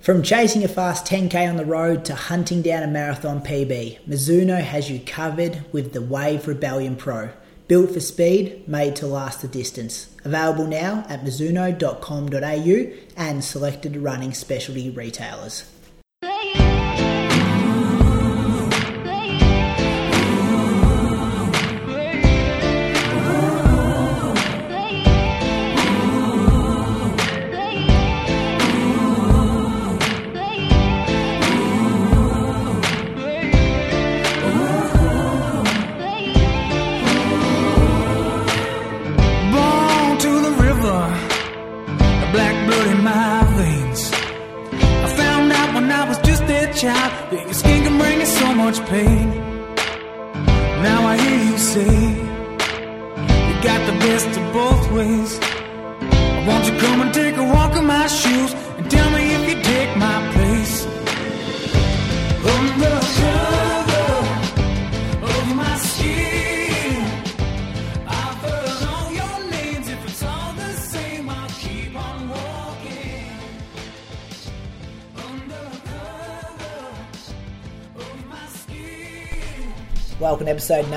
From chasing a fast 10k on the road to hunting down a marathon PB, Mizuno has you covered with the Wave Rebellion Pro. Built for speed, made to last the distance. Available now at mizuno.com.au and selected running specialty retailers.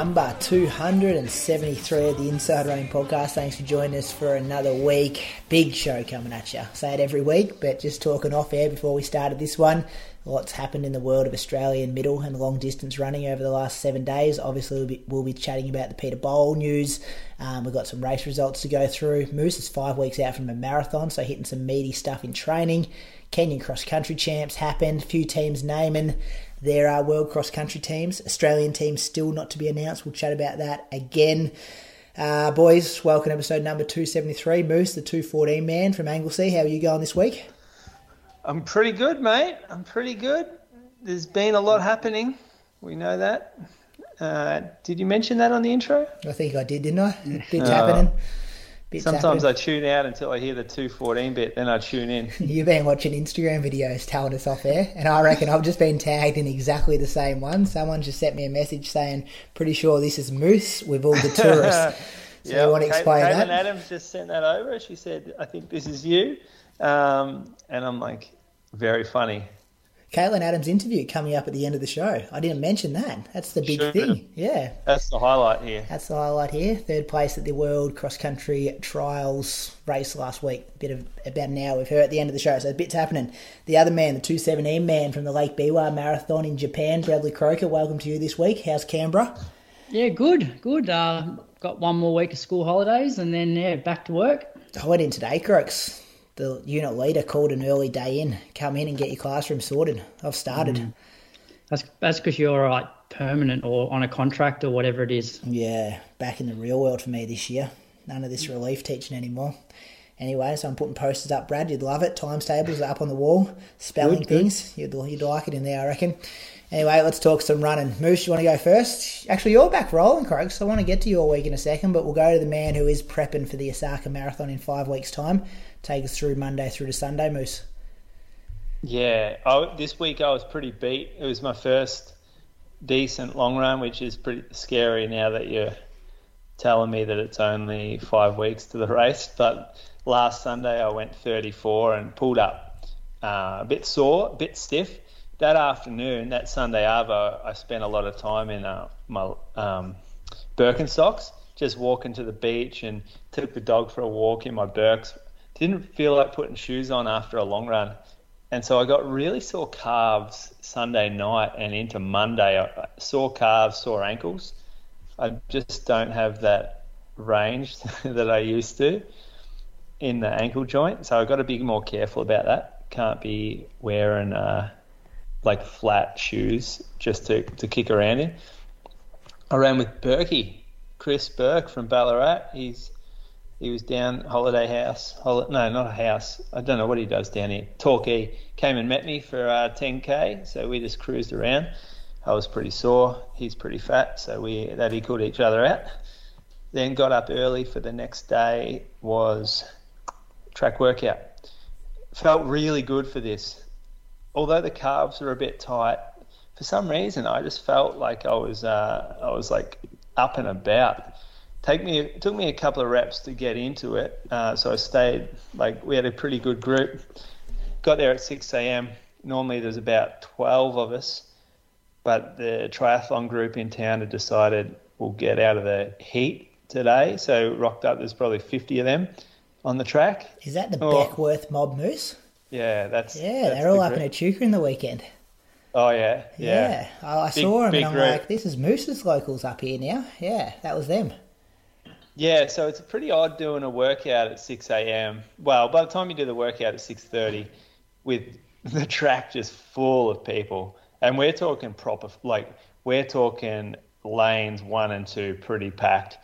Number 273 of the Inside Running Podcast. Thanks for joining us for another week. Big show coming at you. I Say it every week, but just talking off air before we started this one. Lots happened in the world of Australian middle and long distance running over the last seven days. Obviously, we'll be, we'll be chatting about the Peter Bol news. Um, we've got some race results to go through. Moose is five weeks out from a marathon, so hitting some meaty stuff in training. Kenyan cross country champs happened. a Few teams naming their are world cross country teams. Australian teams still not to be announced. We'll chat about that again. Uh, boys, welcome to episode number 273. Moose, the 214 man from Anglesea. How are you going this week? I'm pretty good, mate. I'm pretty good. There's been a lot happening. We know that. Uh, did you mention that on the intro? I think I did, didn't I? Bits Oh. happening. Bits Sometimes. I tune out until I hear the 214 bit, then I tune in. You've been watching Instagram videos telling us off air, and I reckon I've just been tagged in exactly the same one. Someone just sent me a message saying, "Pretty sure this is Moose with all the tourists." So you want to explain Caitlin that? Adams just sent that over. She said, I think this is you. Um, and I'm like, very funny. Caitlin Adams interview coming up at the end of the show. I didn't mention that. That's the big Sure. thing. Yeah, That's the highlight here. that's the highlight here. Third place at the World Cross Country Trials race last week. Bit of about an hour with her at the end of the show. So a bits happening. The other man, the 217 man from the Lake Biwa Marathon in Japan, Bradley Croker. Welcome to you this week. How's Canberra? Yeah, good, good. Uh, got one more week of school holidays and then yeah, back to work. I went in today, Croaks. The unit leader called an early day in. Come in and get your classroom sorted. I've started. Mm. That's that's because you're like permanent or on a contract or whatever it is. Yeah, back in the real world for me this year. None of this relief teaching anymore. Anyway, so I'm putting posters up, Brad. You'd love it. Times tables are up on the wall, spelling Good, good. things. You'd, you'd like it in there, I reckon. Anyway, let's talk some running. Moose, you want to go first? Actually, you're back rolling, Croaks. So I want to get to your week in a second, but we'll go to the man who is prepping for the Osaka Marathon in five weeks' time. Take us through Monday through to Sunday, Moose. Yeah, I, this week I was pretty beat. It was my first decent long run, which is pretty scary now that you're telling me that it's only five weeks to the race. But last Sunday I went 34 and pulled up uh, a bit sore, a bit stiff. That afternoon, that Sunday Arvo, I spent a lot of time in uh, my um, Birkenstocks, just walking to the beach and took the dog for a walk in my Birks. Didn't feel like putting shoes on after a long run. And so I got really sore calves Sunday night and into Monday. I- Sore calves, sore ankles. I just don't have that range that I used to in the ankle joint. So I've got to be more careful about that. Can't be wearing uh, like flat shoes just to, to kick around in. I ran with Berkey, Chris Burke from Ballarat. He's he was down holiday house. Hol- no, not a house. I don't know what he does down here. Torquay came and met me for uh, 10k, so we just cruised around. I was pretty sore. He's pretty fat, so we that equaled each other out. Then got up early for the next day was track workout. Felt really good for this. Although the calves are a bit tight, for some reason I just felt like I was uh, I was like up and about. Take me it took me a couple of reps to get into it, uh, so I stayed like we had a pretty good group. got there at 6 a.m. Normally there's about 12 of us, but the triathlon group in town had decided we'll get out of the heat today. So rocked up, there's probably 50 of them on the track. Is that the Oh. Beckworth Mob Moose? Yeah, that's Yeah, that's they're all the up in group. Echuca in the weekend. Oh yeah, Yeah, yeah. I, I Big- saw them and I'm group. like, this is Moose's locals up here now. Yeah, that was them. Yeah, so it's pretty odd doing a workout at 6 a.m. Well, by the time you do the workout at 6:30, with the track just full of people, and we're talking proper, like we're talking lanes one and two pretty packed,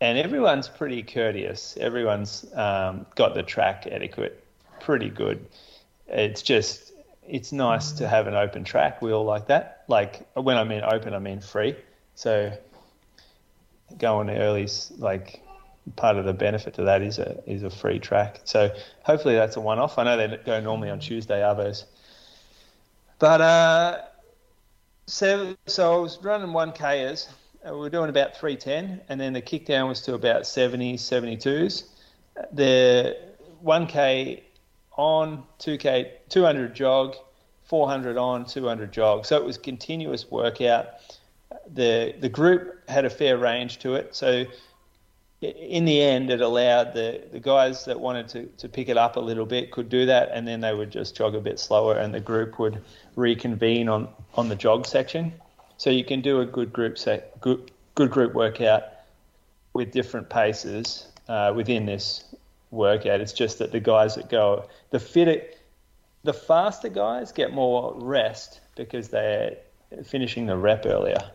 and everyone's pretty courteous. Everyone's um, got the track etiquette pretty good. It's just it's nice to have an open track. We all like that. Like when I mean open, I mean free. So going early's like part of the benefit to that is a is a free track. So hopefully that's a one off. I know they go normally on Tuesday Arvos. But uh so so I was running one Kers. Uh, we were doing about 310 and then the kick down was to about 70 72s. The 1k on 2k 200 jog 400 on 200 jog so it was continuous workout the the group had a fair range to it. So in the end, it allowed the, the guys that wanted to, to pick it up a little bit could do that, and then they would just jog a bit slower, and the group would reconvene on, on the jog section. So you can do a good group set, good, good group workout with different paces uh, within this workout. It's just that the guys that go the fitter, the faster guys get more rest because they're finishing the rep earlier.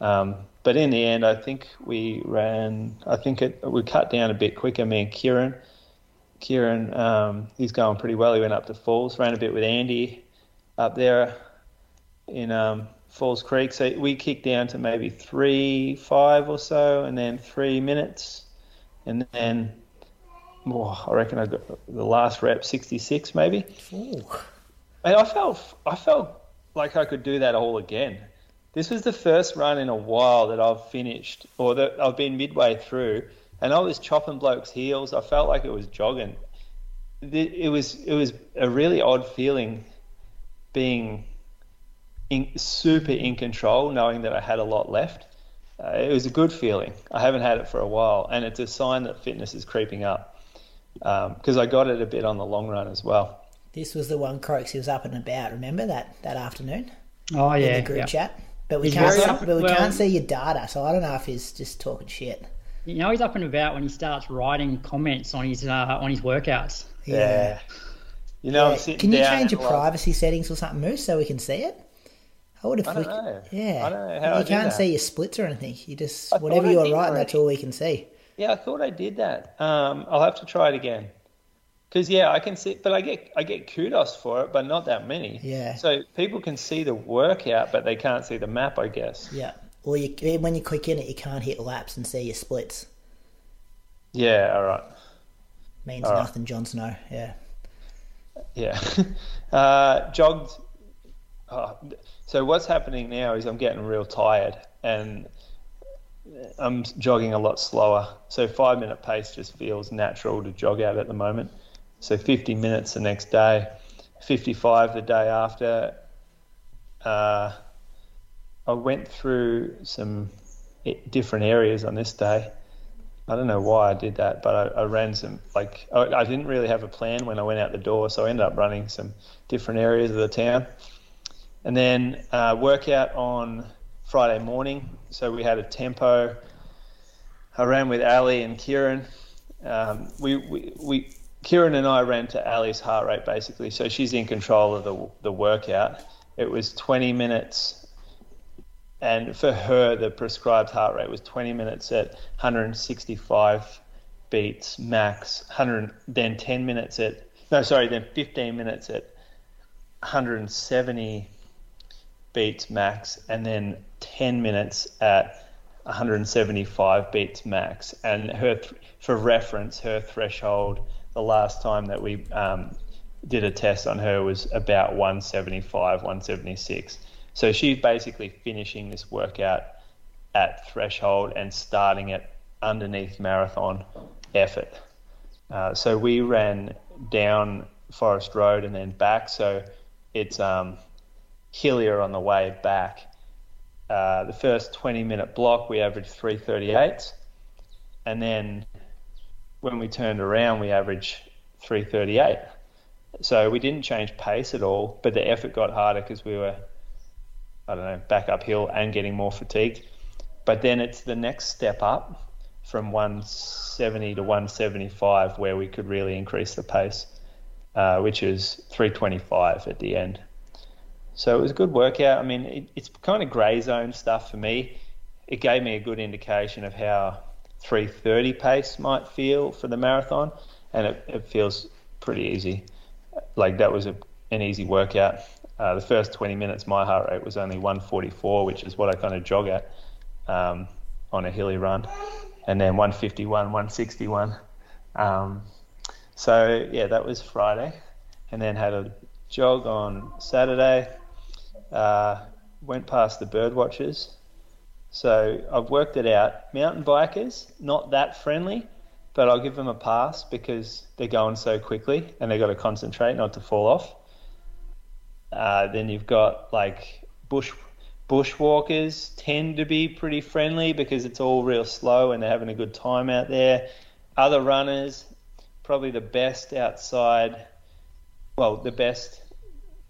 Um, but in the end, I think we ran. I think it, we cut down a bit quicker. Me and Kieran. Kieran, um, he's going pretty well. He went up to Falls, ran a bit with Andy up there in um, Falls Creek. So we kicked down to maybe three, five or so, and then three minutes, and then oh, I reckon I got the last rep, sixty-six maybe. Ooh. And I felt I felt like I could do that all again. This was the first run in a while that I've finished, or that I've been midway through, and I was chopping blokes' heels. I felt like it was jogging. It it was it was a really odd feeling, being in, super in control, knowing that I had a lot left. Uh, it was a good feeling. I haven't had it for a while, and it's a sign that fitness is creeping up. Because I got it a bit on the long run as well. This was the one Croaks he was up and about. Remember that that afternoon Oh in yeah, the group yeah. chat. But we He's can't very see, up- but we well- can't see your data, so I don't know if he's just talking shit. You know he's up and about when he starts writing comments on his uh, on his workouts. Yeah. You know, I'm Yeah. Can you change and your like- privacy settings or something, Moose, so we can see it? I would have I don't flicked. know. Yeah, I don't know how I you do can't see your splits or anything. You just I whatever you're writing, already. that's all we can see. Yeah, I thought I did that. Um, I'll have to try it again. Because yeah, I can see, but I get I get kudos for it, but not that many. Yeah. So people can see the workout, but they can't see the map, I guess. Yeah. Or you, when you click in it, you can't hit laps and see your splits. Yeah. All right. Means All right. nothing, Jon Snow. Yeah. Yeah. uh, jogged. Oh, so what's happening now is I'm getting real tired and I'm jogging a lot slower. So five minute pace just feels natural to jog out at the moment. So 50 minutes the next day, 55 the day after. Uh, I went through some different areas on this day. I don't know why I did that, but I, I ran some like I, I didn't really have a plan when I went out the door, so I ended up running some different areas of the town, and then uh, workout on Friday morning. So we had a tempo. I ran with Ali and Kieran. Um, we, we we Kieran and I ran to Ali's heart rate basically, so she's in control of the the workout. It was 20 minutes and for her the prescribed heart rate was 20 minutes at 165 beats max 100 then 10 minutes at no sorry then 15 minutes at 170 beats max and then 10 minutes at 175 beats max and her for reference her threshold the last time that we um, did a test on her was about 175 176 so she's basically finishing this workout at threshold and starting it underneath marathon effort. Uh, so we ran down Forest Road and then back. So it's um, hillier on the way back. Uh, the first 20 minute block we averaged 338, and then when we turned around we averaged 338. So we didn't change pace at all, but the effort got harder because we were, I don't know, back uphill and getting more fatigued. But then it's the next step up from 170 to 175 where we could really increase the pace, uh, which is 325 at the end. So it was a good workout. I mean, it, it's kind of grey zone stuff for me. It gave me a good indication of how 330 pace might feel for the marathon, and it, it feels pretty easy. Like that was a, an easy workout. Uh, the first 20 minutes, my heart rate was only 144, which is what I kind of jog at um, on a hilly run, and then 151, 161. Um, so yeah, that was Friday, and then had a jog on Saturday. Uh, went past the bird watchers. So I've worked it out. Mountain bikers, not that friendly, but I'll give them a pass because they're going so quickly and they've got to concentrate not to fall off. Uh, then you've got like bush bushwalkers tend to be pretty friendly because it's all real slow and they're having a good time out there. Other runners, probably the best outside, well, the best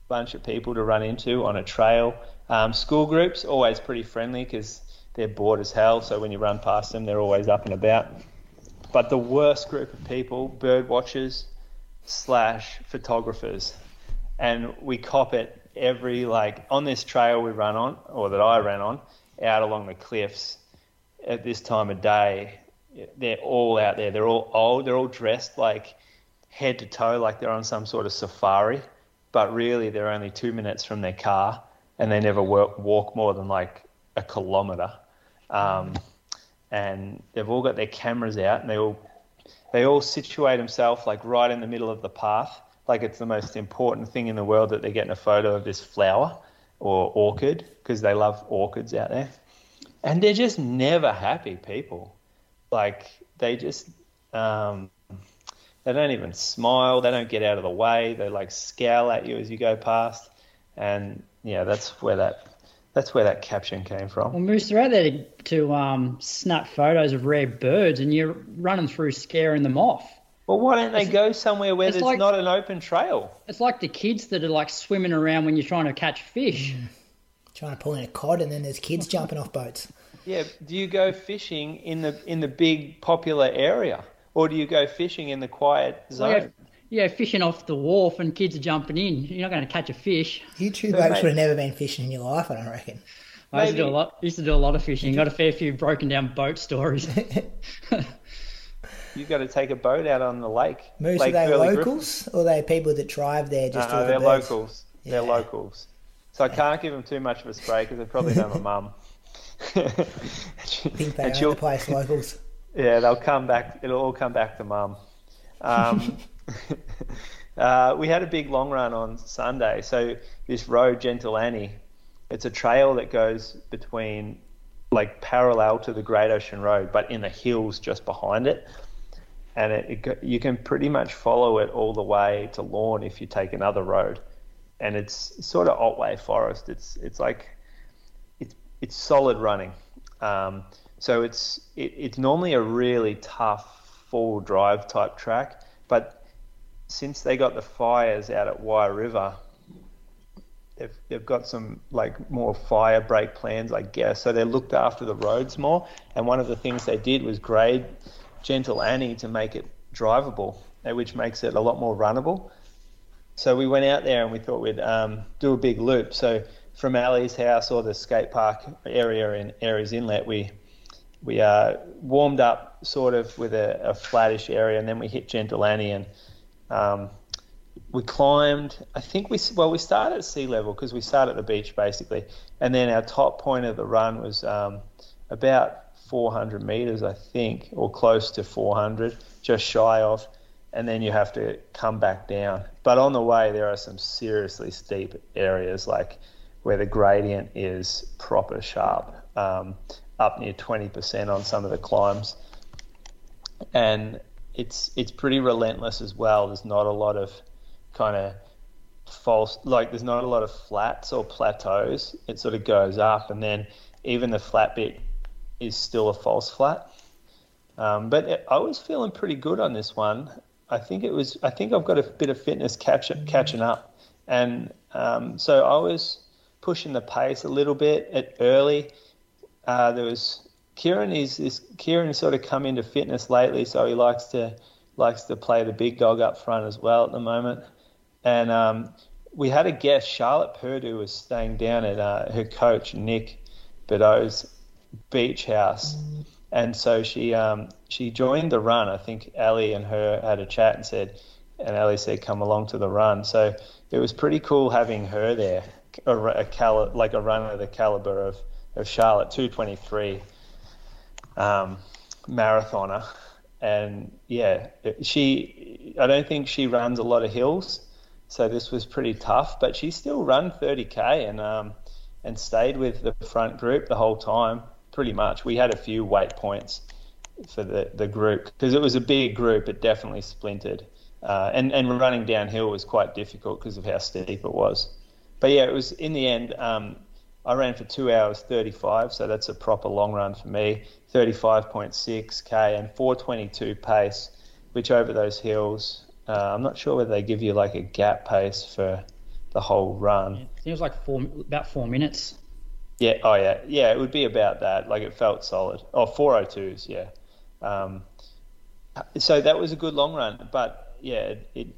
bunch of people to run into on a trail. Um, school groups always pretty friendly because they're bored as hell. So when you run past them, they're always up and about. But the worst group of people, bird watchers slash photographers, and we cop it every like on this trail we run on or that I ran on out along the cliffs at this time of day. They're all out there. They're all old. They're all dressed like head to toe, like they're on some sort of safari but really they're only two minutes from their car and they never work, walk more than like a kilometre. Um, and they've all got their cameras out and they all they all situate themselves like right in the middle of the path, like it's the most important thing in the world that they're getting a photo of this flower or orchid because they love orchids out there. And they're just never happy people. Like they just um, they don't even smile. They don't get out of the way. They like scowl at you as you go past. And yeah, that's where that that's where that caption came from. Well, Moose, they're out there to, to um, snap photos of rare birds, and you're running through scaring them off. Well, why don't they it's, go somewhere where there's like, not an open trail? It's like the kids that are like swimming around when you're trying to catch fish. Mm. Trying to pull in a cod, and then there's kids jumping off boats. Yeah, do you go fishing in the in the big popular area? or do you go fishing in the quiet zone? Well, yeah, yeah, fishing off the wharf and kids are jumping in. You're not going to catch a fish. You two blokes would have never been fishing in your life, I don't reckon. I used to do a lot. Used to do a lot of fishing. Got a fair few broken down boat stories. You've got to take a boat out on the lake. Moose, lake are they locals Griffin? or are they people that drive there just no, no, they're birds? locals. Yeah. They're locals. So I can't give them too much of a spray because they probably know my mum. I think they own the place, locals. Yeah, they'll come back. It'll all come back to mum. Um, uh, we had a big long run on Sunday. So this road, Gentle Annie, it's a trail that goes between, like parallel to the Great Ocean Road, but in the hills just behind it. And it, it, you can pretty much follow it all the way to Lorne if you take another road. And it's sort of Otway Forest. It's it's like it's it's solid running. Um, so it's it, it's normally a really tough four drive type track, but since they got the fires out at Wye River, they've they've got some like more fire break plans, I guess. So they looked after the roads more, and one of the things they did was grade Gentle Annie to make it drivable, eh, which makes it a lot more runnable. So we went out there and we thought we'd um, do a big loop. So from Ali's house or the skate park area in Aireys Inlet, we we uh, warmed up sort of with a, a, flattish area, and then we hit Gentle Annie, and um, we climbed. I think we well we started at sea level because we started at the beach basically, and then our top point of the run was um, about 400 meters, I think, or close to 400, just shy of, and then you have to come back down. But on the way, there are some seriously steep areas like where the gradient is proper sharp. Um, up near 20% on some of the climbs. And it's it's pretty relentless as well. There's not a lot of kind of false, like there's not a lot of flats or plateaus. It sort of goes up, and then even the flat bit is still a false flat. Um, but it, I was feeling pretty good on this one. I think it was. I think I've got a bit of fitness catch, catching up, and um, so I was pushing the pace a little bit at early. Uh, there was Kieran is, is Kieran sort of come into fitness lately, so he likes to likes to play the big dog up front as well at the moment. And um, we had a guest, Charlotte Purdue, was staying down at uh, her coach Nic Bideau's beach house, and so she um, she joined the run. I think Ali and her had a chat and said, and Ali said, "Come along to the run." So it was pretty cool having her there, a, a cal- like a runner of the caliber of, of Charlotte, 223 um, marathoner, and yeah, she. I don't think she runs a lot of hills, so this was pretty tough. But she still ran 30k and um, and stayed with the front group the whole time, pretty much. We had a few weight points for the, the group because it was a big group. It definitely splintered, uh, and and running downhill was quite difficult because of how steep it was. But yeah, it was in the end. Um, I ran for two hours 35, so that's a proper long run for me. 35.6k and 422 pace, which over those hills, uh, I'm not sure whether they give you like a gap pace for the whole run. It was like four, about four minutes. Yeah. Oh yeah. Yeah. It would be about that. Like it felt solid. Oh, 402s. Yeah. Um, so that was a good long run, but yeah, it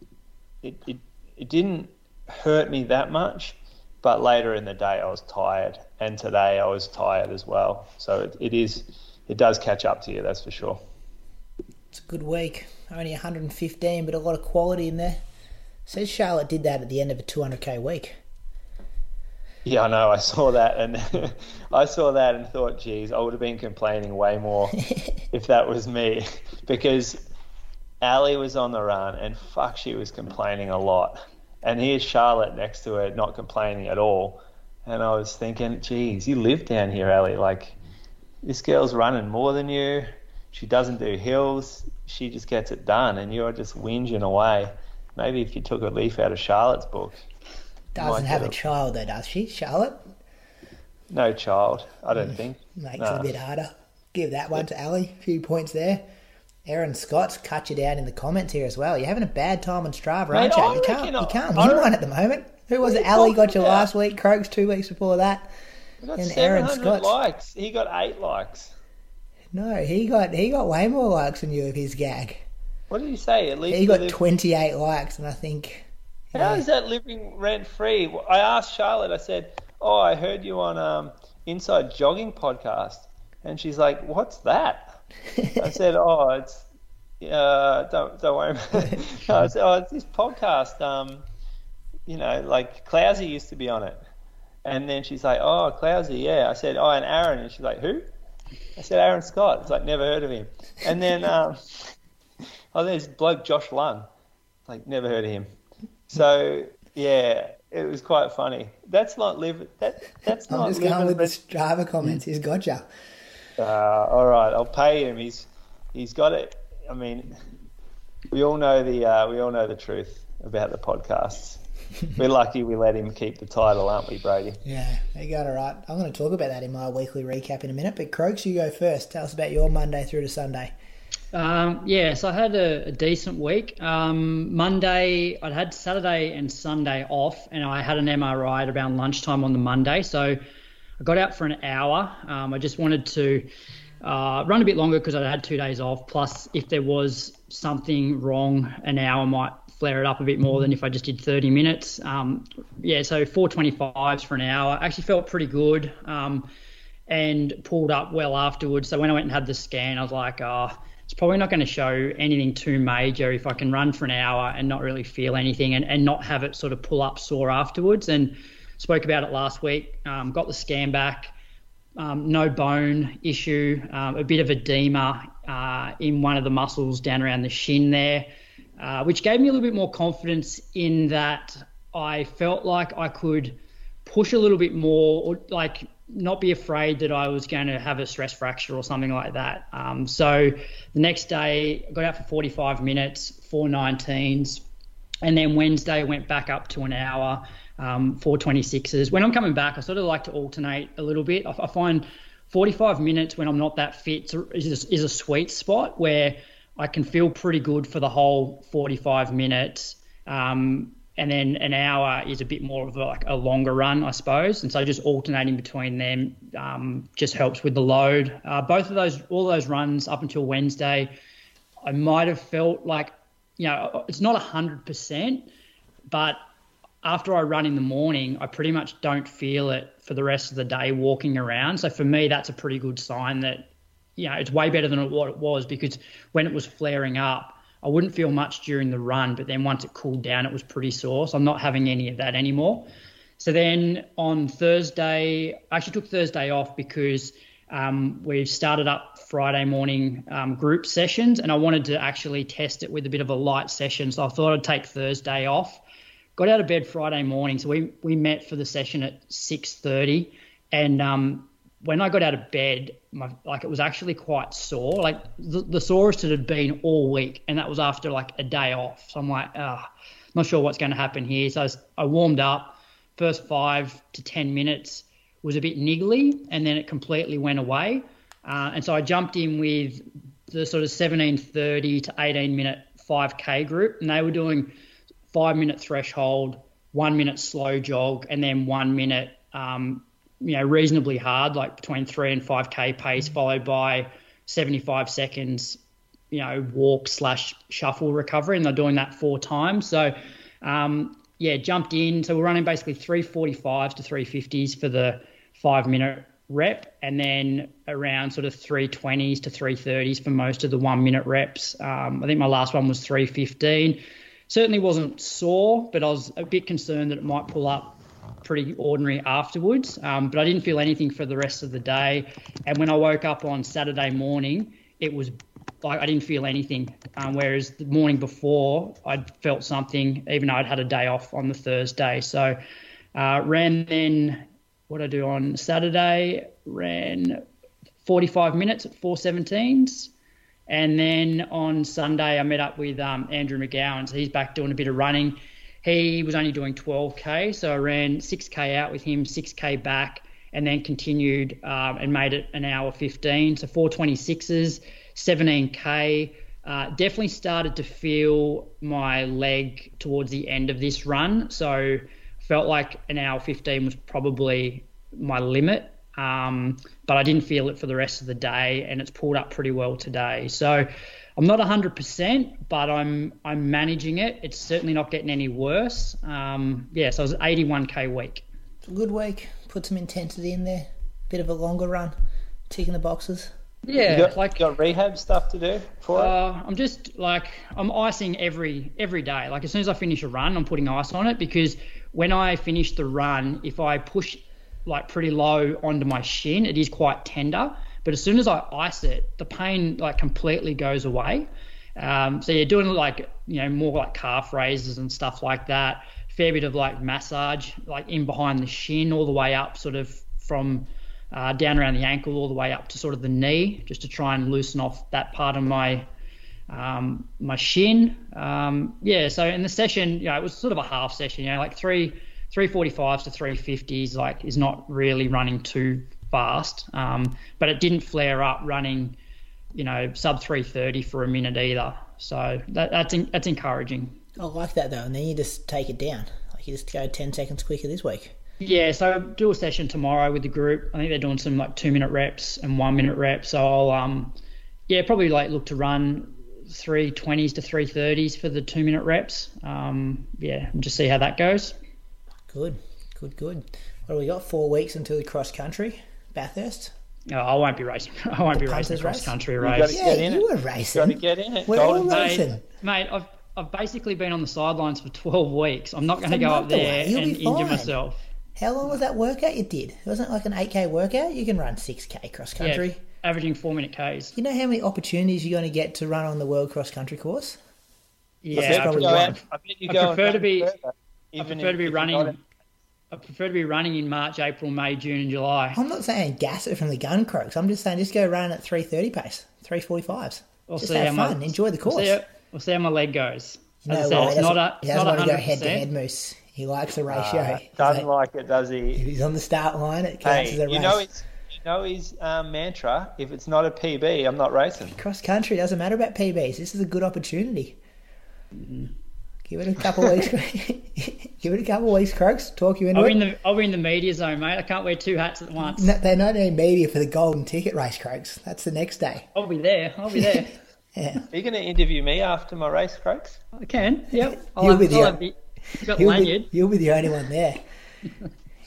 it it, it didn't hurt me that much. But later in the day, I was tired, and today I was tired as well. So it, it is, it does catch up to you. That's for sure. It's a good week. Only 115, but a lot of quality in there. Says Charlotte did that at the end of a 200k week. Yeah, I know. I saw that, and I saw that and thought, geez, I would have been complaining way more if that was me, because Ali was on the run, and fuck, she was complaining a lot. And here's Charlotte next to her, not complaining at all. And I was thinking, geez, you live down here, Ali. Like, this girl's running more than you. She doesn't do hills. She just gets it done, and you're just whinging away. Maybe if you took a leaf out of Charlotte's book. Doesn't have a child though, does she, Charlotte? No child, I don't mm, think. Makes no. it a bit harder. Give that one to Ali. A few points there. Aaron Scott's cut you down in the comments here as well. You're having a bad time on Strava, aren't you? You can't, you can't win one at the moment. Who was it? Ali got you about? last week. Croaks two weeks before that. and Aaron Scott likes. He got eight likes. No, he got he got way more likes than you of his gag. What did he say? At least he got twenty eight likes, and I think. How know, is that living rent free? I asked Charlotte. I said, "Oh, I heard you on um, Inside Jogging podcast," and she's like, "What's that?" I said, "Oh, it's uh, don't don't worry about it." I said, "Oh, it's this podcast. Um, you know, like Clousey used to be on it." And then she's like, "Oh, Clousey, yeah." I said, "Oh, and Aaron," and she's like, "Who?" I said, "Aaron Scott." It's like never heard of him. And then, um, oh, there's bloke Josh Lung. Like never heard of him. So yeah, it was quite funny. That's not live. That that's I'm not. I'm just going with the Strava comments. He's gotcha. Uh, all right, I'll pay him. He's he's got it. I mean, we all know the uh, we all know the truth about the podcasts. We're lucky we let him keep the title, aren't we, Brady? Yeah, you got it right. I'm going to talk about that in my weekly recap in a minute. But Croaks, you go first. Tell us about your Monday through to Sunday. Um, yeah, so I had a, a decent week. Um, Monday, I'd had Saturday and Sunday off, and I had an MRI at around lunchtime on the Monday. So I got out for an hour. Um, I just wanted to uh, run a bit longer because I had two days off. Plus, if there was something wrong, an hour might flare it up a bit more than if I just did 30 minutes. Um, yeah, so 425s for an hour. Actually felt pretty good um, and pulled up well afterwards. So when I went and had the scan, I was like, oh, it's probably not going to show anything too major if I can run for an hour and not really feel anything and, and not have it sort of pull up sore afterwards. And spoke about it last week. Um, got the scan back. Um, no bone issue. Um, a bit of edema uh, in one of the muscles down around the shin there, uh, which gave me a little bit more confidence in that I felt like I could push a little bit more, or like not be afraid that I was going to have a stress fracture or something like that. Um, so the next day, I got out for 45 minutes, 419s, and then Wednesday went back up to an hour, um, 426s. When I'm coming back, I sort of like to alternate a little bit. I, I find 45 minutes when I'm not that fit is, is a sweet spot where I can feel pretty good for the whole 45 minutes. Um, and then an hour is a bit more of a, like a longer run, I suppose. And so just alternating between them um, just helps with the load. Uh, both of those, all those runs up until Wednesday, I might have felt like, you know, it's not 100%, but after I run in the morning, I pretty much don't feel it for the rest of the day walking around. So for me, that's a pretty good sign that, you know, it's way better than what it was because when it was flaring up, I wouldn't feel much during the run, but then once it cooled down, it was pretty sore. So I'm not having any of that anymore. So then on Thursday, I actually took Thursday off because um, we've started up Friday morning um, group sessions, and I wanted to actually test it with a bit of a light session. So I thought I'd take Thursday off. Got out of bed Friday morning, so we we met for the session at 6:30, and um, when I got out of bed, my like it was actually quite sore, like the, the sorest it had been all week, and that was after like a day off. So I'm like, ah, not sure what's going to happen here. So I, was, I warmed up. First five to ten minutes was a bit niggly, and then it completely went away. Uh, and so I jumped in with the sort of 17:30 to 18 minute 5K group, and they were doing five minute threshold, one minute slow jog, and then one minute um, you know, reasonably hard, like between three and five k pace, followed by 75 seconds, you know, walk slash shuffle recovery, and they're doing that four times. So, um, yeah, jumped in. So we're running basically 345s to 350s for the five minute rep, and then around sort of 320s to 330s for most of the one minute reps. Um, I think my last one was 315. Certainly wasn't sore, but I was a bit concerned that it might pull up pretty ordinary afterwards. Um, but I didn't feel anything for the rest of the day. And when I woke up on Saturday morning, it was like I didn't feel anything. Um, whereas the morning before, I'd felt something, even though I'd had a day off on the Thursday. So uh, ran then. What I do on Saturday ran 45 minutes at 417s. And then on Sunday, I met up with um, Andrew McGowan. So he's back doing a bit of running. He was only doing 12k, so I ran 6k out with him, 6k back, and then continued um, and made it an hour 15. So 426s, 17k. Uh, definitely started to feel my leg towards the end of this run. So felt like an hour 15 was probably my limit. Um, but I didn't feel it for the rest of the day, and it's pulled up pretty well today. So I'm not 100%, but I'm I'm managing it. It's certainly not getting any worse. Um, yeah, so it was 81k week. It's a good week. Put some intensity in there. Bit of a longer run, ticking the boxes. Yeah, you got, like you got rehab stuff to do for uh, it. I'm just like I'm icing every every day. Like as soon as I finish a run, I'm putting ice on it because when I finish the run, if I push like pretty low onto my shin, it is quite tender. But as soon as I ice it, the pain like completely goes away. Um, so you're doing like you know more like calf raises and stuff like that. Fair bit of like massage, like in behind the shin, all the way up, sort of from uh, down around the ankle, all the way up to sort of the knee, just to try and loosen off that part of my um, my shin. Um, yeah, so in the session, you know, it was sort of a half session, you know, like three 345s to 350s, like is not really running too fast, um, but it didn't flare up running, you know, sub 330 for a minute either. So that, that's in, that's encouraging. I like that though, and then you just take it down. Like you just go 10 seconds quicker this week. Yeah, so do a session tomorrow with the group. I think they're doing some like two minute reps and one minute reps. So I'll um, yeah, probably like look to run three twenties to three thirties for the two minute reps. Um, yeah, and just see how that goes. Good, good, good. What do we got? Four weeks until the cross country. Bathurst? Oh, I won't be racing. I won't the be racing cross country race. Yeah, you were racing. Got to get in it. We're Golden all racing. Mate, mate, I've I've basically been on the sidelines for 12 weeks. I'm not going to go up there and injure myself. How long was that workout you did? It wasn't like an 8k workout. You can run 6k cross country. Yeah, averaging four minute Ks. You know how many opportunities you're going to get to run on the world cross country course? Yeah, I, probably go one. I, bet you I prefer to be- further, I prefer to be running. I prefer to be running in March, April, May, June, and July. I'm not saying gas it from the gun croaks. I'm just saying just go run at 330 pace, 345s. We'll just see have how fun. my, Enjoy the course. We'll see, how, we'll see how my leg goes. No As I said, it's He not doesn't- a- he doesn't not want to go 100%. head to head, Moose. He likes the ratio. Uh, doesn't like- like it, does he? if he's on the start line, it counts Hey, as a race. you know his, you know his um, mantra. If it's not a PB, I'm not racing. Cross country doesn't matter about PBs. This is a good opportunity. Mm-hmm. Give it a couple of weeks. Give it a couple of weeks, Croaks. Talk you into I'll it. be in the I'll be in the media zone, mate. I can't wear two hats at once. No, they don't need media for the golden ticket race, Croaks. That's the next day. I'll be there. I'll be there. Yeah. Are you going to interview me after my race, Croaks? I can. Yep. I'll You'll have, be the- I'll have the, you got the You'll lanyard. be, you'll be the only one there.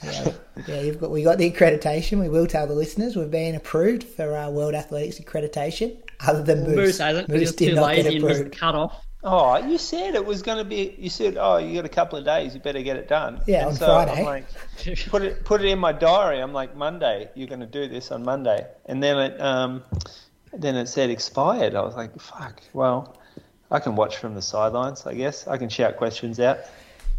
yeah, yeah, you've got we got the accreditation. We will tell the listeners we've been approved for our World Athletics accreditation. Other than Moose, Moose hasn't. Moose Moose did too not lazy get and approved. cut off. Oh, you said it was going to be. You said, oh, you got a couple of days. You better get it done. Yeah, And on so Friday. I'm like, put it put it in my diary. I'm like, Monday, you're going to do this on Monday, and then it um, then it said expired. I was like, fuck. Well, I can watch from the sidelines. I guess I can shout questions out.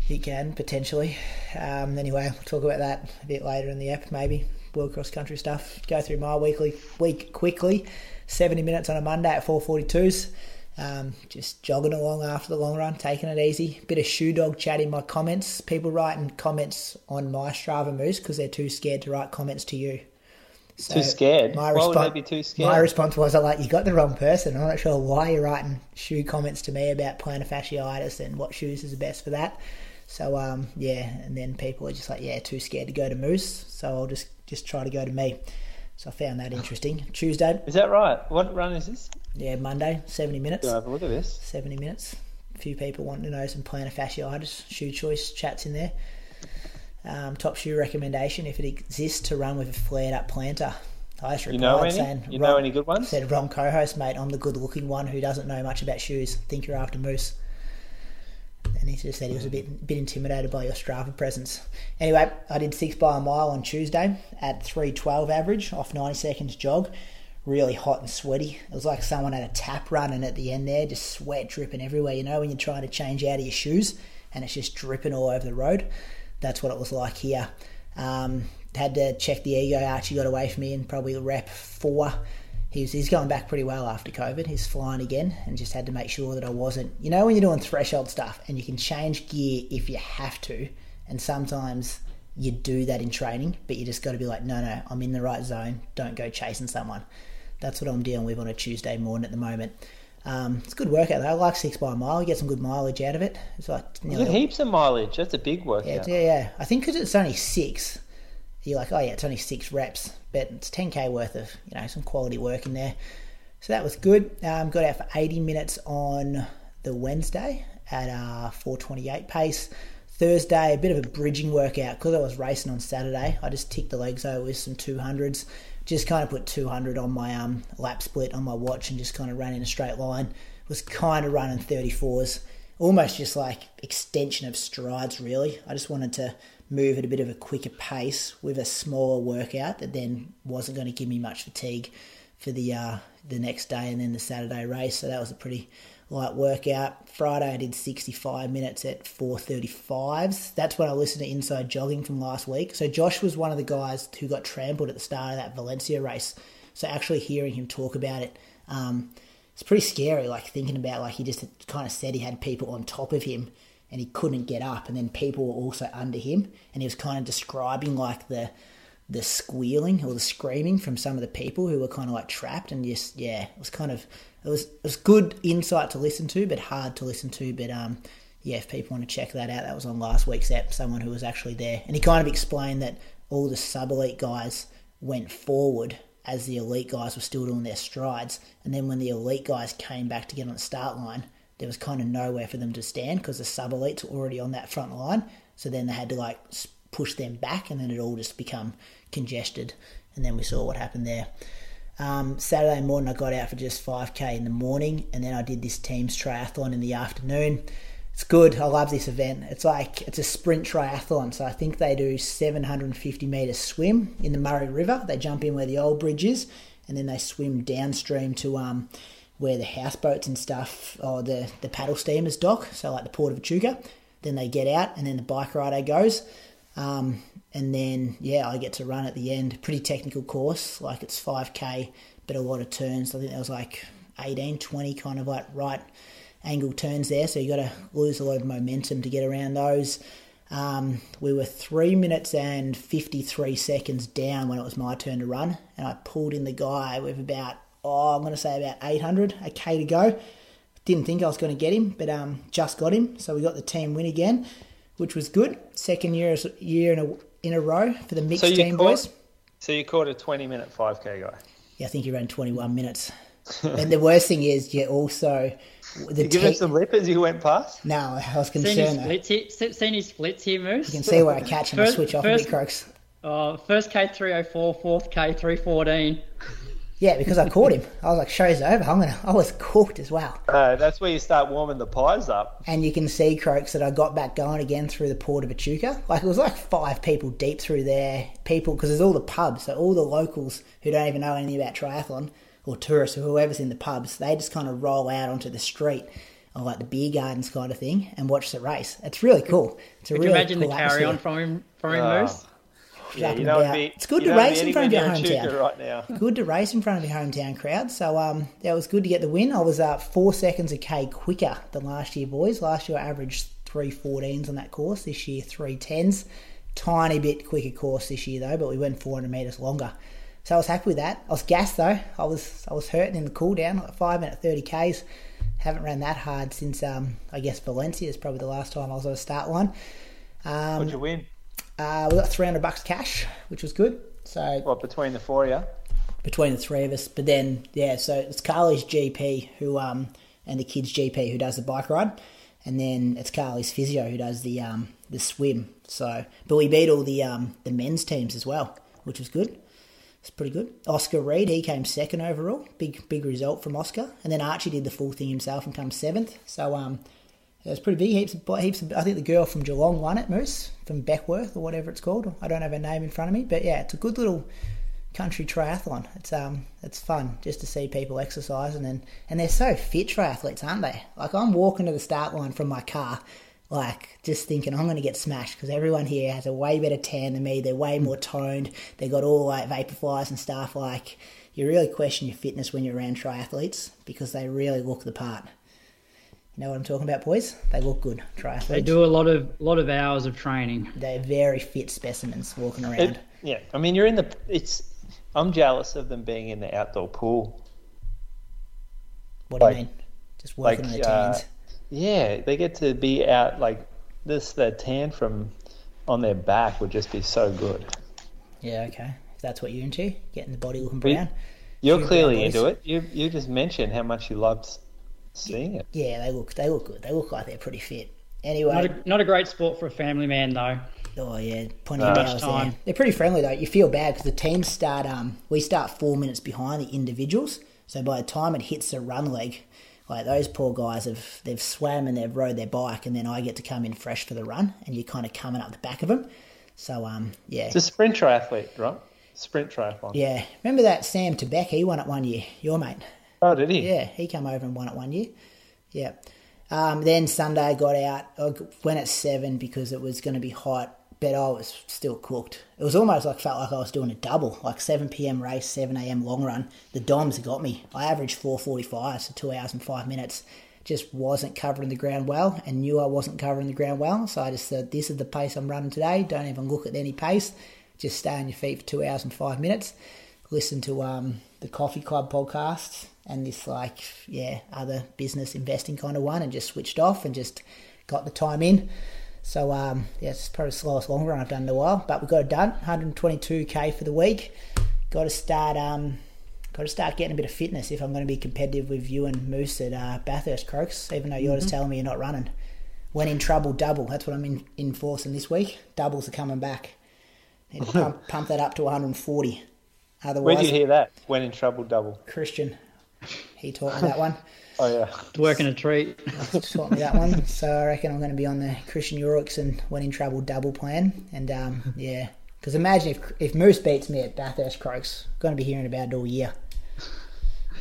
You can potentially. Um, anyway, we'll talk about that a bit later in the app, maybe world cross country stuff. Go through my weekly week quickly. Seventy minutes on a Monday at four forty twos. Um, just jogging along after the long run, taking it easy. Bit of shoe dog chat in my comments. People writing comments on my Strava Moose because they're too scared to write comments to you. So Too scared? My Why would they be too scared? My response was, "I'm like, you got the wrong person. I'm not sure why you're writing shoe comments to me about plantar fasciitis and what shoes is the best for that." So um, yeah, and then people are just like, "Yeah, too scared to go to Moose, so I'll just just try to go to me." So I found that interesting. Tuesday, Is that right? What run is this? Yeah, Monday, seventy minutes. Go have a look at this. 70 minutes. A few people wanting to know some plantar fasciitis shoe choice chats in there. Um, top shoe recommendation if it exists to run with a flared up plantar. I just You replied know any? saying, You "Wrong." know any good ones? Said wrong co-host, mate. I'm the good-looking one who doesn't know much about shoes. Think you're after Moose. And he just said he was a bit bit intimidated by your Strava presence. Anyway, I did six by a mile on Tuesday at 312 average off 90 seconds jog. Really hot and sweaty. It was like someone had a tap running at the end there, just sweat dripping everywhere. You know when you're trying to change out of your shoes and it's just dripping all over the road. That's what it was like here. Um, had to check the ego. Archie got away from me and probably rep four. He's, he's going back pretty well after COVID. He's flying again and just had to make sure that I wasn't. You know, when you're doing threshold stuff and you can change gear if you have to, and sometimes you do that in training, but you just got to be like, no, no, I'm in the right zone. Don't go chasing someone. That's what I'm dealing with on a Tuesday morning at the moment. Um, it's a good workout though. I like six by a mile. You get some good mileage out of it. It's like You get heaps of mileage. That's a big yeah, workout. yeah, yeah. I think because it's only six, you're like, oh yeah, it's only six reps, but it's 10k worth of you know some quality work in there. So that was good. Um, got out for 80 minutes on the Wednesday at uh, 4:28 pace. Thursday, a bit of a bridging workout because I was racing on Saturday. I just ticked the legs over with some 200s. Just kind of put 200 on my um, lap split on my watch and just kind of ran in a straight line. Was kind of running 34s almost just like extension of strides really i just wanted to move at a bit of a quicker pace with a smaller workout that then wasn't going to give me much fatigue for the uh, the next day and then the saturday race so that was a pretty light workout friday i did 65 minutes at 435s that's when i listened to inside jogging from last week. So josh was one of the guys who got trampled at the start of that valencia race. So actually hearing him talk about it um, it's pretty scary, like thinking about like he just kind of said he had people on top of him and he couldn't get up, and then people were also under him, and he was kind of describing like the the squealing or the screaming from some of the people who were kind of like trapped, and just yeah, it was kind of it was it was good insight to listen to, but hard to listen to, but um. Yeah, if people want to check that out, that was on last week's app. Someone who was actually there, and he kind of explained that all the sub elite guys went forward as the elite guys were still doing their strides. And then when the elite guys came back to get on the start line, there was kind of nowhere for them to stand because the sub elites were already on that front line. So then they had to like push them back, and then it all just become congested. And then we saw what happened there. Um, Saturday morning, I got out for just 5k in the morning, and then I did this team's triathlon in the afternoon. It's good. I love this event. It's like it's a sprint triathlon. So I think they do 750 meter swim in the Murray River. They jump in where the old bridge is, and then they swim downstream to um, where the houseboats and stuff, or the the paddle steamers dock. So like the port of Echuca. Then they get out, and then the bike rider goes. Um, and then yeah, I get to run at the end. Pretty technical course. Like it's 5k, but a lot of turns. I think there was like 18, 20, kind of like right angle turns there, so you got to lose a lot of momentum to get around those. Um, we were three minutes and 53 seconds down when it was my turn to run, and I pulled in the guy with about, oh, I'm going to say about 800, a K to go. Didn't think I was going to get him, but um, just got him. So we got the team win again, which was good. Second year year in a, in a row for the mixed So you team caught- boys. So you caught a 20 minute 5k guy. Yeah, I think you ran 21 minutes. and the worst thing is, you also the You give him some lip as you went past. No, I was Seen his concerned. though. splits here, se- seen his splits here, Moose. You can see where I catch him. I First- switch off first- a bit, Croaks. Uh, first K three oh four, fourth K three fourteen. Yeah, because I caught him. I was like, show's over. I'm gonna. I was cooked as well. Uh, that's where you start warming the pies up. And you can see, Croaks, that I got back going again through the port of Echuca. Like, it was like five people deep through there. People, because there's all the pubs. So, all the locals who don't even know anything about triathlon, or tourists, or whoever's in the pubs, they just kind of roll out onto the street, or like the beer gardens kind of thing, and watch the race. It's really cool. It's a Could you really imagine cool the carry on atmosphere. from him, from him, Ah. Moose? Yeah, Up you and about. be, It's good to race in front of your hometown. Right now. good to race in front of your hometown crowd. So um, that was good to get the win. I was uh, four seconds a k quicker than last year, boys. Last year I averaged three 14s on that course. This year three tens. Tiny bit quicker course this year though, but we went 400 meters longer. So I was happy with that. I was gassed though. I was I was hurting in the cool down, like five minute 30 k's. Haven't ran that hard since um, I guess Valencia is probably the last time I was on a start line. Um, What'd you win? Uh, we got 300 bucks cash, which was good. So What, between the four of you? between the three of us. But then, yeah, so it's Carly's GP who, um, and the kid's GP who does the bike ride, and then it's Carly's physio who does the um, the swim. So, but we beat all the um, the men's teams as well, which was good. It's pretty good. Oscar Reed, he came second overall. Big big result from Oscar, and then Archie did the full thing himself and come seventh. So um, it was pretty big. Heaps of, heaps of, I think the girl from Geelong won it, Moose, from Beckworth or whatever it's called. I don't have her name in front of me, but yeah, it's a good little country triathlon. It's um, it's fun just to see people exercising and and they're so fit triathletes, aren't they? Like I'm walking to the start line from my car, like just thinking I'm going to get smashed because everyone here has a way better tan than me. They're way more toned. They got all like vaporflies and stuff. Like you really question your fitness when you're around triathletes because they really look the part. You know what I'm talking about, boys? They look good, triathletes. They do a lot of lot of hours of training. They're very fit specimens walking around. It, yeah, I mean, you're in the. It's. I'm jealous of them being in the outdoor pool. what do you mean? Just working like, on their uh, tans. Yeah, they get to be out like this. The tan from on their back would just be so good. Yeah, okay. If that's what you're into, getting the body looking brown. You're clearly into it. You you just mentioned how much you loved seeing it. Yeah, they look they look good. They look like they're pretty fit. Anyway, Not a, not a great sport for a family man though. oh yeah, plenty Uh, of hours time. there. They're pretty friendly though. You feel bad because the teams start. Um, we start four minutes behind the individuals. So by the time it hits the run leg, like those poor guys have they've swam and they've rode their bike, and then I get to come in fresh for the run, and you're kind of coming up the back of them. So um, yeah, It's a sprint triathlete, right? Sprint triathlon. yeah. Remember that Sam Tebek? He won it one year. Your mate. Oh, did he? Yeah, he came over and won it one year. Yeah. Um, then Sunday I got out. I went at seven because it was going to be hot, but I was still cooked. It was almost like felt like I was doing a double, like seven p.m. race, seven a.m. long run. The DOMs got me. I averaged four forty-five, so two hours and five minutes. Just wasn't covering the ground well, and knew I wasn't covering the ground well. So I just said, "This is the pace I'm running today. Don't even look at any pace. Just stay on your feet for two hours and five minutes." listen to um, the Coffee Club podcast and this like yeah other business investing kind of one, and just switched off and just got the time in. So um, yeah, it's probably the slowest long run I've done in a while, but we got it done. 122k for the week. Got to start um, got to start getting a bit of fitness if I'm going to be competitive with you and Moose at uh, Bathurst Croaks. Even though you're just telling me you're not running. When in trouble, double. That's what I'm in, enforcing this week. Doubles are coming back. Need to pump, pump that up to 140. Otherwise, Where did you hear that? When in trouble, double. Christian. He taught me that one. Oh yeah. Working a treat. taught me that one. So I reckon I'm going to be on the Christian Urix and when in trouble double plan. And um, yeah, because imagine if if Moose beats me at Bathurst Croaks, going to be hearing about it all year.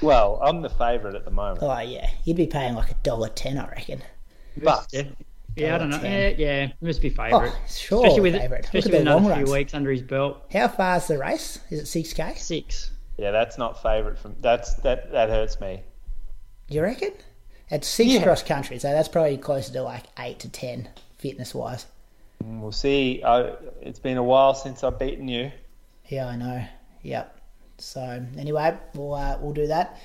Well, I'm the favourite at the moment. Oh yeah, you'd be paying like a dollar ten, I reckon. But Yeah, yeah I don't know. ten. Yeah, yeah, must be favourite. Oh, sure, especially with favourite. Especially with the long another few runs. weeks under his belt. How far's the race? Is it six k? Six. Yeah, that's not favourite from that's that that hurts me. You reckon? It's six Yeah. cross country, so that's probably closer to like eight to ten fitness wise. We'll see. Uh, it's been a while since I've beaten you. Yeah, I know. Yep. So anyway, we'll uh, we'll do that.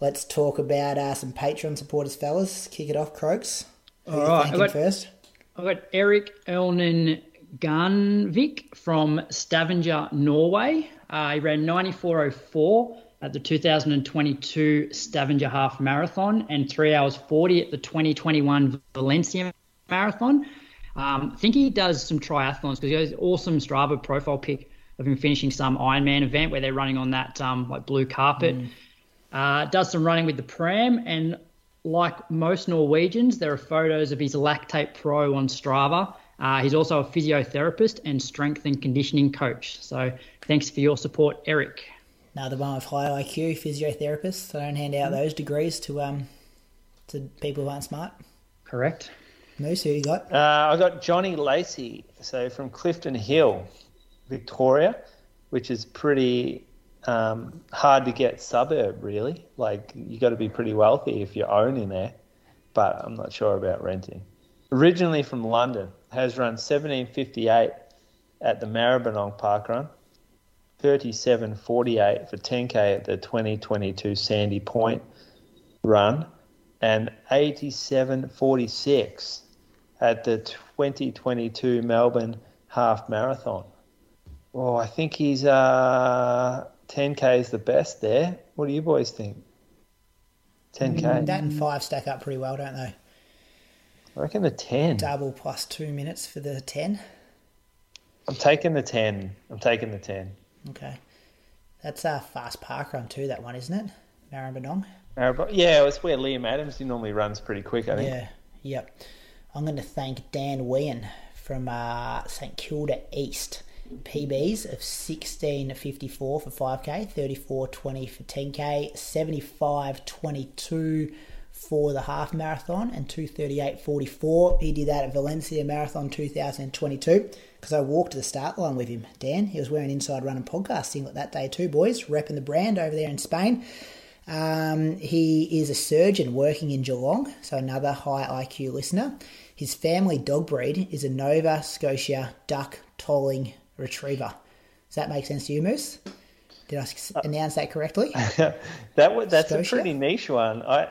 Let's talk about uh, some Patreon supporters, fellas. Kick it off, Croaks. Who All you right, I got- first? I've got Eric Elnan Garnvik from Stavanger, Norway. Uh, he ran 94.04 at the 2022 Stavanger Half Marathon and 3 hours 40 at the 2021 Valencia Marathon. Um, I think he does some triathlons because he has an awesome Strava profile pic of him finishing some Ironman event where they're running on that um, like blue carpet. Uh, does some running with the pram, and like most Norwegians, there are photos of his Lactate Pro on Strava. Uh, he's also a physiotherapist and strength and conditioning coach. So thanks for your support, Eric. Another one with high IQ, physiotherapist. I don't hand out those degrees to um to people who aren't smart. Correct. Moose, who you got? Uh, I got Johnny Lacey, so from Clifton Hill, Victoria, which is pretty um, hard to get suburb, really. Like, you got to be pretty wealthy if you own in there, but I'm not sure about renting. Originally from London, has run 1758 at the Maribyrnong Park Run, 3748 for 10k at the 2022 Sandy Point Run, and 8746 at the 2022 Melbourne Half Marathon. Oh, I think he's uh, 10k is the best there. What do you boys think? 10k. That and five stack up pretty well, don't they? I reckon the 10. Double plus two minutes for the ten. I'm taking the 10. I'm taking the 10. Okay. That's a fast park run too, that one, isn't it? Maribyrnong. Maribor- Yeah, it's where Liam Adams he normally runs pretty quick. I think. Yeah, yep. I'm going to thank Dan Wean from uh, St Kilda East. PBs of 16.54 for 5k, 34.20 for 10k, 75.22 for the half marathon, and 238.44. He did that at Valencia Marathon 2022 because I walked to the start line with him. Dan, he was wearing Inside Running podcasting that day too, boys, repping the brand over there in Spain. Um, he is a surgeon working in Geelong, so another high IQ listener. His family dog breed is a Nova Scotia Duck Tolling Retriever. Does that make sense to you, Moose? Did I announce that correctly? that wa- that's Scotia? a pretty niche one. I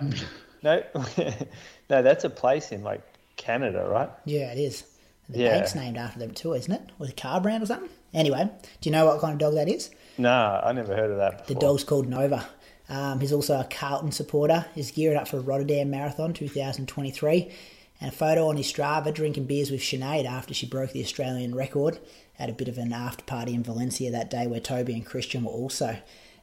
no, no, that's a place in like Canada, right? yeah, it is. The Yeah. bank's named after them too, isn't it? With a car brand or something? Anyway, do you know what kind of dog that is? Nah, I never heard of that The dog's called Nova. Um, he's also a Carlton supporter. He's gearing up for Rotterdam Marathon 2023. And a photo on his Strava drinking beers with Sinead after she broke the Australian record. at a bit of an after party in Valencia that day where Toby and Christian were also.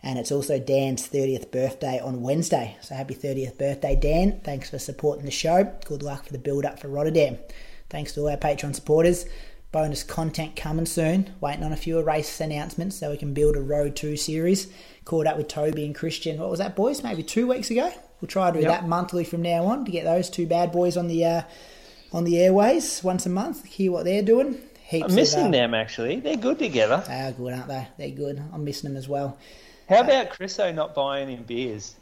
And it's also Dan's 30th birthday on Wednesday. So happy 30th birthday, Dan. Thanks for supporting the show. Good luck for the build up for Rotterdam. Thanks to all our Patreon supporters. Bonus content coming soon. Waiting on a few race announcements so we can build a Road 2 series. Caught up with Toby and Christian. What was that, boys? Maybe two weeks ago. We'll try to do Yep. that monthly from now on to get those two bad boys on the uh, on the airways once a month. Hear what they're doing. Heaps I'm missing of, uh, them actually. They're good together. They are good, aren't they? They're good. I'm missing them as well. How about Chriso not buying him beers,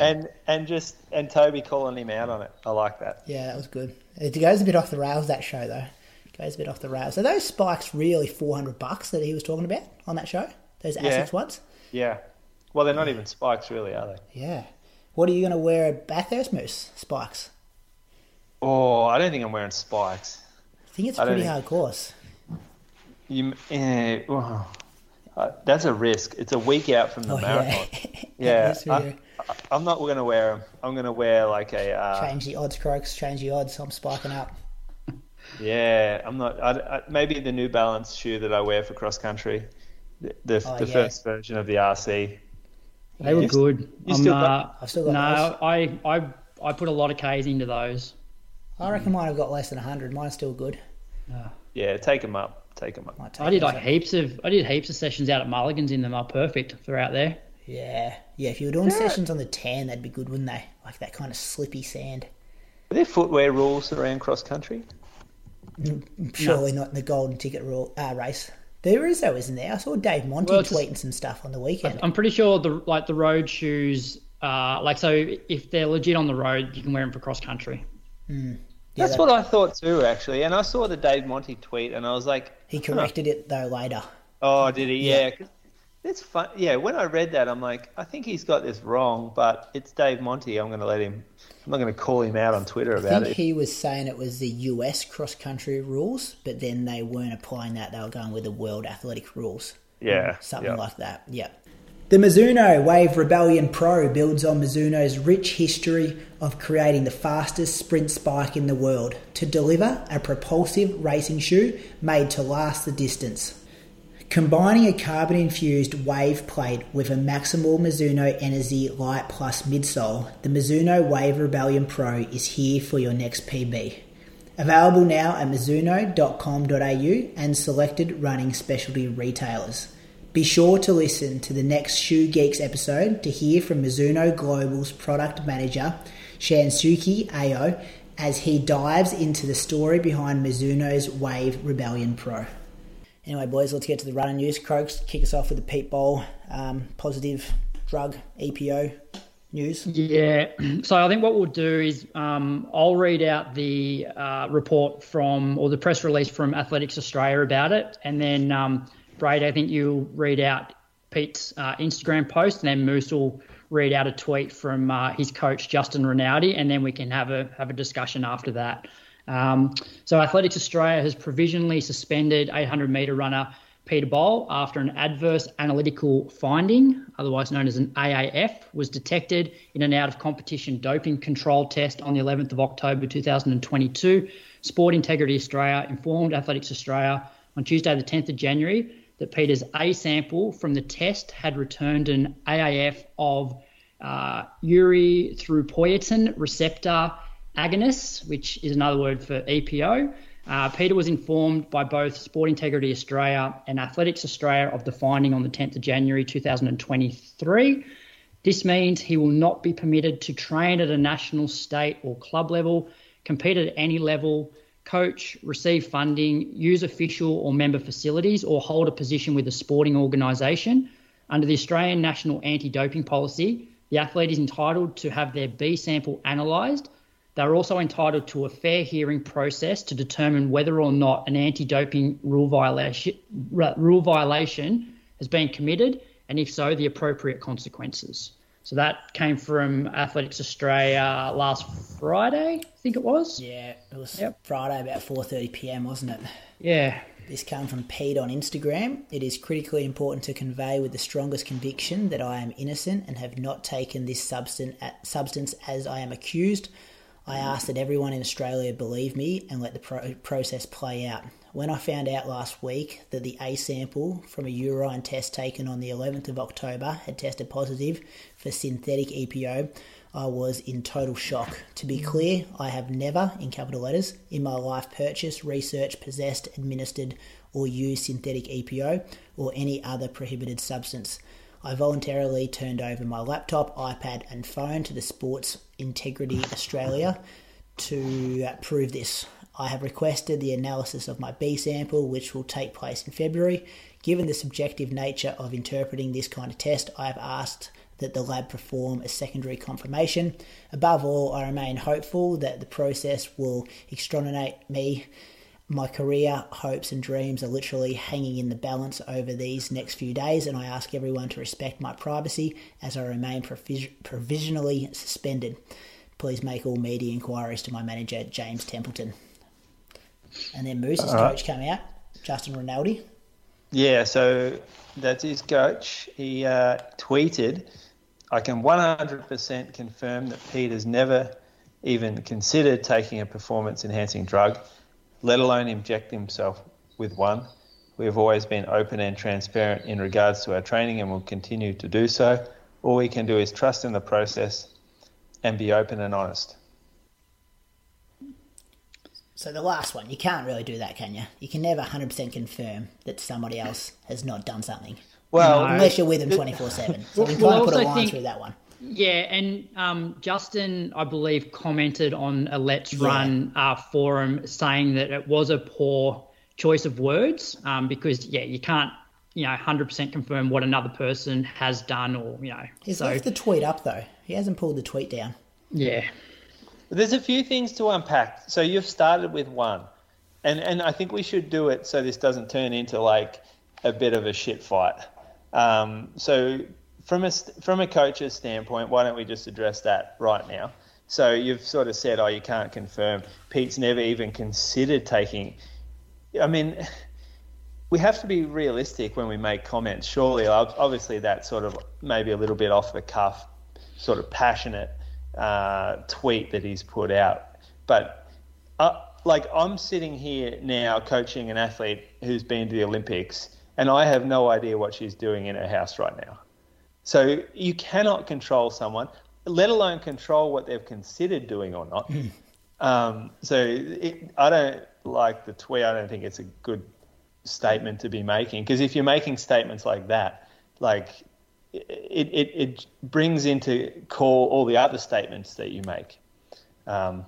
and and just and Toby calling him out on it? I like that. Yeah, that was good. It goes a bit off the rails that show though. It goes a bit off the rails. Are those spikes really 400 bucks that he was talking about on that show? Those Asics ones? Yeah. Well, they're not even spikes, really, are they? Yeah. What are you going to wear at Bathurst Moose? Spikes. Oh, I don't think I'm wearing spikes. I think it's a pretty think- hard course. You, eh, oh, uh, that's a risk. It's a week out from the Oh, marathon. yeah. Yeah, I, I'm not going to wear them. I'm going to wear like a uh, change the odds, Croaks. Change the odds. I'm spiking up. yeah. I'm not. I, I, maybe the New Balance shoe that I wear for cross country, the the, Oh, the yeah. first version of the RC. They were good. you I'm, still uh, got- I've still got no, those. I, I I put a lot of K's into those. I reckon mine have got less than 100. Mine's still good. Yeah, take them up. Take them up. Might take I did like up. heaps of I did heaps of sessions out at Mulligan's in them. Are perfect for out there. Yeah. Yeah, if you were doing sessions on the tan, that'd be good, wouldn't they? Like that kind of slippy sand. Are there footwear rules around cross country? Surely not in the golden ticket rule, uh, race. There is though, isn't there? I saw Dave Monti Well, it's tweeting some stuff on the weekend. I'm pretty sure the like the road shoes uh, like so if they're legit on the road, you can wear them for cross country. Mm. That's that- what I thought too, actually. And I saw the Dave Monti tweet, and I was like, He corrected it though later. "Oh, did he? Yeah. Yeah." It's fun. Yeah, when I read that, I'm like, I think he's got this wrong, but it's Dave Monti. I'm going to let him. I'm not going to call him out on Twitter I about think it. he was saying it was the US cross country rules, but then they weren't applying that. They were going with the World Athletic rules. Yeah, Something yeah. like that. Yeah. The Mizuno Wave Rebellion Pro builds on Mizuno's rich history of creating the fastest sprint spike in the world to deliver a propulsive racing shoe made to last the distance. Combining a carbon infused wave plate with a maximal Mizuno Energy Light Plus midsole, the Mizuno Wave Rebellion Pro is here for your next PB. Available now at mizuno.com.au and selected running specialty retailers. Be sure to listen to the next Shoe Geeks episode to hear from Mizuno Global's product manager, Shansuke Ayo, as he dives into the story behind Mizuno's Wave Rebellion Pro. Anyway, boys, let's get to the running news. Croaks, kick us off with the Pete Bol um, positive drug EPO news. Yeah. So I think what we'll do is um, I'll read out the uh, report from or the press release from Athletics Australia about it, and then um, Braid, I think you'll read out Pete's uh, Instagram post, and then Moose will read out a tweet from uh, his coach Justin Rinaldi, and then we can have a have a discussion after that. Um, so Athletics Australia has provisionally suspended 800 metre runner Peter Bol after an adverse analytical finding, otherwise known as an AAF, was detected in an out of competition doping control test on the 11th of October 2022. Sport Integrity Australia informed Athletics Australia on Tuesday, the 10th of January, that Peter's A sample from the test had returned an AAF of uh, erythropoietin receptor agonist, which is another word for EPO. Uh, Peter was informed by both Sport Integrity Australia and Athletics Australia of the finding on the 10th of January 2023. This means he will not be permitted to train at a national, state, or club level, compete at any level, coach, receive funding, use official or member facilities, or hold a position with a sporting organisation. Under the Australian National Anti Doping Policy, the athlete is entitled to have their B sample analysed. They're also entitled to a fair hearing process to determine whether or not an anti-doping rule violation, rule violation has been committed, and if so, the appropriate consequences. So that came from Athletics Australia last Friday, I think it was. Yeah, it was Yep. Friday about 4:30 p.m., wasn't it? Yeah, This came from Pete on Instagram. It is critically important to convey with the strongest conviction that I am innocent and have not taken this substance, substance as I am accused. I ask that everyone in Australia believe me and let the pro- process play out. When I found out last week that the A sample from a urine test taken on the 11th of October had tested positive for synthetic EPO, I was in total shock. To be clear, I have never, in capital letters, in my life purchased, researched, possessed, administered, or used synthetic EPO or any other prohibited substance. I voluntarily turned over my laptop, iPad, and phone to the Sports Integrity Australia to prove this. I have requested the analysis of my B sample, which will take place in February. Given the subjective nature of interpreting this kind of test, I have asked that the lab perform a secondary confirmation. Above all, I remain hopeful that the process will exonerate me. My career, hopes, and dreams are literally hanging in the balance over these next few days, and I ask everyone to respect my privacy as I remain provis- provisionally suspended. Please make all media inquiries to my manager, James Templeton. And then Moose's coach came out, Justin Rinaldi. Yeah, so that's his coach. He uh, tweeted, I can 100% confirm that Pete has never even considered taking a performance enhancing drug, let alone inject himself with one. We have always been open and transparent in regards to our training and will continue to do so. All we can do is trust in the process and be open and honest. So the last one, you can't really do that, can you? You can never 100% confirm that somebody else has not done something. Well, No. Unless you're with them 24 7. So we Well, kind I of put a line think- through that one. Yeah, and um, Justin, I believe, commented on a Let's Yeah. Run uh, forum saying that it was a poor choice of words um, because, yeah, you can't you know 100% confirm what another person has done or you know He's so left the tweet up though. He hasn't pulled the tweet down. yeah There's a few things to unpack. So you've started with one, and and I think we should do it so this doesn't turn into like a bit of a shit fight. Um, so from a from a coach's standpoint, why don't we just address that right now? So you've sort of said, oh, you can't confirm. Pete's never even considered taking. I mean, we have to be realistic when we make comments. Surely, obviously, that's sort of maybe a little bit off the cuff, sort of passionate uh, tweet that he's put out. But uh, like, I'm sitting here now coaching an athlete who's been to the Olympics, and I have no idea what she's doing in her house right now. So you cannot control someone, let alone control what they've considered doing or not. um, so it, I don't like the tweet. I don't think it's a good statement to be making because if you're making statements like that, like it, it, it brings into call all the other statements that you make. Um,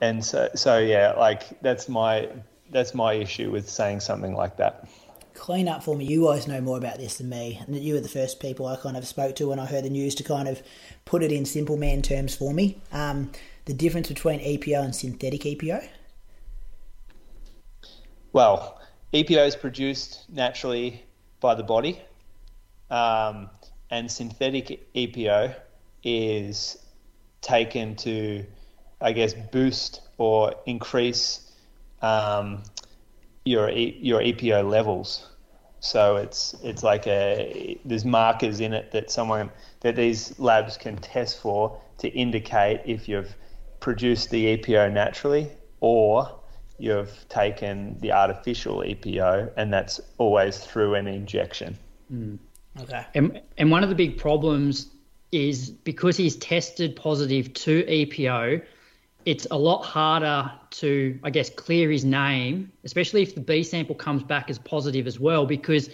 and so, so yeah, like that's my that's my issue with saying something like that. Clean up for me. You guys know more about this than me, and you were the first people I kind of spoke to when I heard the news to kind of put it in simple man terms for me. Um, the difference between EPO and synthetic EPO. Well, EPO is produced naturally by the body, um, and synthetic EPO is taken to, I guess, boost or increase um, your your EPO levels. So it's it's like a there's markers in it that someone that these labs can test for to indicate if you've produced the EPO naturally or you've taken the artificial EPO, and that's always through an injection. Okay. And, and one of the big problems is because he's tested positive to EPO, it's a lot harder to, I guess, clear his name, especially if the B sample comes back as positive as well, because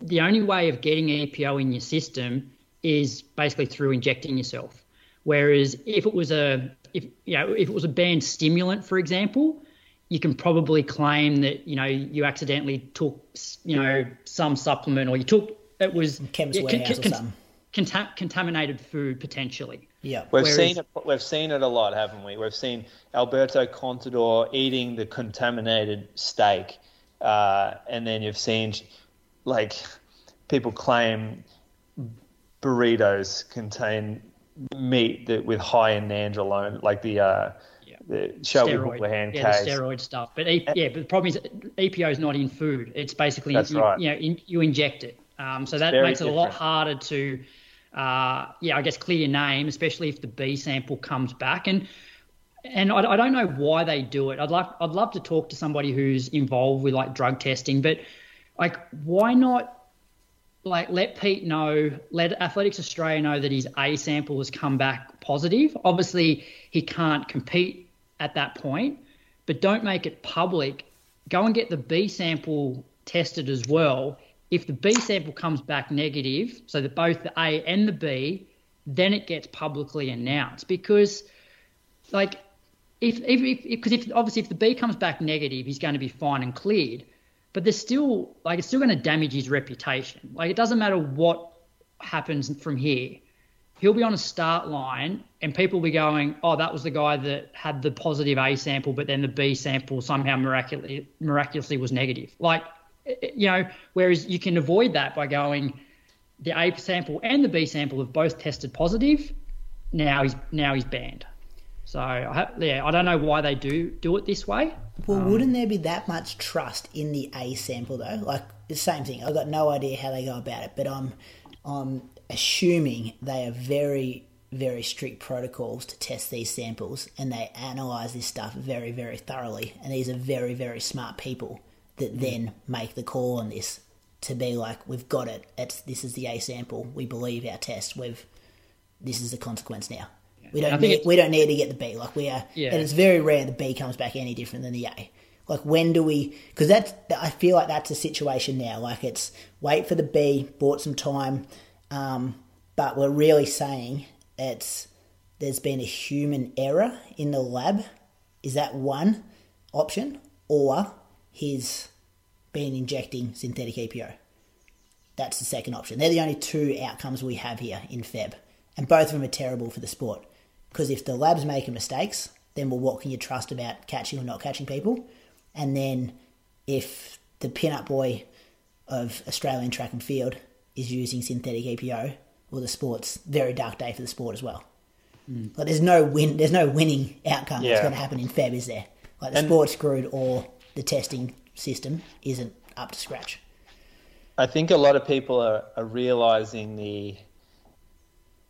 the only way of getting EPO in your system is basically through injecting yourself. Whereas if it was a if you know if it was a banned stimulant, for example, you can probably claim that you know you accidentally took you know some supplement or you took it was Chemist yeah, con- or something. contam- contaminated food potentially. Yeah. We've Whereas- seen it. We've seen it a lot, haven't we? We've seen Alberto Contador eating the contaminated steak, uh, and then you've seen like people claim burritos contain meat that with high in nandrolone, like the uh, Yeah. the Shelby steroid, Houlihan yeah, case. the steroid stuff. But e- yeah, but the problem is EPO is not in food. It's basically That's you, right. you know in, you inject it. Um, so that makes it a lot harder to, uh, yeah, I guess clear your name, especially if the B sample comes back and. And I, I don't know why they do it. I'd like I'd love to talk to somebody who's involved with like drug testing, but like why not like let Pete know, let Athletics Australia know that his A sample has come back positive. Obviously, he can't compete at that point, but don't make it public. Go and get the B sample tested as well. If the B sample comes back negative, so that both the A and the B, then it gets publicly announced because, like, if if because if, obviously if the B comes back negative, he's going to be fine and cleared but there's still like it's still going to damage his reputation. Like it doesn't matter what happens from here. He'll be on a start line and people will be going, "Oh, that was the guy that had the positive A sample, but then the B sample somehow miraculously miraculously was negative." Like you know, whereas you can avoid that by going the A sample and the B sample have both tested positive. Now he's now he's banned. So I yeah, I don't know why they do do it this way. Well, um, wouldn't there be that much trust in the A sample though? Like the same thing. I've got no idea how they go about it, but I'm I'm assuming they have very very strict protocols to test these samples, and they analyze this stuff very very thoroughly. And these are very very smart people that then make the call on this to be like, we've got it. It's this is the A sample. We believe our test. We've this is the consequence now. We don't need, we don't need to get the B. Like we are, Yeah. and it's very rare the B comes back any different than the A. Like when do we? Because that's I feel like that's a situation now. Like it's wait for the B, bought some time, um, but we're really saying it's there's been a human error in the lab. Is that one option, or he's been injecting synthetic EPO? that's the second option. They're the only two outcomes we have here in Feb, and both of them are terrible for the sport. Because if the lab's making mistakes, then well, what can you trust about catching or not catching people? And then if the pin-up boy of Australian track and field is using synthetic EPO, well, the sport's very dark day for the sport as well. Mm. Like there's no win, there's no winning outcome yeah. that's going to happen in Feb, is there? Like the and sport's screwed, or the testing system isn't up to scratch. I think a lot of people are, are realizing the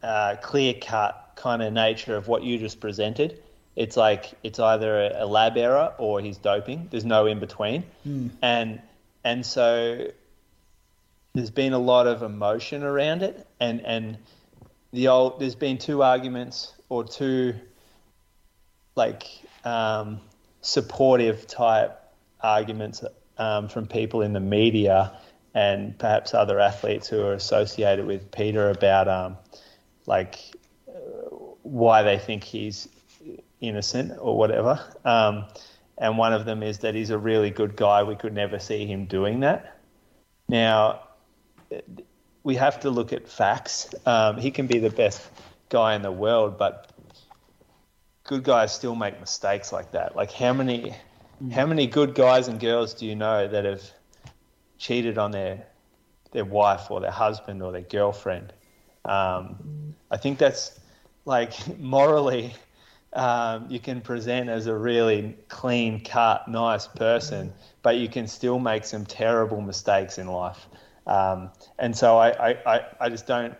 uh, clear cut kind of nature of what you just presented. It's like it's either a, lab error or he's doping. There's no in between, mm. and and so there's been a lot of emotion around it, and and the old there's been two arguments or two like um, supportive type arguments um, from people in the media and perhaps other athletes who are associated with Peter about um, like uh, why they think he's innocent or whatever. Um, and one of them is that he's a really good guy. We could never see him doing that. Now, we have to look at facts. Um, he can be the best guy in the world, but good guys still make mistakes like that. Like how many, how many good guys and girls do you know that have cheated on their their wife or their husband or their girlfriend. Um, I think that's like morally, um, you can present as a really clean cut, nice person, but you can still make some terrible mistakes in life. Um, and so I, I, I just don't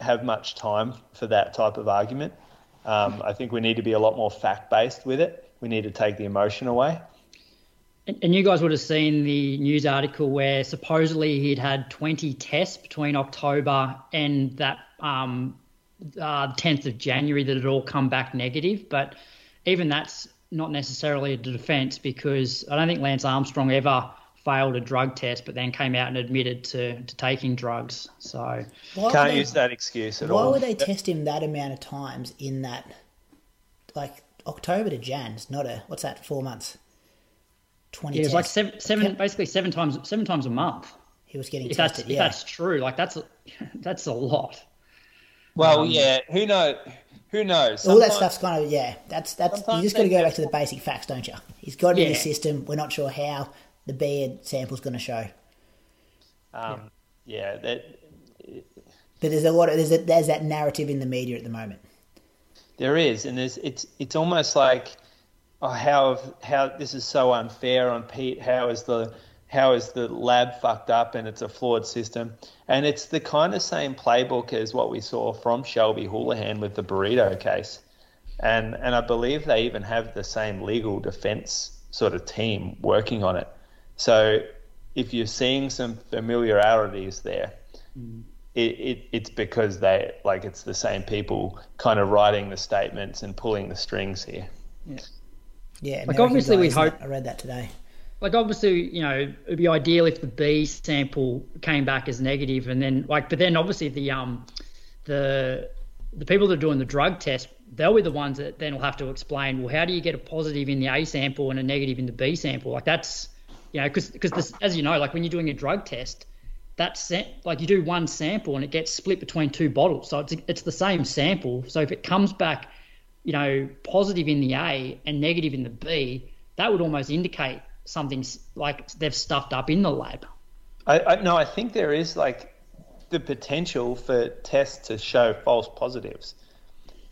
have much time for that type of argument. Um, I think we need to be a lot more fact based with it. We need to take the emotion away. And you guys would have seen the news article where supposedly he'd had 20 tests between October and that um, uh, 10th of January that had all come back negative. But even that's not necessarily a defence because I don't think Lance Armstrong ever failed a drug test, but then came out and admitted to, to taking drugs. So why can't they, use that excuse at why all. Why would they test him that amount of times in that, like October to Jan's? Not a what's that? Four months twenty. Yeah, it was like seven, seven, basically seven times, seven times a month. He was getting if tested. That's, yeah. If that's true, like that's a, that's a lot. Well, um, yeah. Who knows? Who knows? Sometimes, all that stuff's kind of yeah. That's that's you just got to go back to the basic facts, don't you? He's got it yeah. in the system. We're not sure how the beard sample's going to show. Um, yeah. yeah, that. But there's a lot of there's a, there's that narrative in the media at the moment. There is, and there's it's it's almost like oh, how how this is so unfair on Pete. How is the how is the lab fucked up and it's a flawed system? And it's the kind of same playbook as what we saw from Shelby Houlihan with the burrito case. And and I believe they even have the same legal defense sort of team working on it. So if you're seeing some familiarities there, mm. it, it, it's because they like it's the same people kind of writing the statements and pulling the strings here. Yeah. Yeah, like obviously we hope. I read that today. Like obviously, you know, it'd be ideal if the B sample came back as negative, and then like, but then obviously the um, the the people that are doing the drug test, they'll be the ones that then will have to explain, well, how do you get a positive in the A sample and a negative in the B sample? Like that's, you know, because because as you know, like when you're doing a drug test, that's like you do one sample and it gets split between two bottles, so it's it's the same sample. So if it comes back you know, positive in the A and negative in the B, that would almost indicate something like they've stuffed up in the lab. I, I no, I think there is like the potential for tests to show false positives.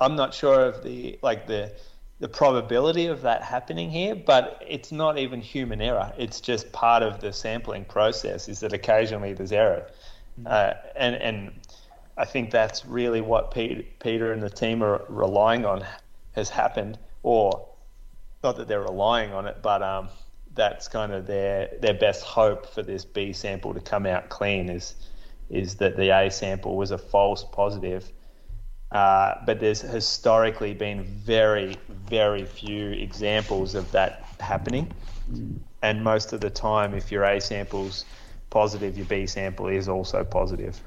I'm not sure of the like the the probability of that happening here, but it's not even human error. It's just part of the sampling process. Is that occasionally there's error, mm. uh, and and I think that's really what Peter, Peter and the team are relying on has happened, or not that they're relying on it, but um, that's kind of their their best hope for this B sample to come out clean is is that the A sample was a false positive. Uh, but there's historically been very, very few examples of that happening. And most of the time, if your A sample's positive, your B sample is also positive.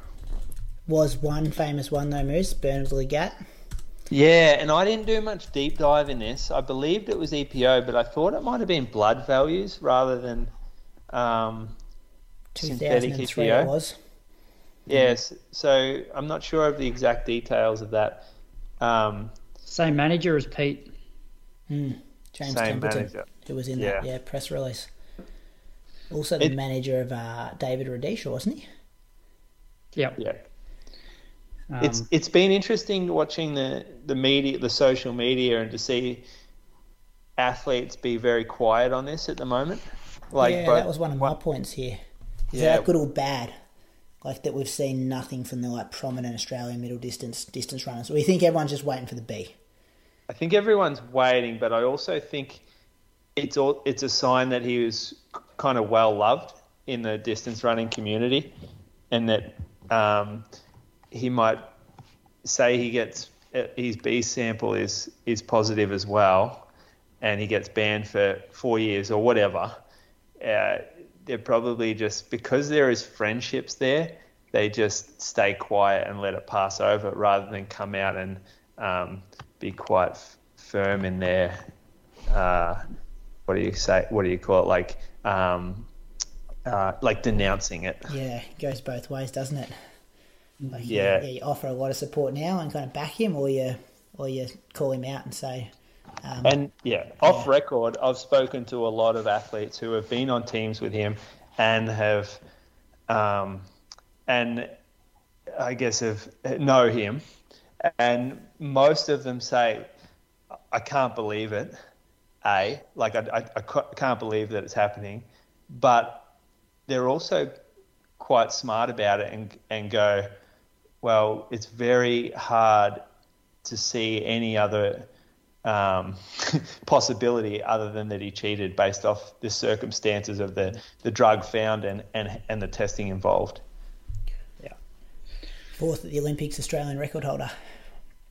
Was one famous one though, Moose, Bernard Lagat? Yeah, and I didn't do much deep dive in this. I believed it was EPO, but I thought it might have been blood values rather than um, synthetic EPO. It was. Yes. So I'm not sure of the exact details of that. Um, Same manager as Pete. James Same Templeton, manager. who was in Yeah. that yeah press release. Also, the It- manager of uh, David Rudisha, wasn't he? Yep. yeah. Um, it's it's been interesting watching the the media, the social media, and to see athletes be very quiet on this at the moment. Like, yeah, both- that was one of my points here. Is Yeah. that good or bad? Like that we've seen nothing from the like prominent Australian middle distance distance runners. We think everyone's just waiting for the B. I think everyone's waiting, but I also think it's all, it's a sign that he was kind of well loved in the distance running community, and that um, he might say he gets his B sample is is positive as well, and he gets banned for four years or whatever. Uh, they're probably just because there is friendships there, they just stay quiet and let it pass over rather than come out and um, be quite f- firm in their uh, what do you say? What do you call it? Like um, uh, like denouncing it. Yeah, it goes both ways, doesn't it? Like, Yeah. you, you offer a lot of support now and kind of back him, or you or you call him out and say, um, And yeah, off record, I've spoken to a lot of athletes who have been on teams with him and have, um, and I guess have know him, and most of them say, "I can't believe it." A, like I, I, I can't believe that it's happening, but they're also quite smart about it and and go, well, it's very hard to see any other um, possibility other than that he cheated based off the circumstances of the, the drug found and, and, and the testing involved. Yeah. fourth at the Olympics, Australian record holder,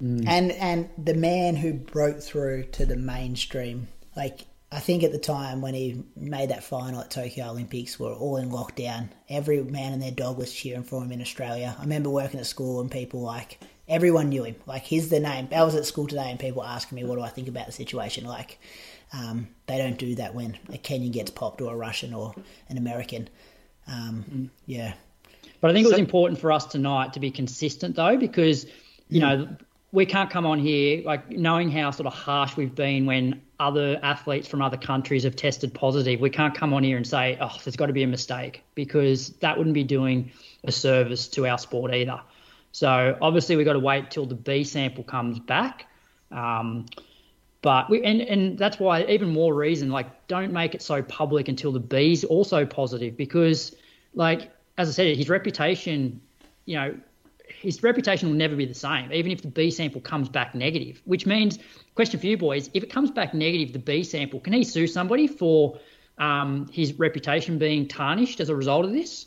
and and the man who broke through to the mainstream. Like I think at the time when he made that final at Tokyo Olympics, we were all in lockdown. Every man and their dog was cheering for him in Australia. I remember working at school and people like everyone knew him. Like he's the name. I was at school today and people asking me what do I think about the situation. Like um, they don't do that when a Kenyan gets popped or a Russian or an American. Um, Yeah. But I think it was important for us tonight to be consistent, though, because you know we can't come on here like knowing how sort of harsh we've been when other athletes from other countries have tested positive. We can't come on here and say, "Oh, there's got to be a mistake," because that wouldn't be doing a service to our sport either. So obviously we've got to wait till the B sample comes back. Um, but we and, and that's why even more reason like don't make it so public until the B's also positive because like as I said his reputation you know his reputation will never be the same even if the B sample comes back negative which means question for you boys if it comes back negative the B sample can he sue somebody for um, his reputation being tarnished as a result of this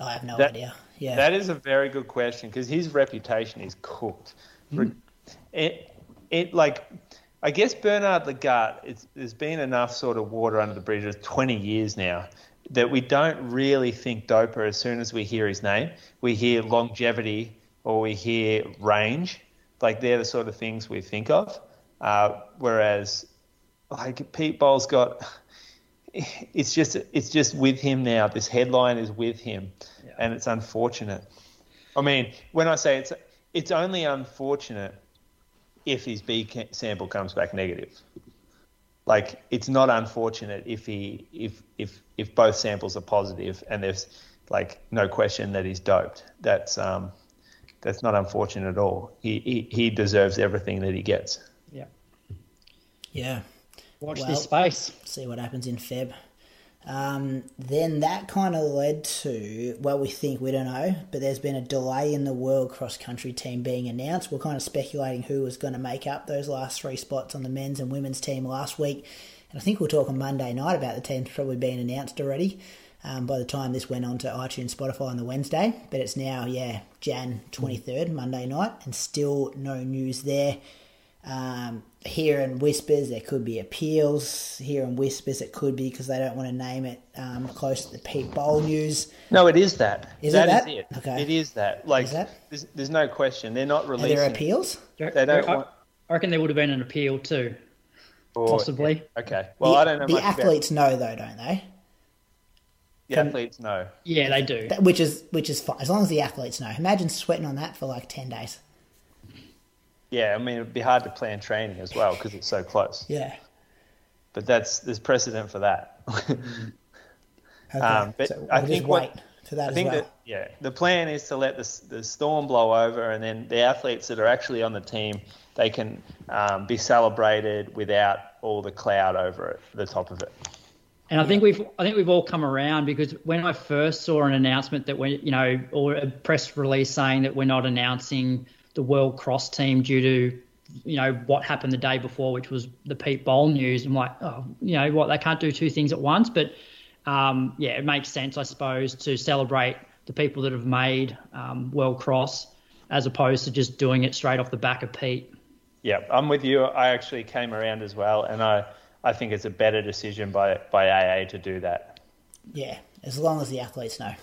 I have no That- idea. Yeah. That is a very good question because his reputation is cooked. It, it like, I guess Bernard Lagat, it's, there's been enough sort of water under the bridge for 20 years now that we don't really think doper as soon as we hear his name. We hear longevity or we hear range. Like they're the sort of things we think of. Uh, whereas, like Pete Bol's got, it's just it's just with him now. This headline is with him, and it's unfortunate. I mean, when I say it's it's only unfortunate if his B sample comes back negative. Like it's not unfortunate if he if if if both samples are positive and there's like no question that he's doped. That's um that's not unfortunate at all. He he, he deserves everything that he gets. yeah yeah. watch Well- this space see what happens in Feb. Um, then that kind of led to, well, we think, we don't know, but there's been a delay in the world cross country team being announced. We're kind of speculating who was going to make up those last three spots on the men's and women's team last week. And I think we'll talk on Monday night about the teams probably being announced already um, by the time this went on to iTunes, Spotify on the Wednesday. But it's now, yeah, Jan 23rd, Monday night, and still no news there. Um, hearing whispers there could be appeals. Hearing whispers it could be because they don't want to name it um, close to the Pete Bol news. No, it is that. Is it That that? is it. Okay. It is that. Like, Is that? There's, there's no question. They're not Are releasing. there appeals? They don't I, want- I reckon there would have been an appeal too Or- possibly Okay. Well, the, I don't know the much athletes know though, don't they? The Can- athletes know. Yeah, they do. That- which is which is fine as long as the athletes know. Imagine sweating on that for like ten days. Yeah, I mean it'd be hard to plan training as well because it's so close. Yeah. But that's there's precedent for that. Okay. Um, but so we'll I think wait what- for that I as think well. that yeah, the plan is to let the the storm blow over, and then the athletes that are actually on the team they can um, be celebrated without all the cloud over it, the top of it. And I think we've I think we've all come around because when I first saw an announcement that we you know or a press release saying that we're not announcing the world cross team due to you know what happened the day before, which was the Pete Bol news. I'm like, oh, you know what? They can't do two things at once. But um, yeah, it makes sense, I suppose, to celebrate the people that have made um, world cross as opposed to just doing it straight off the back of Pete. Yeah, I'm with you. I actually came around as well, and I, I think it's a better decision by by AA to do that. Yeah, as long as the athletes know.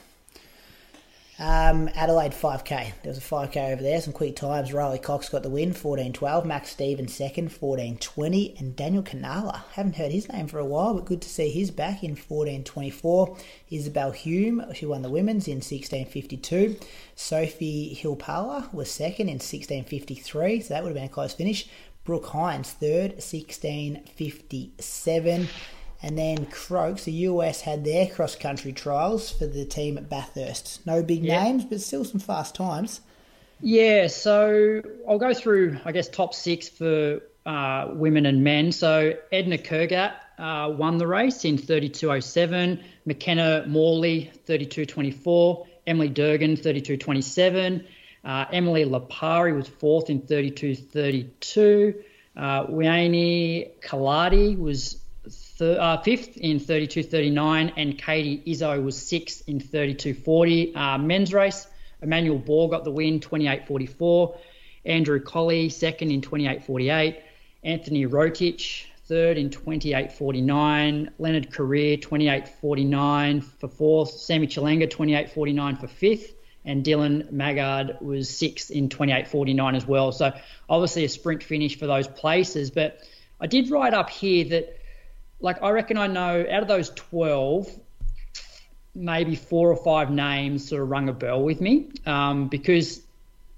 Um, Adelaide 5K. There was a 5K over there. Some quick times. Riley Cox got the win, 14.12. Max Stevens second, 14.20. And Daniel Canala. Haven't heard his name for a while, but good to see his back in 14.24. Isabel Hume, she won the women's in 16.52. Sophie Hilpala was second in 16.53, so that would have been a close finish. Brooke Hines third, 16.57. And then Croaks, the US had their cross country trials for the team at Bathurst. No big Yeah. names, but still some fast times. Yeah, so I'll go through, I guess, top six for uh, women and men. So Edna Kurgat uh, won the race in 32.07, Makena Morley 32.24, Emily Durgan 32.27, uh, Emily Lipari was fourth in 32.32, uh, Weini Kelati was th- uh, fifth in 32.39, and Katie Izzo was sixth in 32.40. Uh, men's race, Emmanuel Bor got the win, 28.44. Andrew Colley, second in 28.48. Anthony Rotich, third in 28.49. Leonard Korir, 28.49 for fourth. Sammy Chelanga, 28.49 for fifth. And Dillon Maggard was sixth in 28.49 as well. So obviously a sprint finish for those places. But I did write up here that, like, I reckon I know out of those 12, maybe four or five names sort of rung a bell with me um, because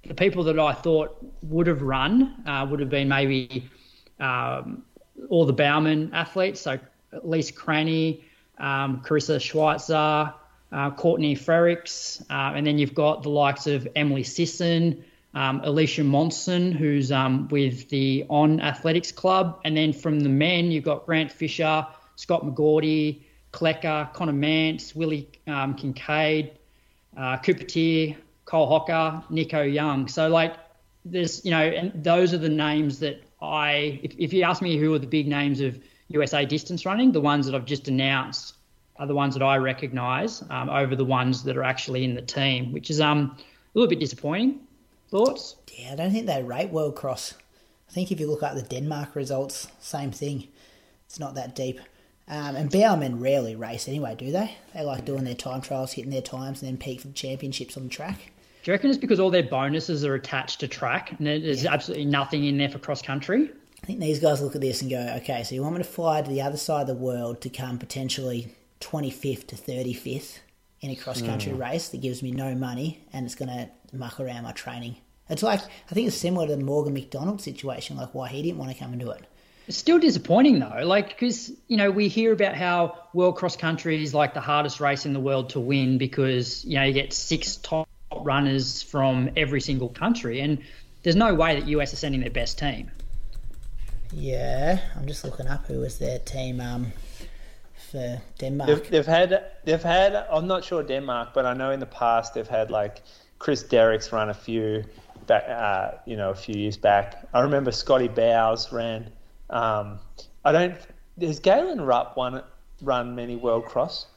the people that I thought would have run uh, would have been maybe um, all the Bowerman athletes, so Elise Cranny, um, Karissa Schweizer, uh, Courtney Frerichs, uh, and then you've got the likes of Emily Sisson, um, Alicia Monson, who's um, with the On Athletics Club, and then from the men you've got Grant Fisher, Scott McGorty, Klecker, Conner Mantz, Willie um, Kincaid, uh, Cooper Teare, Cole Hocker, Nico Young. So like there's you know, and those are the names that I if, if you ask me who are the big names of USA distance running, the ones that I've just announced are the ones that I recognise um, over the ones that are actually in the team, which is um a little bit disappointing. Thoughts? Yeah, I don't think they rate World Cross. I think if you look at the Denmark results, same thing. It's not that deep. Um, and Bowerman rarely race anyway, do they? They like doing their time trials, hitting their times, and then peak for the championships on the track. Do you reckon it's because all their bonuses are attached to track and there's absolutely nothing in there for cross country? I think these guys look at this and go, okay, so you want me to fly to the other side of the world to come potentially 25th to 35th in a cross country race that gives me no money and it's going to muck around my training. It's like, I think it's similar to the Morgan McDonald situation, like why he didn't want to come and do it. It's still disappointing though, like because you know we hear about how world cross country is like the hardest race in the world to win because you know you get six top runners from every single country, and there's no way that US are sending their best team. Yeah, I'm just looking up who was their team um, for Denmark. They've, they've had they've had I'm not sure Denmark, but I know in the past they've had like Chris Derrick's run a few back, uh, you know, a few years back. I remember Scotty Bowes ran. Um, I don't. Has Galen Rupp won run many World Cross?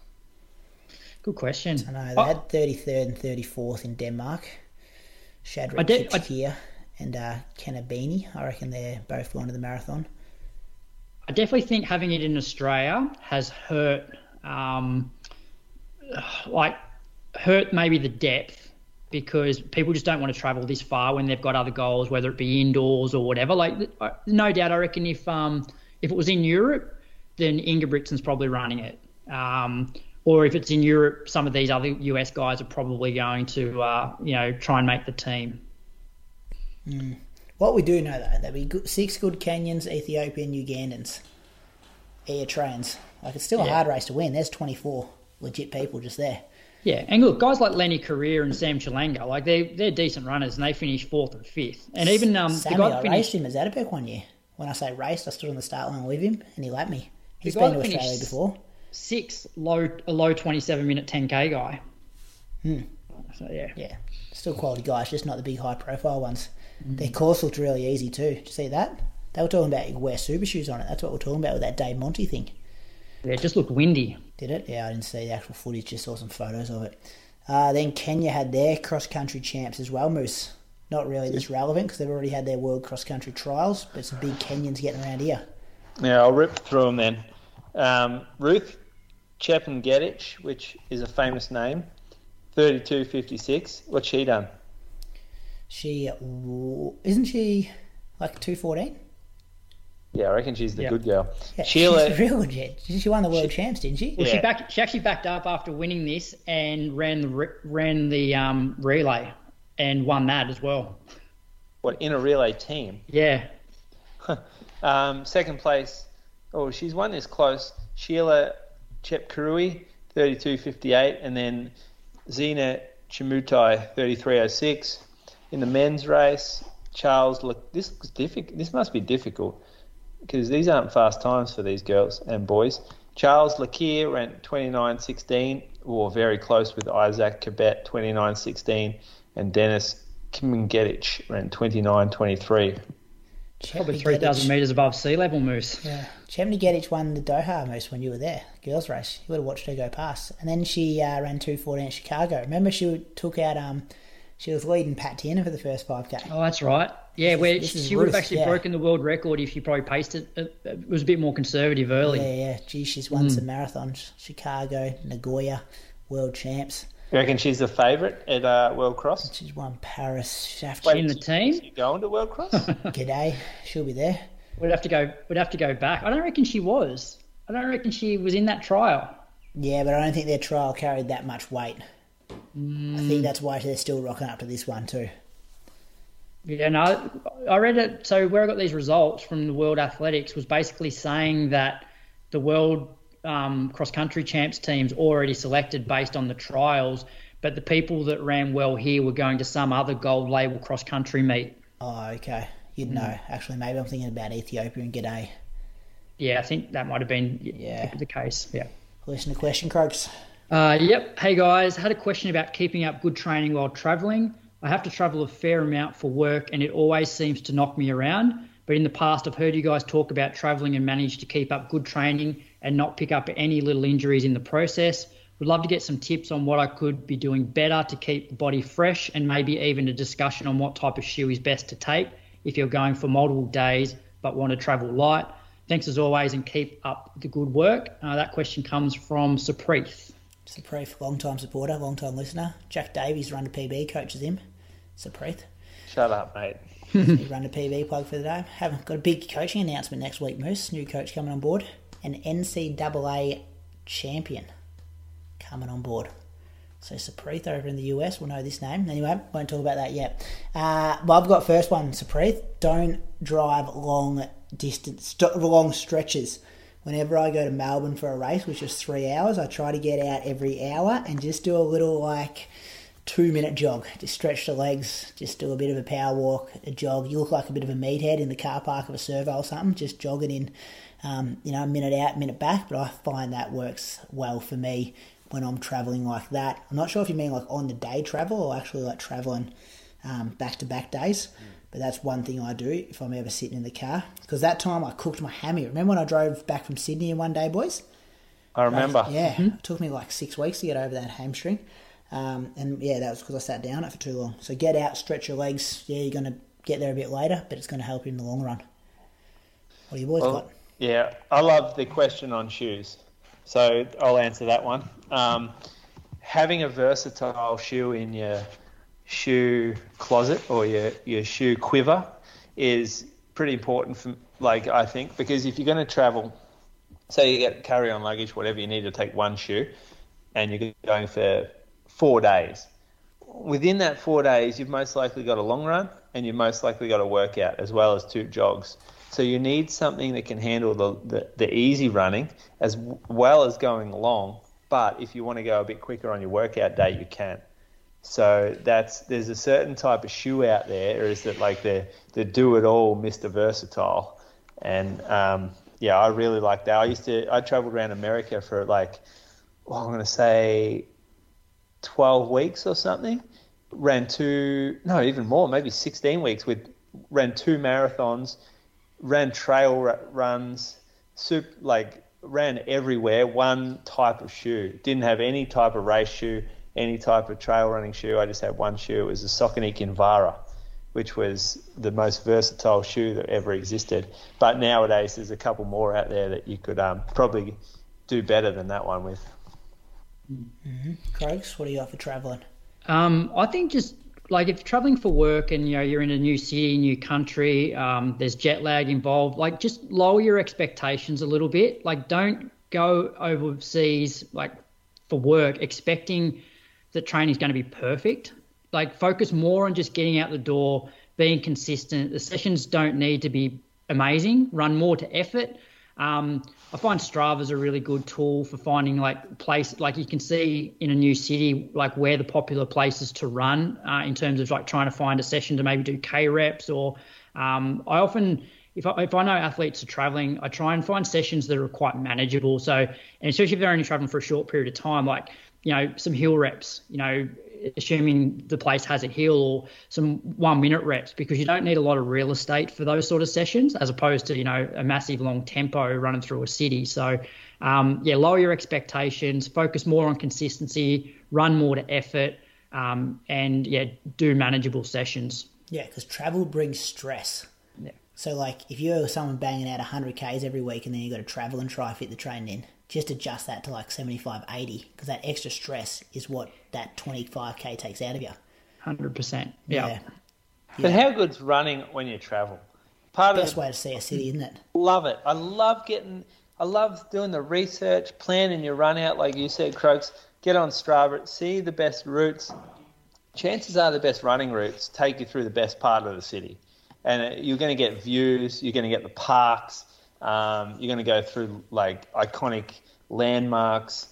Good question. I know they Oh, had 33rd and 34th in Denmark. Shadrack I did- I- Kipchirchir and uh, Kenabini. I reckon they're both going to the marathon. I definitely think having it in Australia has hurt, um, like, hurt maybe the depth because people just don't want to travel this far when they've got other goals, whether it be indoors or whatever. Like, no doubt, I reckon if um, if it was in Europe, then Ingebrigtsen's probably running it. Um, or if it's in Europe, some of these other US guys are probably going to, uh, you know, try and make the team. What we do know though, there'll be good, six good Kenyans, Ethiopian, Ugandans, Eritreans. Like it's still a hard race to win. There's 24 legit people just there. Yeah, and look, guys like Lenny Korir and Sam Chelanga, like they they're decent runners, and they finish fourth and fifth. And even um, the Sammy, guy I that raced finished, him at Zatopek one year. When I say raced, I stood on the start line with him, and he lapped me. He's been to Australia finished- before. sixth, low a low twenty seven minute ten k guy. Hmm. So yeah, Yeah, still quality guys, just not the big high profile ones. Mm. Their course looked really easy too. Did you see that? They were talking about you wear super shoes on it. That's what we're talking about with that Dave Monti thing. yeah, it just looked windy. Did it? Yeah, I didn't see the actual footage, just saw some photos of it. Uh, then Kenya had their cross country champs as well, Moose. Not really this relevant because they've already had their world cross country trials, but some big Kenyans getting around here. Yeah, I'll rip through them then. Um, Ruth Chepngetich, which is a famous name, 32.56. What's she done? She isn't she like two fourteen? Yeah, I reckon she's the Yeah. good girl. Yeah, Sheila, she's real legit. She won the world champs, didn't she? Well, she Yeah. backed. She actually backed up after winning this and ran the ran the um, relay and won that as well. what in a relay team? Yeah, Um, second place. Oh, she's won this close. Sheila Chepkirui, 32.58, and then Zena Chimutai, 33.06. In the men's race, Charles. Look, this is difficult. This must be difficult because these aren't fast times for these girls and boys. Charles Lakir ran 29.16, or very close with Isaac Cabet, 29.16, and Dennis Kimingetich ran 29.23. probably three thousand meters above sea level, Moose. Yeah. Chepngetich won the Doha most when you were there, girls' race. You would have watched her go past. And then she uh, ran 214 at Chicago. Remember, she took out, um, she was leading Pat Tiernan for the first 5K. Oh, that's right. Yeah, where this is she would have actually yeah. broken the world record if she probably paced it. It, it was a bit more conservative early. Yeah, yeah. Gee, she's won some marathons. Chicago, Nagoya, world champs. You reckon she's the favourite at uh, World Cross? She's won Paris, Shaft. Wait. In the team, You going to World Cross? G'day. She'll be there. we'd have to go. We'd have to go back. I don't reckon she was. I don't reckon she was in that trial. Yeah, but I don't think their trial carried that much weight. I think that's why they're still rocking up to this one too. Yeah, no, I read it. So where I got these results from the World Athletics was basically saying that the World um, cross country champs teams already selected based on the trials, but the people that ran well here were going to some other gold label cross country meet. Oh, okay. You'd know. Actually, maybe I'm thinking about Ethiopia and G'day. Yeah, I think that might have been Yeah. the, the case. Yeah. Listen to question, Croaks. Uh, yep. Hey guys, had a question about keeping up good training while traveling. I have to travel a fair amount for work, and it always seems to knock me around. But in the past, I've heard you guys talk about traveling and manage to keep up good training and not pick up any little injuries in the process. Would love to get some tips on what I could be doing better to keep the body fresh, and maybe even a discussion on what type of shoe is best to take if you're going for multiple days but want to travel light. Thanks as always, and keep up the good work. Uh, that question comes from Supreeth. Supreeth, long time supporter, long time listener. Jack Davies, run to PB, coaches him. Supreeth. Shut up, mate. he run a PB plug for the day. Haven't got a big coaching announcement next week, Moose. New coach coming on board. An NCAA champion coming on board. So Supreeth over in the US will know this name. Anyway, won't talk about that yet. Uh, well, I've got first one, Supreeth. Don't drive long distance, st- long stretches. Whenever I go to Melbourne for a race, which is three hours, I try to get out every hour and just do a little like two minute jog. Just stretch the legs, just do a bit of a power walk, a jog. You look like a bit of a meathead in the car park of a servo or something, just jogging in, um, you know, a minute out, minute back. But I find that works well for me when I'm traveling like that. I'm not sure if you mean like on the day travel or actually like traveling back to back days. But that's one thing I do if I'm ever sitting in the car. Because that time I cooked my hammy. Remember when I drove back from Sydney in one day, boys? I remember. Yeah, it took me like six weeks to get over that hamstring. Um, and yeah, that was because I sat down it for too long. So get out, stretch your legs. Yeah, you're going to get there a bit later, but it's going to help you in the long run. What do you boys Well, got? yeah, I love the question on shoes. So I'll answer that one. Um, having a versatile shoe in your shoe closet or your, your shoe quiver is pretty important for like I think because if you're going to travel, say you get carry on luggage, whatever, you need to take one shoe. and you're going for four days. Within that four days, you've most likely got a long run and you've most likely got a workout as well as two jogs. So you need something that can handle the, the, the easy running as well as going long. But if you want to go a bit quicker on your workout day, you can. So that's there's a certain type of shoe out there, is that like the the do it all, Mister Versatile, and um, yeah, I really like that. I used to I traveled around America for like, well, I'm gonna say, twelve weeks or something. Ran two, no, even more, maybe sixteen weeks. With ran two marathons, ran trail runs, soup like ran everywhere. One type of shoe, didn't have any type of race shoe any type of trail running shoe. I just had one shoe. It was a Saucony Kinvara, which was the most versatile shoe that ever existed. But nowadays, there's a couple more out there that you could um, probably do better than that one with. Mm-hmm. Croaks, what do you got for traveling? Um, I think just like if you're traveling for work and you know you're in a new city, new country, um, there's jet lag involved. Like just lower your expectations a little bit. Like don't go overseas like for work expecting that training is going to be perfect. Like focus more on just getting out the door, being consistent. The sessions don't need to be amazing. Run more to effort. Um, I find Strava is a really good tool for finding like place like you can see in a new city like where the popular places to run uh, in terms of like trying to find a session to maybe do K reps or um, I often if I, if I know athletes are traveling, I try and find sessions that are quite manageable. So, and especially if they're only traveling for a short period of time, like you know, some hill reps, you know, assuming the place has a hill or some one minute reps because you don't need a lot of real estate for those sort of sessions as opposed to, you know, a massive long tempo running through a city. So, um, yeah, lower your expectations, focus more on consistency, run more to effort, um, and yeah, do manageable sessions. Yeah, because travel brings stress. Yeah. So, like, if you're someone banging out 100 Ks every week and then you've got to travel and try fit the train in, just adjust that to like 75, 80, because that extra stress is what that 25k takes out of you. 100%. Yeah. yeah. But how good's running when you travel? Part Best of the, way to see a city, isn't it? Love it. I love getting, I love doing the research, planning your run out, like you said, Croaks. Get on Strava, see the best routes. Chances are the best running routes take you through the best part of the city. And uh, you're going to get views, you're going to get the parks, um, you're going to go through like iconic landmarks.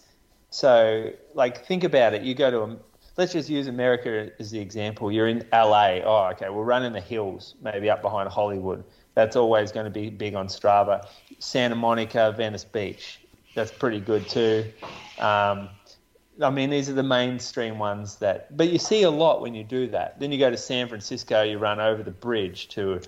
So, like, think about it. You go to, a, let's just use America as the example. You're in LA. Oh, okay, we'll run in the hills, maybe up behind Hollywood. That's always going to be big on Strava. Santa Monica, Venice Beach. That's pretty good too. Um, I mean, these are the mainstream ones that, but you see a lot when you do that. Then you go to San Francisco, you run over the bridge to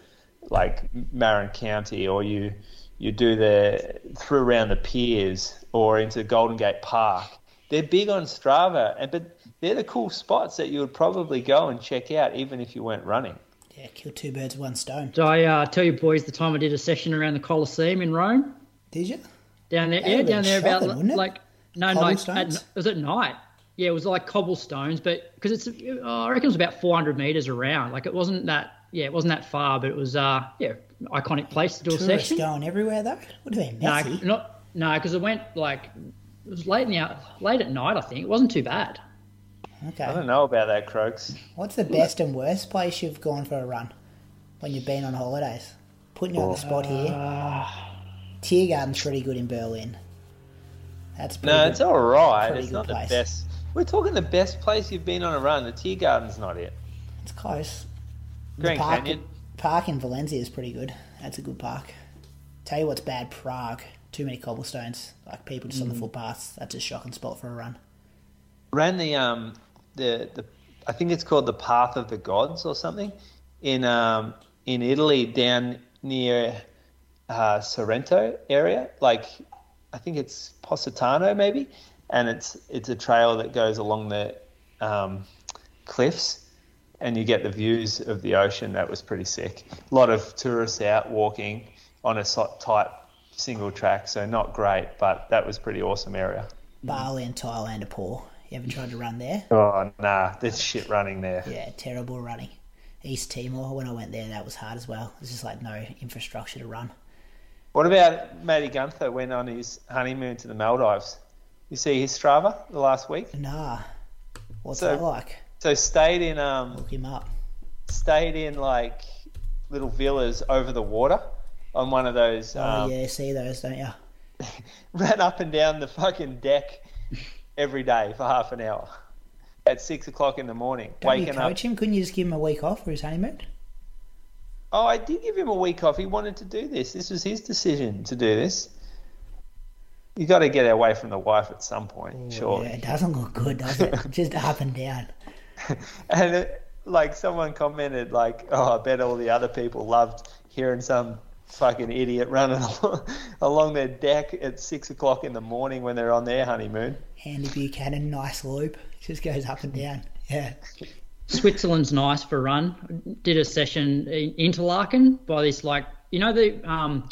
like Marin County, or you you do the through around the piers or into Golden Gate Park. They're big on Strava, and but they're the cool spots that you would probably go and check out even if you weren't running. Yeah, kill two birds with one stone. Did I uh, tell you boys the time I did a session around the Colosseum in Rome? Did you? Down there, yeah, down there shocking, about like no, no, at, was at night. Yeah, it was like cobblestones, but because it's, uh, I reckon it was about 400 meters around. Like it wasn't that, yeah, it wasn't that far, but it was, uh, yeah, iconic place to do Tourists a session. going everywhere though. What do they messy? No, not no, because it went like it was late in the late at night. I think it wasn't too bad. Okay. I don't know about that, Croaks. What's the best and worst place you've gone for a run when you've been on holidays? Putting you on the spot here. Uh, Tiergarten's pretty good in Berlin. That's no, good, it's all right. It's not place. the best. We're talking the best place you've been on a run. The Tiergarten's not it. It's close. Grand Canyon park in Valencia is pretty good. That's a good park. Tell you what's bad, Prague. Too many cobblestones. Like people just mm. on the mm. footpaths. That's a shocking spot for a run. Ran the um the the I think it's called the Path of the Gods or something in um in Italy down near uh, Sorrento area. Like I think it's Positano maybe, and it's it's a trail that goes along the um, cliffs and you get the views of the ocean. That was pretty sick. A lot of tourists out walking on a tight single track, so not great, but that was pretty awesome area. Bali and Thailand are poor. You ever tried to run there? Oh nah, there's shit running there. Yeah, terrible running. East Timor, when I went there, that was hard as well. There's just like no infrastructure to run. What about Matty Gunther went on his honeymoon to the Maldives? You see his Strava the last week. Nah. What's So- that like? So stayed in um Look him up. stayed in like little villas over the water on one of those. Oh um, yeah, see those, don't you? Ran up and down the fucking deck every day for half an hour at six o'clock in the morning, Don't you waking coach up. him? Couldn't you just give him a week off for his honeymoon? Oh, I did give him a week off. He wanted to do this. This was his decision to do this. You got to get away from the wife at some point, sure. Yeah, it doesn't look good, does it? just up and down. And it, like someone commented, like, "Oh, I bet all the other people loved hearing some fucking idiot running along, along their deck at six o'clock in the morning when they're on their honeymoon." Andy Buchanan, nice loop. Just goes up and down. Yeah. Switzerland's nice for a run. Did a session in Interlaken by this like you know the um,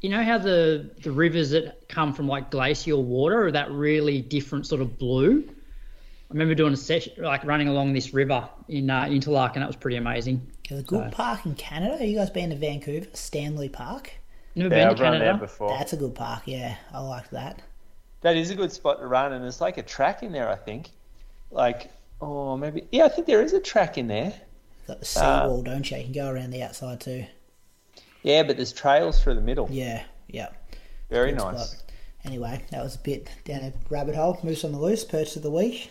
you know how the the rivers that come from like glacial water are that really different sort of blue. I remember doing a session like running along this river in uh, Interlaken. That was pretty amazing. There's a good So- park in Canada. You guys been to Vancouver? Stanley Park? Never Yeah, been I've to run there Canada. before. That's a good park, yeah. I like that. That is a good spot to run, and there's like a track in there. I think, like, oh, maybe, yeah, I think there is a track in there. Got the seawall, don't you? You can go around the outside too. Yeah, but there's trails through the middle. Yeah, yeah. Very nice. spot. Anyway, that was a bit down a rabbit hole. Moose on the loose, perch of the week.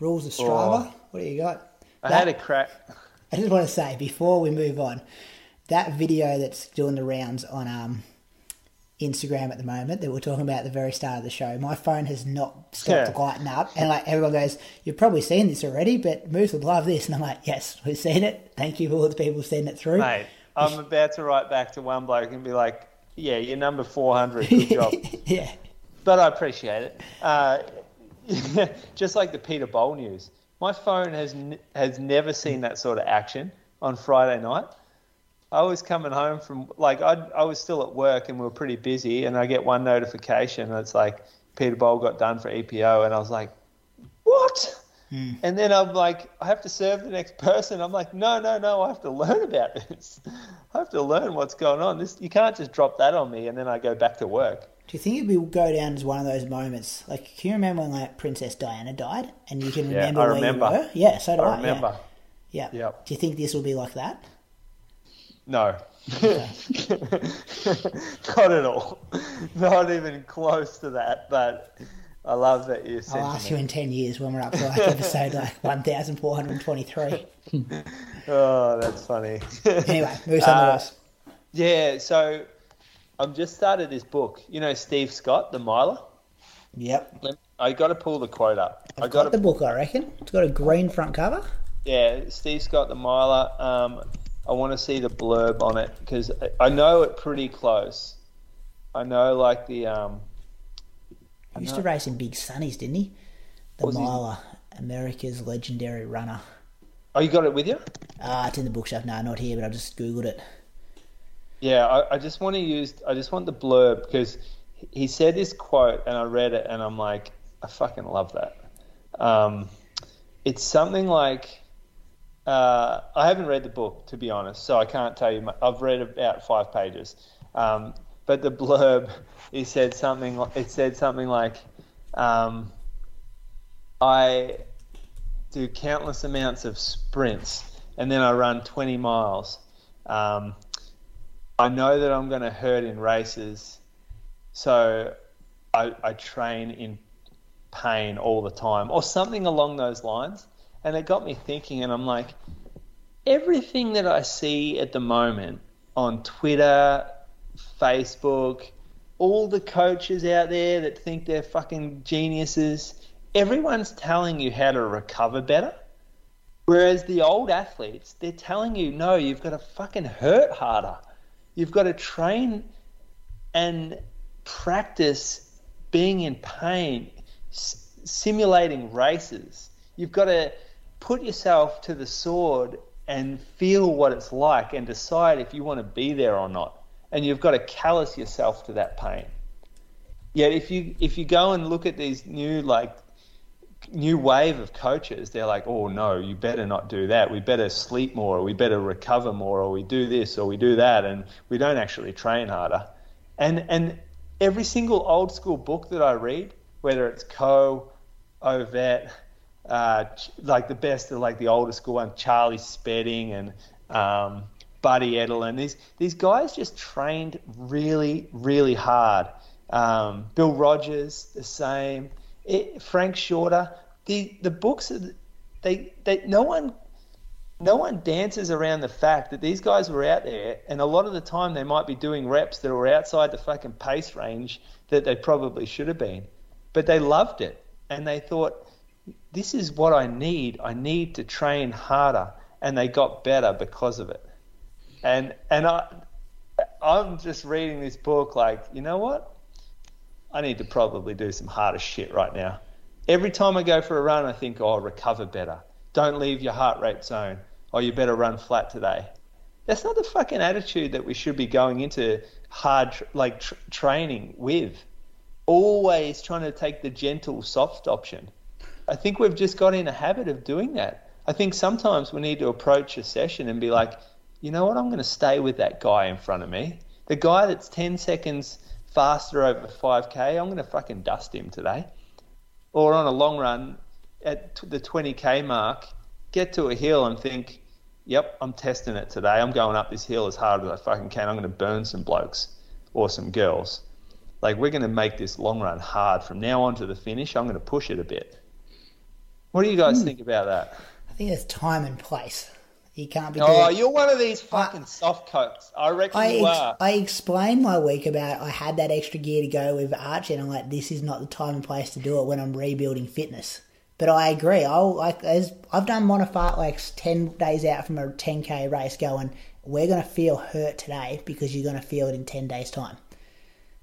Rules of Strava. Oh. What do you got? I That- had a crack. I just want to say before we move on, that video that's doing the rounds on um, Instagram at the moment that we're talking about at the very start of the show, my phone has not stopped Yeah. lighting up, and like everyone goes, "You've probably seen this already, but Moose would love this," and I'm like, "Yes, we've seen it. Thank you for all the people who sent it through." Mate, I'm about to write back to one bloke and be like, "Yeah, you're number 400. Good job." yeah, but I appreciate it. Uh, just like the Peter Bol news, my phone has n- has never seen that sort of action on Friday night. I was coming home from like I I was still at work and we were pretty busy, and I get one notification and it's like Peter Bol got done for EPO, and I was like, what? Hmm. And then I'm like, I have to serve the next person. I'm like, no, no, no, I have to learn about this. I have to learn what's going on. This you can't just drop that on me and then I go back to work. Do you think it will go down as one of those moments? Like, can you remember when like Princess Diana died, and you can Yeah, remember I where remember. you were? Yeah, so do I. I remember. Yeah. yeah. Yep. Do you think this will be like that? No. Not at all. Not even close to that. But I love that you said I'll ask you in ten years when we're up to like episode like one thousand four hundred twenty-three. Oh, that's funny. Anyway, moves on Uh, list. yeah, so I've just started this book. You know Steve Scott, the miler? Yep, I got to pull the quote up. I I've got got the book. I reckon it's got a green front cover. yeah, Steve Scott, the miler. Um, I want to see the blurb on it because I, I know it pretty close. I know like the um, He used to race in big sunnies, didn't he? The miler, America's legendary runner. oh, you got it with you? Ah, it's in the bookshelf. No, not here, but I just googled it. Yeah, I, I just want to use. I just want the blurb because he said this quote, and I read it, and I'm like, I fucking love that. Um, it's something like, uh, I haven't read the book to be honest, so I can't tell you. I've read about five pages, um, but the blurb, he said something. It said something like, um, I do countless amounts of sprints, and then I run 20 miles. Um, I know that I'm going to hurt in races, so I, I train in pain all the time, or something along those lines. And it got me thinking, and I'm like, everything that I see at the moment on Twitter, Facebook, all the coaches out there that think they're fucking geniuses, everyone's telling you how to recover better. Whereas the old athletes, they're telling you, no, you've got to fucking hurt harder. You've got to train and practice being in pain, s- simulating races. You've got to put yourself to the sword and feel what it's like and decide if you want to be there or not. And you've got to callous yourself to that pain. Yet if you if you go and look at these new like new wave of coaches, they're like, oh no, you better not do that. We better sleep more, or we better recover more, or we do this, or we do that, and we don't actually train harder. And and every single old school book that I read whether it's Coe, Ovett, uh, like the best of like the older school one, Charlie Spedding and um, Buddy Edelen. These these guys just trained really, really hard. Um, Bill Rodgers, the same. It, Frank Shorter. The the books, they they no one no one dances around the fact that these guys were out there, and a lot of the time they might be doing reps that were outside the fucking pace range that they probably should have been, but they loved it and they thought, this is what I need. I need to train harder, and they got better because of it. And and I, I'm just reading this book like, you know what? I need to probably do some harder shit right now. Every time I go for a run, I think, oh, recover better. Don't leave your heart rate zone. Oh, you better run flat today. That's not the fucking attitude that we should be going into hard like tr- training with. Always trying to take the gentle, soft option. I think we've just got in a habit of doing that. I think sometimes we need to approach a session and be like, you know what, I'm going to stay with that guy in front of me. The guy that's 10 seconds faster over 5K, I'm going to fucking dust him today. Or on a long run, at the 20K mark, get to a hill and think, yep, I'm testing it today. I'm going up this hill as hard as I fucking can. I'm going to burn some blokes or some girls. Like, we're going to make this long run hard. From now on to the finish, I'm going to push it a bit. What do you guys mm. think about that? I think there's time and place. You can't be. Oh, doing... you're one of these fucking I, soft coats. I reckon I you ex- are. I explained my week about I had that extra gear to go with Archie, and I'm like, this is not the time and place to do it when I'm rebuilding fitness. But I agree. I'll like as I've done Mona fartleks ten days out from a 10k race, going, we're going to feel hurt today because you're going to feel it in 10 days time.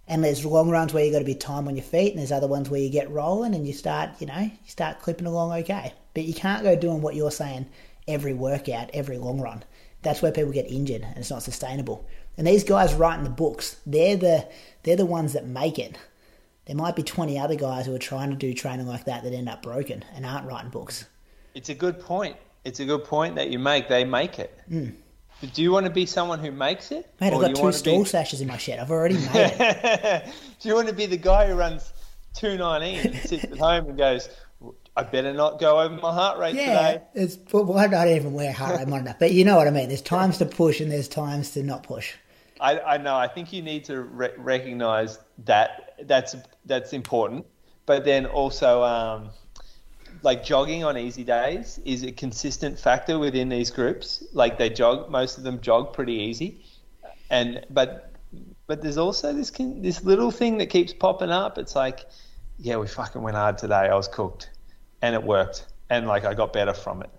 And there's long runs where you got to be time on your feet, and there's other ones where you get rolling and you start, you know, you start clipping along okay. But you can't go doing what you're saying every workout, every long run. That's where people get injured, and it's not sustainable. And these guys writing the books, they're the they're the ones that make it. There might be 20 other guys who are trying to do training like that that end up broken and aren't writing books. It's a good point. It's a good point that you make. They make it. Mm. Do you want to be someone who makes it? Mate, I've got two stall be... sashes in my shed. I've already made it. Do you want to be the guy who runs 219 and sits at home and goes, I better not go over my heart rate yeah, today? It's, well, I don't even wear heart rate monitor. But you know what I mean. There's times to push and there's times to not push. I, I know. I think you need to re- recognize that that's that's important, but then also um, like jogging on easy days is a consistent factor within these groups. Like they jog, most of them jog pretty easy, and but but there's also this this little thing that keeps popping up. It's like, yeah, we fucking went hard today. I was cooked, and it worked, and like I got better from it.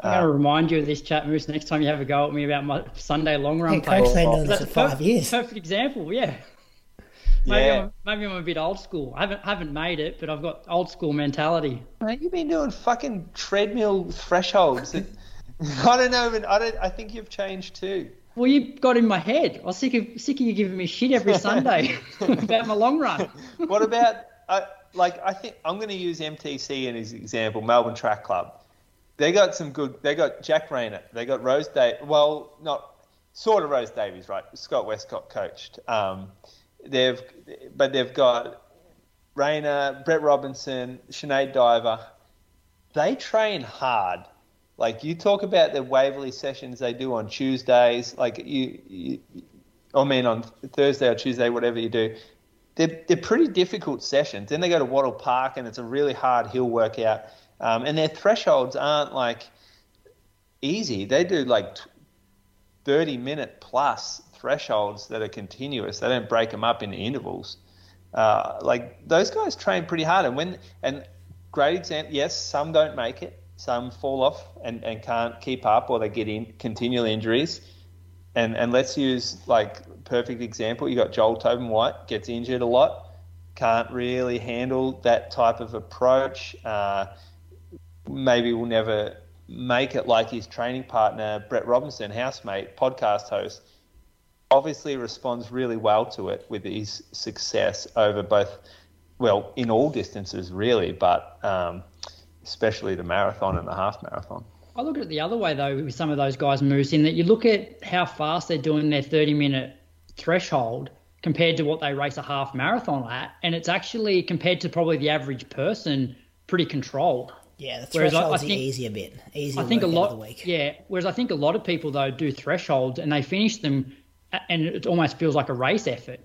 I'm going to remind you of this chat, Moose, next time you have a go at me about my Sunday long run. Yeah, Coach been doing this for five years. Perfect example, yeah. Maybe, yeah. I'm, maybe I'm a bit old school. I haven't haven't made it, but I've got old school mentality. Mate, you've been doing fucking treadmill thresholds. I don't know, but I don't. I think you've changed too. Well, you got in my head. I was sick of sick of you giving me shit every Sunday about my long run. what about uh, like I think I'm going to use MTC in his example, Melbourne Track Club. They got some good. They got Jack Rayner. They got Rose Day. Well, not sort of Rose Davies, right? Scott Westcott coached. Um, they've but they've got Rayner, Brett Robinson, Sinead Diver. They train hard. Like you talk about the Waverley sessions they do on Tuesdays, like you, you I mean on Thursday or Tuesday, whatever you do. They're, they're pretty difficult sessions. Then they go to Wattle Park and it's a really hard hill workout. Um, and their thresholds aren't like easy. They do like 30 minute plus thresholds that are continuous. They don't break them up into intervals. Uh, like those guys train pretty hard, and when and great example. Yes, some don't make it. Some fall off and, and can't keep up, or they get in continual injuries. And and let's use like perfect example. You got Joel Tobin White gets injured a lot, can't really handle that type of approach. Uh, maybe will never make it like his training partner Brett Robinson, housemate, podcast host obviously responds really well to it with his success over both, well, in all distances really, but um, especially the marathon and the half marathon. I look at it the other way though with some of those guys, Moose, in that you look at how fast they're doing their 30 minute threshold compared to what they race a half marathon at, and it's actually compared to probably the average person pretty controlled. Yeah, the threshold's think- easier bit. Easier I think a lot, of the week. yeah. Whereas I think a lot of people though do thresholds and they finish them, and it almost feels like a race effort.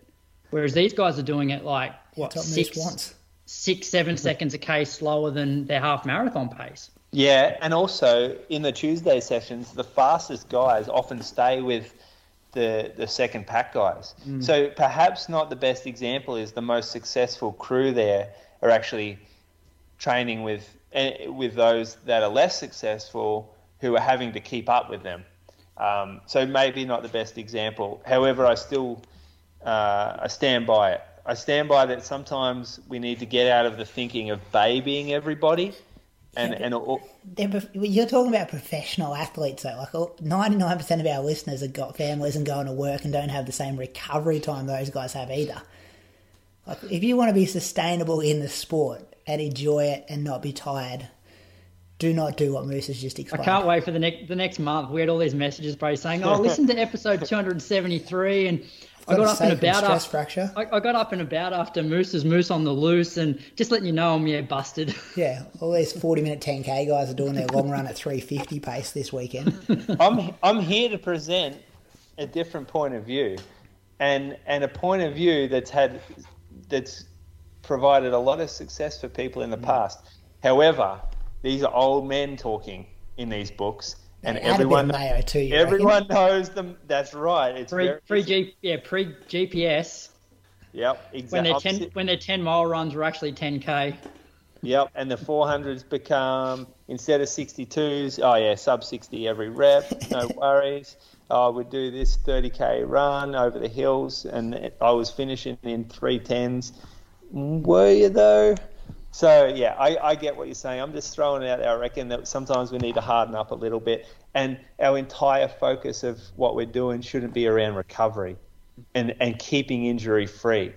Whereas these guys are doing it like what six, once. six, seven seconds a k slower than their half marathon pace. Yeah, and also in the Tuesday sessions, the fastest guys often stay with the the second pack guys. So perhaps not the best example is the most successful crew there are actually training with eh, with those that are less successful who are having to keep up with them. Um, so maybe not the best example. However, I still uh, I stand by it. I stand by that. Sometimes we need to get out of the thinking of babying everybody, and Yeah, and all- You're talking about professional athletes, though. Like oh, ninety nine percent of our listeners have got families and going to work and don't have the same recovery time those guys have either. Like, if you want to be sustainable in the sport and enjoy it and not be tired, do not do what Moose has just explained. I can't wait for the next the next month. We had all these messages, bro, saying, "Oh, listen to episode 273," and I got up and about after, fracture. I, I got up and about after Moose's Moose on the loose, and just letting you know, I'm yeah busted. Yeah, all these forty minute ten k guys are doing their long run at three fifty pace this weekend. I'm I'm here to present a different point of view, and and a point of view that's had that's provided a lot of success for people in the mm. past. However, these are old men talking in these books, and Add a bit everyone of mayo too. you reckon? everyone knows them. That's right. It's Pre very, pre G yeah pre GPS Yep, when exactly. their ten when their ten mile runs were actually 10k. Yep, and the 400s become instead of 62s, oh yeah, sub 60 every rep, no worries. Oh, I would do this 30k run over the hills, and I was finishing in 310s. Were you though? So yeah, I, I get what you're saying. I'm just throwing it out there. I reckon that sometimes we need to harden up a little bit, and our entire focus of what we're doing shouldn't be around recovery, and and keeping injury free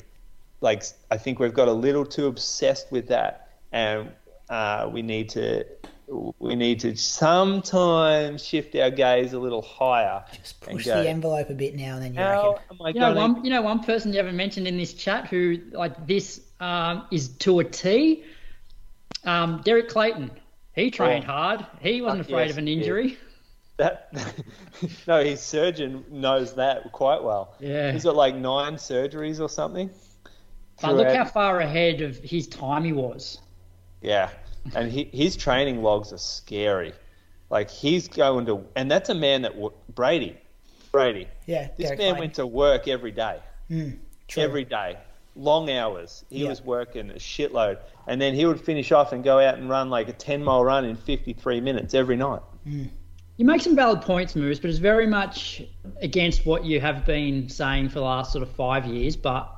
like I think we've got a little too obsessed with that, and uh, we need to we need to sometimes shift our gaze a little higher Just push go, the envelope a bit now and then. You How reckon? am I You know one you know one person you haven't mentioned in this chat who like this um, is to a T. Um, Derek Clayton. He trained Oh. hard. He wasn't Fuck afraid yes, of an he did. injury. That no, his surgeon knows that quite well. Yeah. he's got like nine surgeries or something. But look how far ahead of his time he was. Yeah, and he, his training logs are scary. Like he's going to, and that's a man that Brady, Brady. Yeah, This Derek man Clayton. went to work every day. True. every day, long hours. He Yeah. was working a shitload, and then he would finish off and go out and run like a ten mile run in fifty three minutes every night. You make some valid points, Moose, but it's very much against what you have been saying for the last sort of five years. But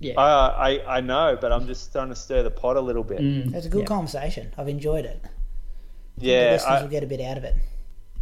yeah, Uh, I I know, but I'm just trying to stir the pot a little bit. It's a good Yeah. conversation. I've enjoyed it. the Yeah, listeners I, will get a bit out of it.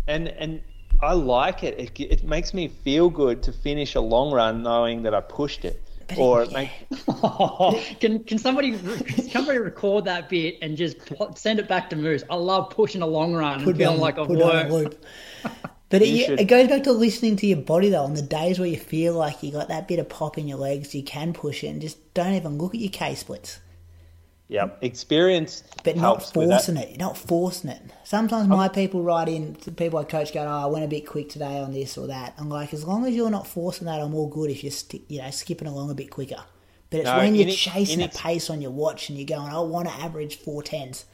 and and I like it. it. It makes me feel good to finish a long run knowing that I pushed it. But Or it- it make, can can somebody can somebody record that bit and just pl- send it back to Moose? I love pushing a long run and Put it feeling on, like I've put a worked. loop. But it, You you- should- it goes back to listening to your body though. On the days where you feel like you got that bit of pop in your legs, you can push it, and just don't even look at your K splits. Yeah, experience But not helps with that. forcing it. You're not forcing it. Sometimes my people write in, people I coach, going, "Oh, I went a bit quick today on this or that." I'm like, as long as you're not forcing that, I'm all good. If you're, sti you know, skipping along a bit quicker. But it's No, when you're inex- chasing a inex- pace on your watch and you're going, "I want to average four tens."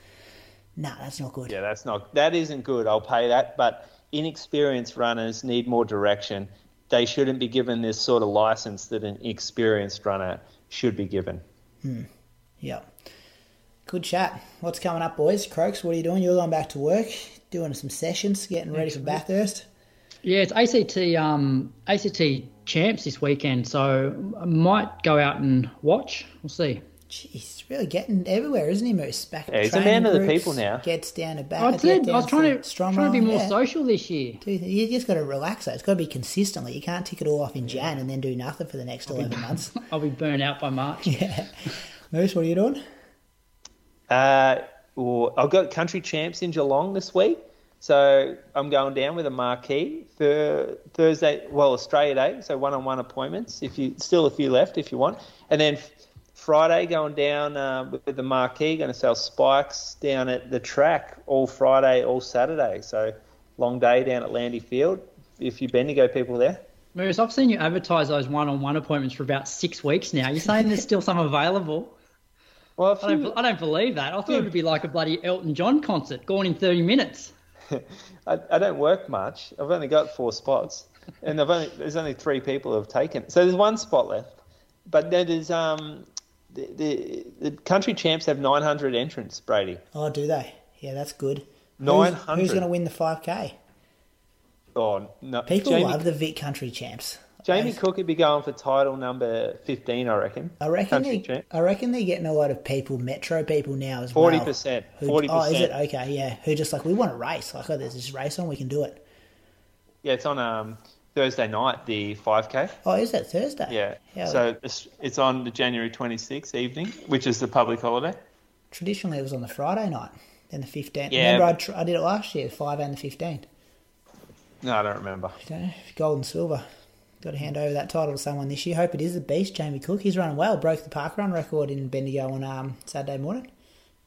No, that's not good. Yeah, that's not that isn't good. I'll pay that, but inexperienced runners need more direction. They shouldn't be given this sort of license that an experienced runner should be given. Hmm. Yeah. Good chat. What's coming up, boys? Croaks, what are you doing? You're going back to work, doing some sessions, getting ready for Bathurst. Yeah, it's ACT um ACT champs this weekend, so I might go out and watch. We'll see. Jeez, he's really getting everywhere, isn't he, Moose? Back at Yeah, he's a training man of the people now. Gets down to back. I did. I was trying to trying to be more yeah. social this year. Dude, you just got to relax though. It's got to be consistently. You can't tick it all off in Jan and then do nothing for the next 11 months. I'll be burnt out by March. yeah. Moose, what are you doing? Uh, I've got country champs in Geelong this week, So I'm going down with a marquee for Thursday, well Australia Day, so one-on-one appointments. If you still a few left, if you want, and then Friday going down uh, with the marquee, going to sell spikes down at the track all Friday, all Saturday. So long day down at Landy Field. If you Bendigo people there. Moose, I've seen you advertise those one-on-one appointments for about six weeks now. You're saying there's still some available? Well, I don't, I don't believe that. I thought it would be like a bloody Elton John concert, gone in 30 minutes. I, I don't work much. I've only got four spots, and I've only there's only three people who have taken. So there's one spot left, but then there's um the, the the country champs have 900 entrants. Brady. Oh, do they? Yeah, that's good. Who's- 900. Who's, going to win the 5K? Oh no! People Jamie, love the Vic Country Champs. Jamie Cook would be going for title number 15, I reckon. I reckon Country they, champ. I reckon they're getting a lot of people, Metro people now as 40%, well. who- Oh, is it okay? Yeah, who just like we want to race? Like, oh, there's this race on, we can do it. Yeah, it's on um, Thursday night, the 5K. Oh, is it Thursday? Yeah. Yeah. So it's, it's on the January 26th evening, which is the public holiday. Traditionally, it was on the Friday night, then the 15th. Yeah, Remember, I, tr- I did it last year, the 5 and the fifteenth. No, I don't remember. Okay, gold and silver. Got to hand over that title to someone this year. Hope it is the beast, Jamie Cook. He's running well. Broke the park run record in Bendigo on um, Saturday morning.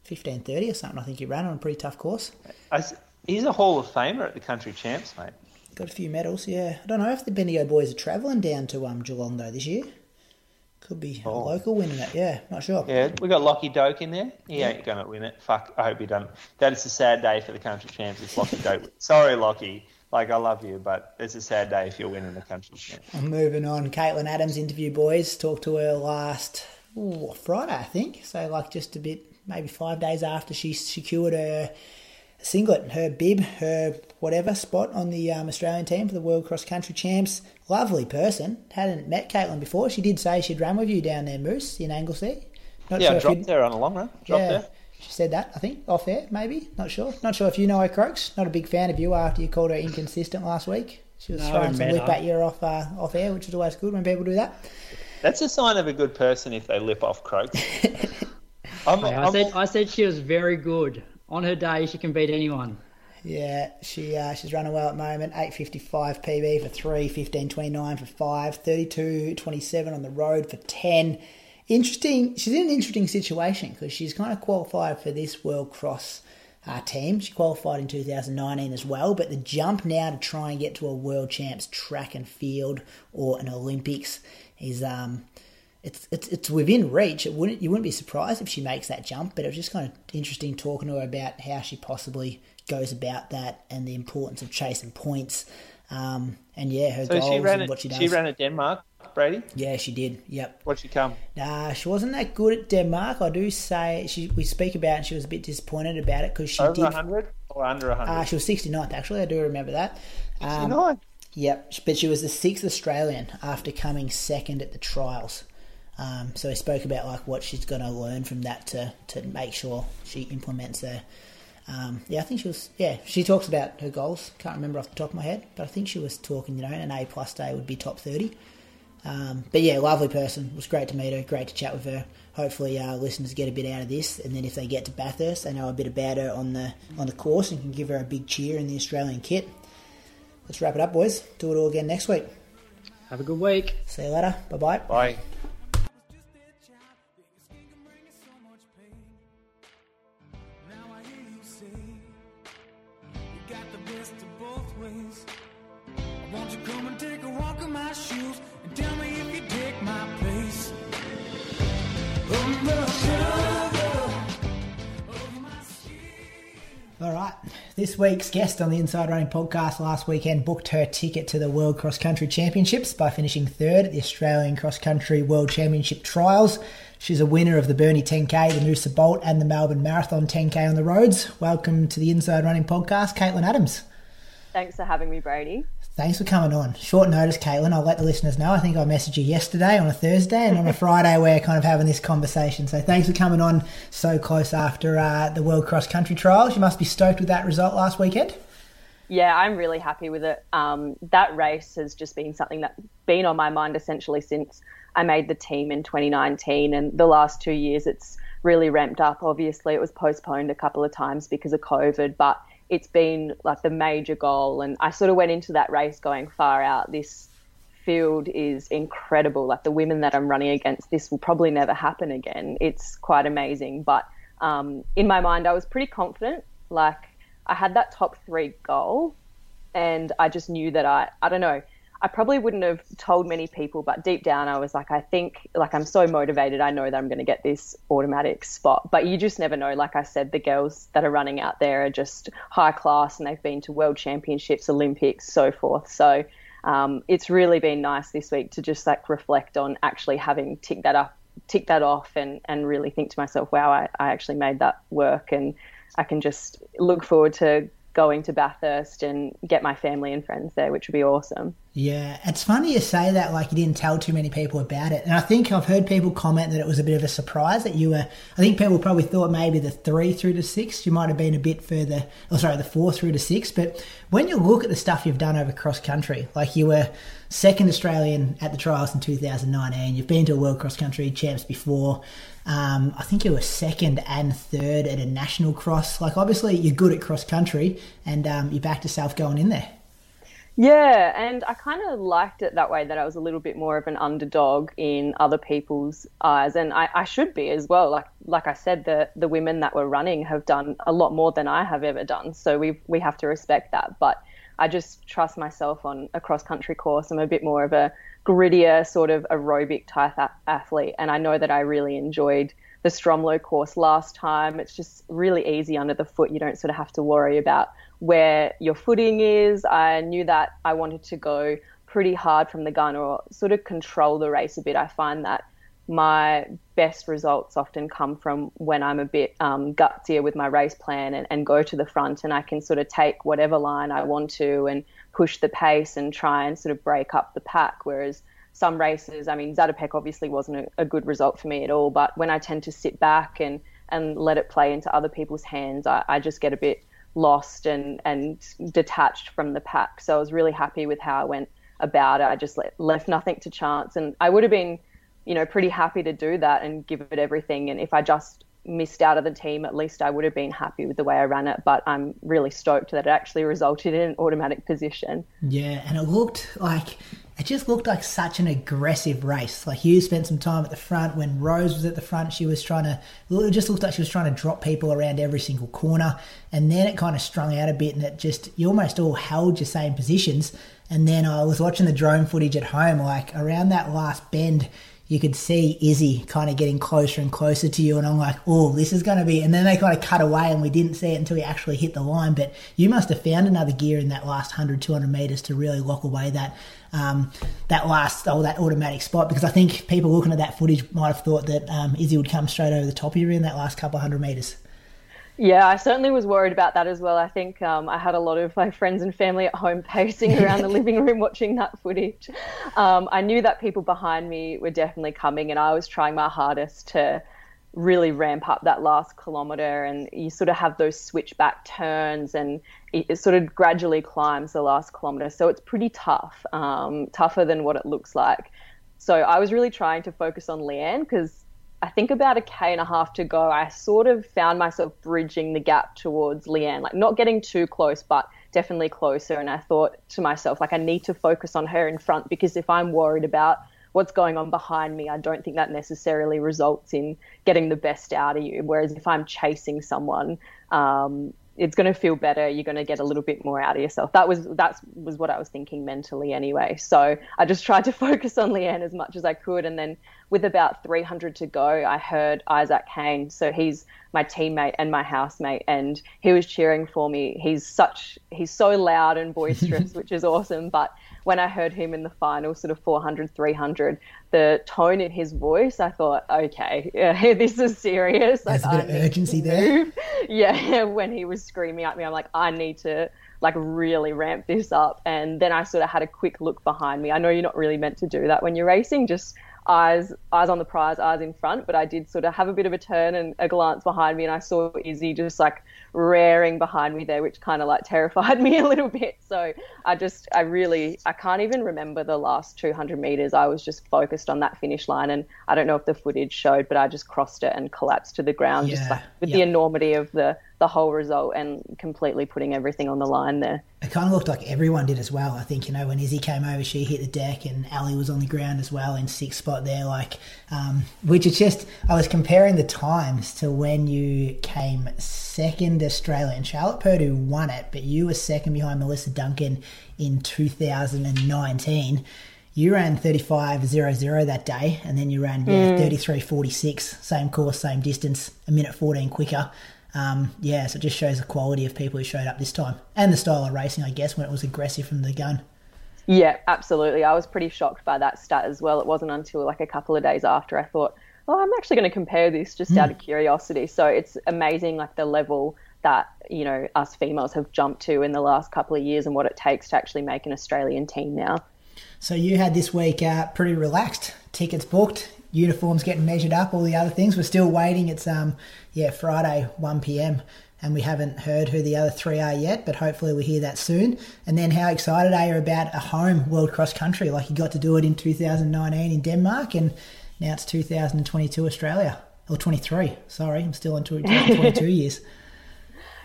15.30 or something, I think he ran on a pretty tough course. He's a Hall of Famer at the country champs, mate. Got a few medals, yeah. I don't know if the Bendigo boys are travelling down to um, Geelong though this year. Could be a Oh. local winning it, yeah. Not sure. Yeah, we got Lockie Doke in there. He ain't going to win it. Fuck, I hope he doesn't. That is a sad day for the country champs. It's Lockie Doke. Sorry, Lockie. Like, I love you, but it's a sad day if you're winning the country. I'm moving on. Caitlin Adams interview, boys. Talked to her last ooh, Friday, I think. So, like, just a bit, maybe five days after she secured her singlet, her bib, her whatever spot on the um, Australian team for the World Cross Country Champs. Lovely person. Hadn't met Caitlin before. She did say she'd run with you down there, Moose, in Anglesea. Not Yeah, I if dropped you'd- there on a long run. Dropped yeah, there. She said that. I think off air, maybe. Not sure. Not sure if you know her, Croaks. Not a big fan of you after you called her inconsistent last week. She was No, I throwing some lip her. at you off uh, off air, which is always good when people do that. That's a sign of a good person if they lip off croaks. I'm, Hey, I I'm- said I said she was very good. On her day, she can beat anyone. Yeah, she uh, she's running well at the moment. Eight fifty five PB for three, fifteen twenty nine for five, thirty two twenty seven on the road for ten. Interesting. She's in an interesting situation because she's kind of qualified for this World Cross uh, team. She qualified in 2019 as well, but the jump now to try and get to a World Champs track and field or an Olympics is um, it's it's it's within reach. It wouldn't you wouldn't be surprised if she makes that jump, but it was just kind of interesting talking to her about how she possibly goes about that and the importance of chasing points. Um, and yeah, her so goals and it. what she does. She ran at Denmark, Brady. yeah, she did. Yep. What'd she come? Nah, she wasn't that good at Denmark. I do say she we speak about, it and she was a bit disappointed about it because she Over did. 100 or under 100? Uh, she was 69th actually. I do remember that. Um, 69. Yep, but she was the sixth Australian after coming second at the trials. Um, so we spoke about like what she's going to learn from that to to make sure she implements her. Um, yeah, I think she was. Yeah, she talks about her goals. Can't remember off the top of my head, but I think she was talking. You know, an A plus day would be top thirty. Um, but yeah, lovely person. It was great to meet her. Great to chat with her. Hopefully, uh, listeners get a bit out of this, and then if they get to Bathurst, they know a bit about her on the on the course and can give her a big cheer in the Australian kit. Let's wrap it up, boys. Do it all again next week. Have a good week. See you later. Bye bye bye. This week's guest on the Inside Running podcast last weekend booked her ticket to the World Cross Country Championships by finishing third at the Australian Cross Country World Championship trials. She's a winner of the Burnie 10K, the Noosa Bolt, and the Melbourne Marathon 10K on the roads. Welcome to the Inside Running podcast, Caitlin Adams. Thanks for having me, Brady. Thanks for coming on. Short notice, Caitlin. I'll let the listeners know. I think I messaged you yesterday on a Thursday, and on a Friday we're kind of having this conversation. So thanks for coming on so close after uh, the World Cross Country Trials. You must be stoked with that result last weekend. Yeah, I'm really happy with it. Um, that race has just been something that's been on my mind essentially since I made the team in 2019, and the last two years it's really ramped up. Obviously, it was postponed a couple of times because of COVID, but it's been like the major goal. And I sort of went into that race going far out. This field is incredible. Like the women that I'm running against, this will probably never happen again. It's quite amazing. But um, in my mind, I was pretty confident. Like I had that top three goal, and I just knew that I, I don't know, I probably wouldn't have told many people, but deep down I was like, I think, like, I'm so motivated. I know that I'm going to get this automatic spot. But you just never know. Like I said, the girls that are running out there are just high class and they've been to world championships, Olympics, so forth. So um, it's really been nice this week to just like reflect on actually having ticked that up, tick that off, and, and really think to myself, wow, I, I actually made that work. And I can just look forward to going to Bathurst and get my family and friends there, which would be awesome. Yeah, it's funny you say that like you didn't tell too many people about it. And I think I've heard people comment that it was a bit of a surprise that you were, I think people probably thought maybe the three through to six, you might have been a bit further, or sorry, the four through to six. But when you look at the stuff you've done over cross country, like you were second Australian at the trials in 2019, you've been to a world cross country champs before. Um, I think you were second and third at a national cross. Like, obviously, you're good at cross country, and um, you backed yourself going in there. Yeah, and I kind of liked it that way that I was a little bit more of an underdog in other people's eyes, and I, I, should be as well. Like like I said, the the women that were running have done a lot more than I have ever done, so we we have to respect that. But I just trust myself on a cross country course. I'm a bit more of a grittier sort of aerobic type athlete, and I know that I really enjoyed the Stromlo course last time. It's just really easy under the foot. You don't sort of have to worry about where your footing is. I knew that I wanted to go pretty hard from the gun or sort of control the race a bit. I find that my best results often come from when I'm a bit um, gutsier with my race plan and, and go to the front and I can sort of take whatever line I want to and push the pace and try and sort of break up the pack. Whereas some races, I mean, Zatopek obviously wasn't a, a, good result for me at all, but when I tend to sit back and, and let it play into other people's hands, I, I just get a bit lost and, and detached from the pack. So I was really happy with how I went about it. I just let, left nothing to chance. And I would have been, you know, pretty happy to do that and give it everything. And if I just missed out of the team, at least I would have been happy with the way I ran it. But I'm really stoked that it actually resulted in an automatic position. Yeah, and it looked like it just looked like such an aggressive race. Like you spent some time at the front when Rose was at the front. She was trying to, it just looked like she was trying to drop people around every single corner. And then it kind of strung out a bit and it just, you almost all held your same positions. And then I was watching the drone footage at home, like around that last bend, you could see Izzy kind of getting closer and closer to you. And I'm like, oh, this is going to be. And then they kind of cut away and we didn't see it until we actually hit the line. But you must have found another gear in that last 100, 200 metres to really lock away that. Um, that last oh that automatic spot because I think people looking at that footage might have thought that um, Izzy would come straight over the top of you in that last couple of hundred meters. Yeah, I certainly was worried about that as well. I think um, I had a lot of my friends and family at home pacing around the living room watching that footage. Um, I knew that people behind me were definitely coming, and I was trying my hardest to really ramp up that last kilometre. And you sort of have those switchback turns, and it, sort of gradually climbs the last kilometre. So it's pretty tough, um, tougher than what it looks like. So I was really trying to focus on Leanne because I think about a K and a half to go, I sort of found myself bridging the gap towards Leanne, like not getting too close, but definitely closer. And I thought to myself, like, I need to focus on her in front because if I'm worried about what's going on behind me, I don't think that necessarily results in getting the best out of you. Whereas if I'm chasing someone, um, it's going to feel better. You're going to get a little bit more out of yourself. That was that was what I was thinking mentally anyway. So I just tried to focus on Leanne as much as I could, and then with about 300 to go, I heard Isaac Kane. So he's my teammate and my housemate, and he was cheering for me. He's such he's so loud and boisterous, which is awesome. But when I heard him in the final, sort of 400, 300, the tone in his voice, I thought, okay, yeah, this is serious. There's like, a bit of urgency there. Yeah, when he was screaming at me, I'm like, I need to like really ramp this up. And then I sort of had a quick look behind me. I know you're not really meant to do that when you're racing, just eyes eyes on the prize, eyes in front. But I did sort of have a bit of a turn and a glance behind me, and I saw Izzy just like rearing behind me there, which kind of like terrified me a little bit. So I just, I really, I can't even remember the last 200 meters. I was just focused on that finish line, and I don't know if the footage showed, but I just crossed it and collapsed to the ground, yeah, just like with yeah. the enormity of the the whole result and completely putting everything on the line there. It kind of looked like everyone did as well. I think you know when Izzy came over, she hit the deck, and Ali was on the ground as well in sixth spot there. Like, um, which is just I was comparing the times to when you came second Australian. Charlotte Purdue won it, but you were second behind Melissa Duncan in 2019 you ran 35.00 that day, and then you ran yeah, mm. 33.46, same course, same distance, a minute 14 quicker. Um, yeah, so it just shows the quality of people who showed up this time and the style of racing, I guess, when it was aggressive from the gun. Yeah, absolutely. I was pretty shocked by that stat as well. It wasn't until like a couple of days after I thought, oh, I'm actually going to compare this just mm. out of curiosity. So it's amazing, like the level that you know us females have jumped to in the last couple of years and what it takes to actually make an Australian team now. So you had this week uh, pretty relaxed. Tickets booked, uniforms getting measured up, all the other things. We're still waiting. It's um yeah Friday 1 p.m. and we haven't heard who the other three are yet, but hopefully we hear that soon. And then how excited are you about a home World Cross Country? Like you got to do it in 2019 in Denmark, and now it's 2022 Australia or 23. Sorry, I'm still in 2022 years.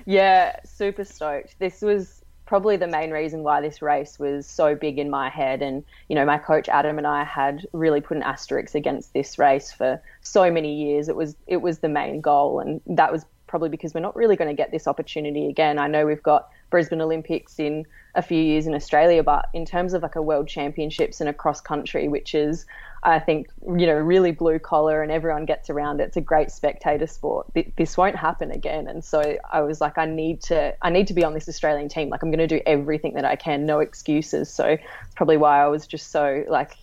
Yeah, super stoked. This was probably the main reason why this race was so big in my head. And, you know, my coach Adam and I had really put an asterisk against this race for so many years. It was it was the main goal and that was probably because we're not really going to get this opportunity again. I know we've got Brisbane Olympics in a few years in Australia, but in terms of like a world championships and a cross country, which is I think you know really blue collar and everyone gets around it. It's a great spectator sport. This won't happen again, and so I was like, I need to, I need to be on this Australian team. Like I'm going to do everything that I can, no excuses. So it's probably why I was just so like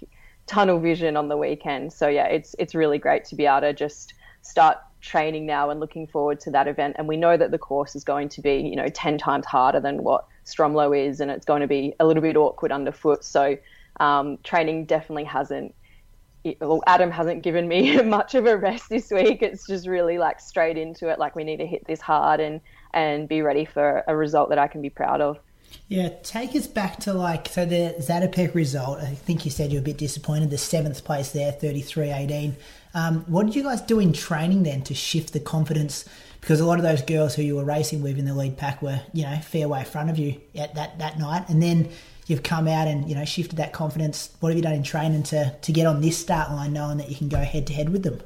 tunnel vision on the weekend. So yeah, it's it's really great to be able to just start training now and looking forward to that event. And we know that the course is going to be you know ten times harder than what Stromlo is, and it's going to be a little bit awkward underfoot. So um, training definitely hasn't well, Adam hasn't given me much of a rest this week. It's just really like straight into it. Like we need to hit this hard and and be ready for a result that I can be proud of. Yeah, take us back to like so the Zatopek result. I think you said you were a bit disappointed. The seventh place there, thirty three eighteen. Um, what did you guys do in training then to shift the confidence? Because a lot of those girls who you were racing with in the lead pack were, you know, fair way front of you at that that night, and then you've come out and you know shifted that confidence. What have you done in training to to get on this start line, knowing that you can go head to head with them?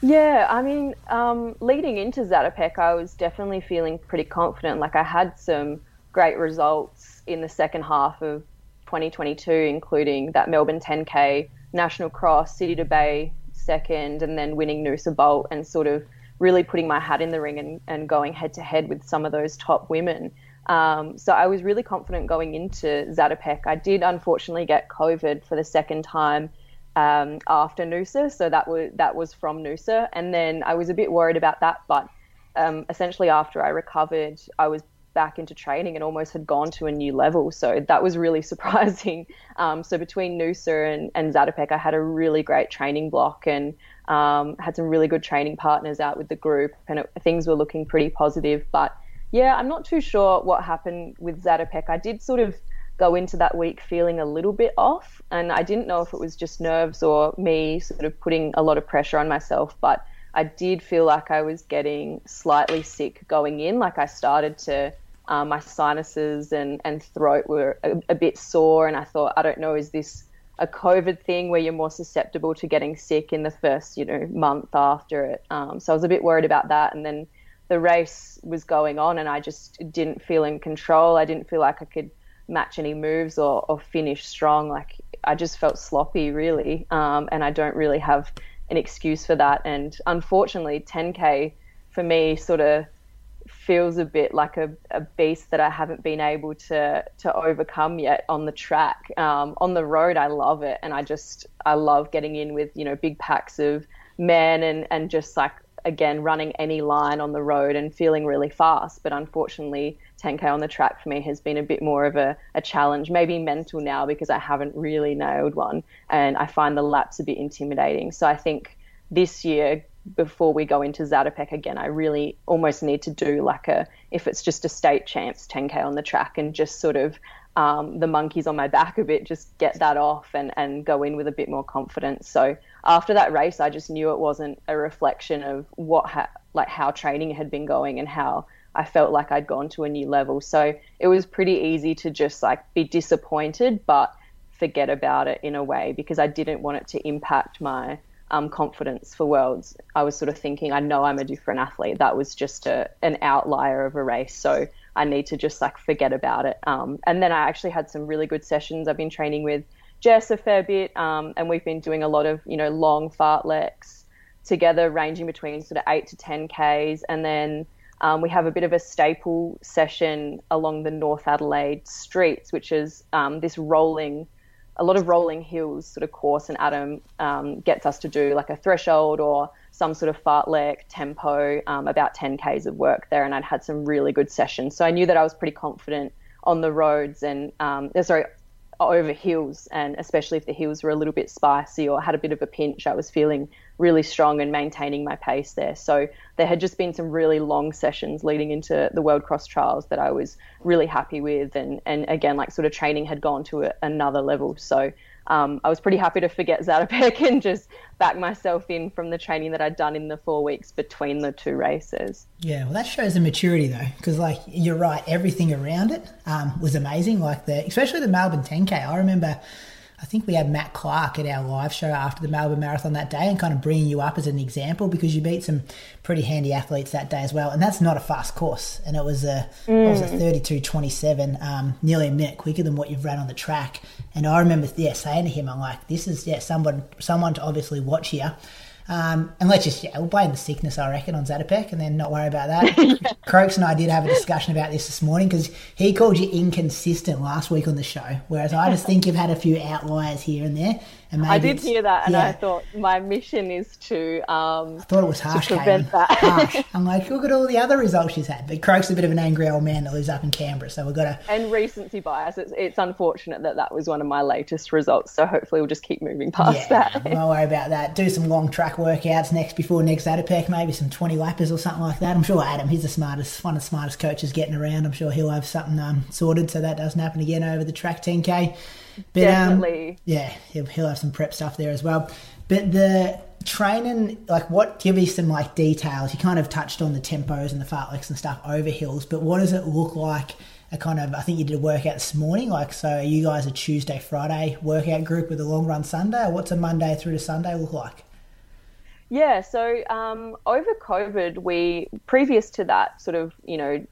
Yeah, I mean, um, leading into Zatopek, I was definitely feeling pretty confident. Like I had some great results in the second half of 2022, including that Melbourne 10K, National Cross, City to Bay second, and then winning Noosa Bolt and sort of really putting my hat in the ring and, and going head to head with some of those top women. Um, so I was really confident going into Zatopek. I did unfortunately get COVID for the second time um, after Noosa, so that was that was from Noosa, and then I was a bit worried about that. But um, essentially, after I recovered, I was back into training and almost had gone to a new level. So that was really surprising. Um, so between Noosa and, and Zatopek, I had a really great training block and um, had some really good training partners out with the group, and it, things were looking pretty positive. But yeah, I'm not too sure what happened with Zatopek. I did sort of go into that week feeling a little bit off, and I didn't know if it was just nerves or me sort of putting a lot of pressure on myself, but I did feel like I was getting slightly sick going in. Like I started to, uh, my sinuses and, and throat were a, a bit sore, and I thought, I don't know, is this a COVID thing where you're more susceptible to getting sick in the first, you know, month after it? Um, so I was a bit worried about that, and then the race was going on and I just didn't feel in control. I didn't feel like I could match any moves or, or finish strong. Like I just felt sloppy, really. Um, and I don't really have an excuse for that. And unfortunately, 10K for me sort of feels a bit like a, a beast that I haven't been able to to overcome yet on the track. Um, on the road, I love it, and I just I love getting in with you know big packs of men and and just like again running any line on the road and feeling really fast. But unfortunately, 10k on the track for me has been a bit more of a, a challenge, maybe mental now because I haven't really nailed one and I find the laps a bit intimidating. So I think this year, before we go into Zatopek again, I really almost need to do like a, if it's just a state champs 10k on the track and just sort of um, the monkeys on my back a bit, just get that off and, and go in with a bit more confidence. So after that race, I just knew it wasn't a reflection of what ha- like how training had been going and how I felt like I'd gone to a new level. So it was pretty easy to just like be disappointed, but forget about it in a way because I didn't want it to impact my um, confidence for Worlds. I was sort of thinking, I know I'm a different athlete. That was just a, an outlier of a race. So I need to just like forget about it. Um, and then I actually had some really good sessions. I've been training with Jess a fair bit, um, and we've been doing a lot of, you know, long fartleks together, ranging between sort of eight to 10 Ks. And then um, we have a bit of a staple session along the North Adelaide streets, which is um, this rolling a lot of rolling hills sort of course, and Adam um, gets us to do like a threshold or some sort of fartlek tempo, um, about 10 Ks of work there. And I'd had some really good sessions. So I knew that I was pretty confident on the roads and, um, sorry, over hills, and especially if the hills were a little bit spicy or had a bit of a pinch, I was feeling really strong and maintaining my pace there. So there had just been some really long sessions leading into the World Cross Trials that I was really happy with, and and again, like sort of training had gone to a, another level. So um, I was pretty happy to forget Zatopek and just back myself in from the training that I'd done in the four weeks between the two races. Yeah, well, that shows the maturity though, because like you're right, everything around it um, was amazing. Like the, especially the Melbourne 10K. I remember I think we had Matt Clark at our live show after the Melbourne Marathon that day and kind of bringing you up as an example because you beat some pretty handy athletes that day as well. And that's not a fast course. And it was a, mm. it was a mm. 32.27, um, nearly a minute quicker than what you've run on the track. And I remember, yeah, saying to him, I'm like, this is, yeah, someone, someone to obviously watch here. Um, and let's just, yeah, we'll blame the sickness, I reckon, on Zatopek and then not worry about that. yeah. Croaks and I did have a discussion about this this morning because he called you inconsistent last week on the show, whereas I just think you've had a few outliers here and there. And I did hear that, and yeah. I thought my mission is to. Um, I thought it was harsh. To prevent that. harsh. I'm like, look at all the other results she's had. But Croak's a bit of an angry old man that lives up in Canberra, so we've got to. And recency bias. It's, it's unfortunate that that was one of my latest results. So hopefully we'll just keep moving past yeah, that. Don't worry about that. Do some long track workouts next before next Zatopek, maybe some 20 lappers or something like that. I'm sure Adam, he's the smartest, one of the smartest coaches getting around. I'm sure he'll have something um, sorted so that doesn't happen again over the track 10k. But, um, Definitely. Um, yeah, he'll, he'll have some prep stuff there as well. But the training, like, what give me some like details? You kind of touched on the tempos and the fartleks and stuff over hills, but what does it look like? A kind of, I think you did a workout this morning. Like, so you guys a Tuesday, Friday workout group with a long run Sunday? what's a Monday through to Sunday look like? Yeah, so um, over COVID, we previous to that, sort of, you know,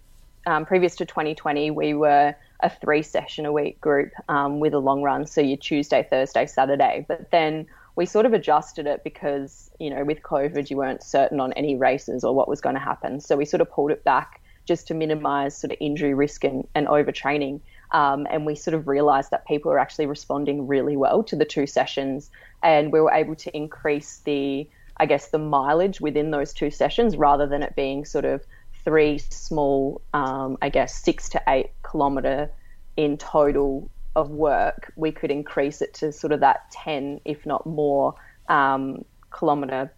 um, previous to 2020, we were a three session a week group um, with a long run. So you Tuesday, Thursday, Saturday. But then we sort of adjusted it because, you know, with COVID, you weren't certain on any races or what was going to happen. So we sort of pulled it back just to minimize sort of injury risk and, and overtraining. Um, and we sort of realized that people were actually responding really well to the two sessions. And we were able to increase the, I guess, the mileage within those two sessions rather than it being sort of three small, um, I guess, six to eight kilometre in total of work, we could increase it to sort of that 10, if not more, um, kilometre,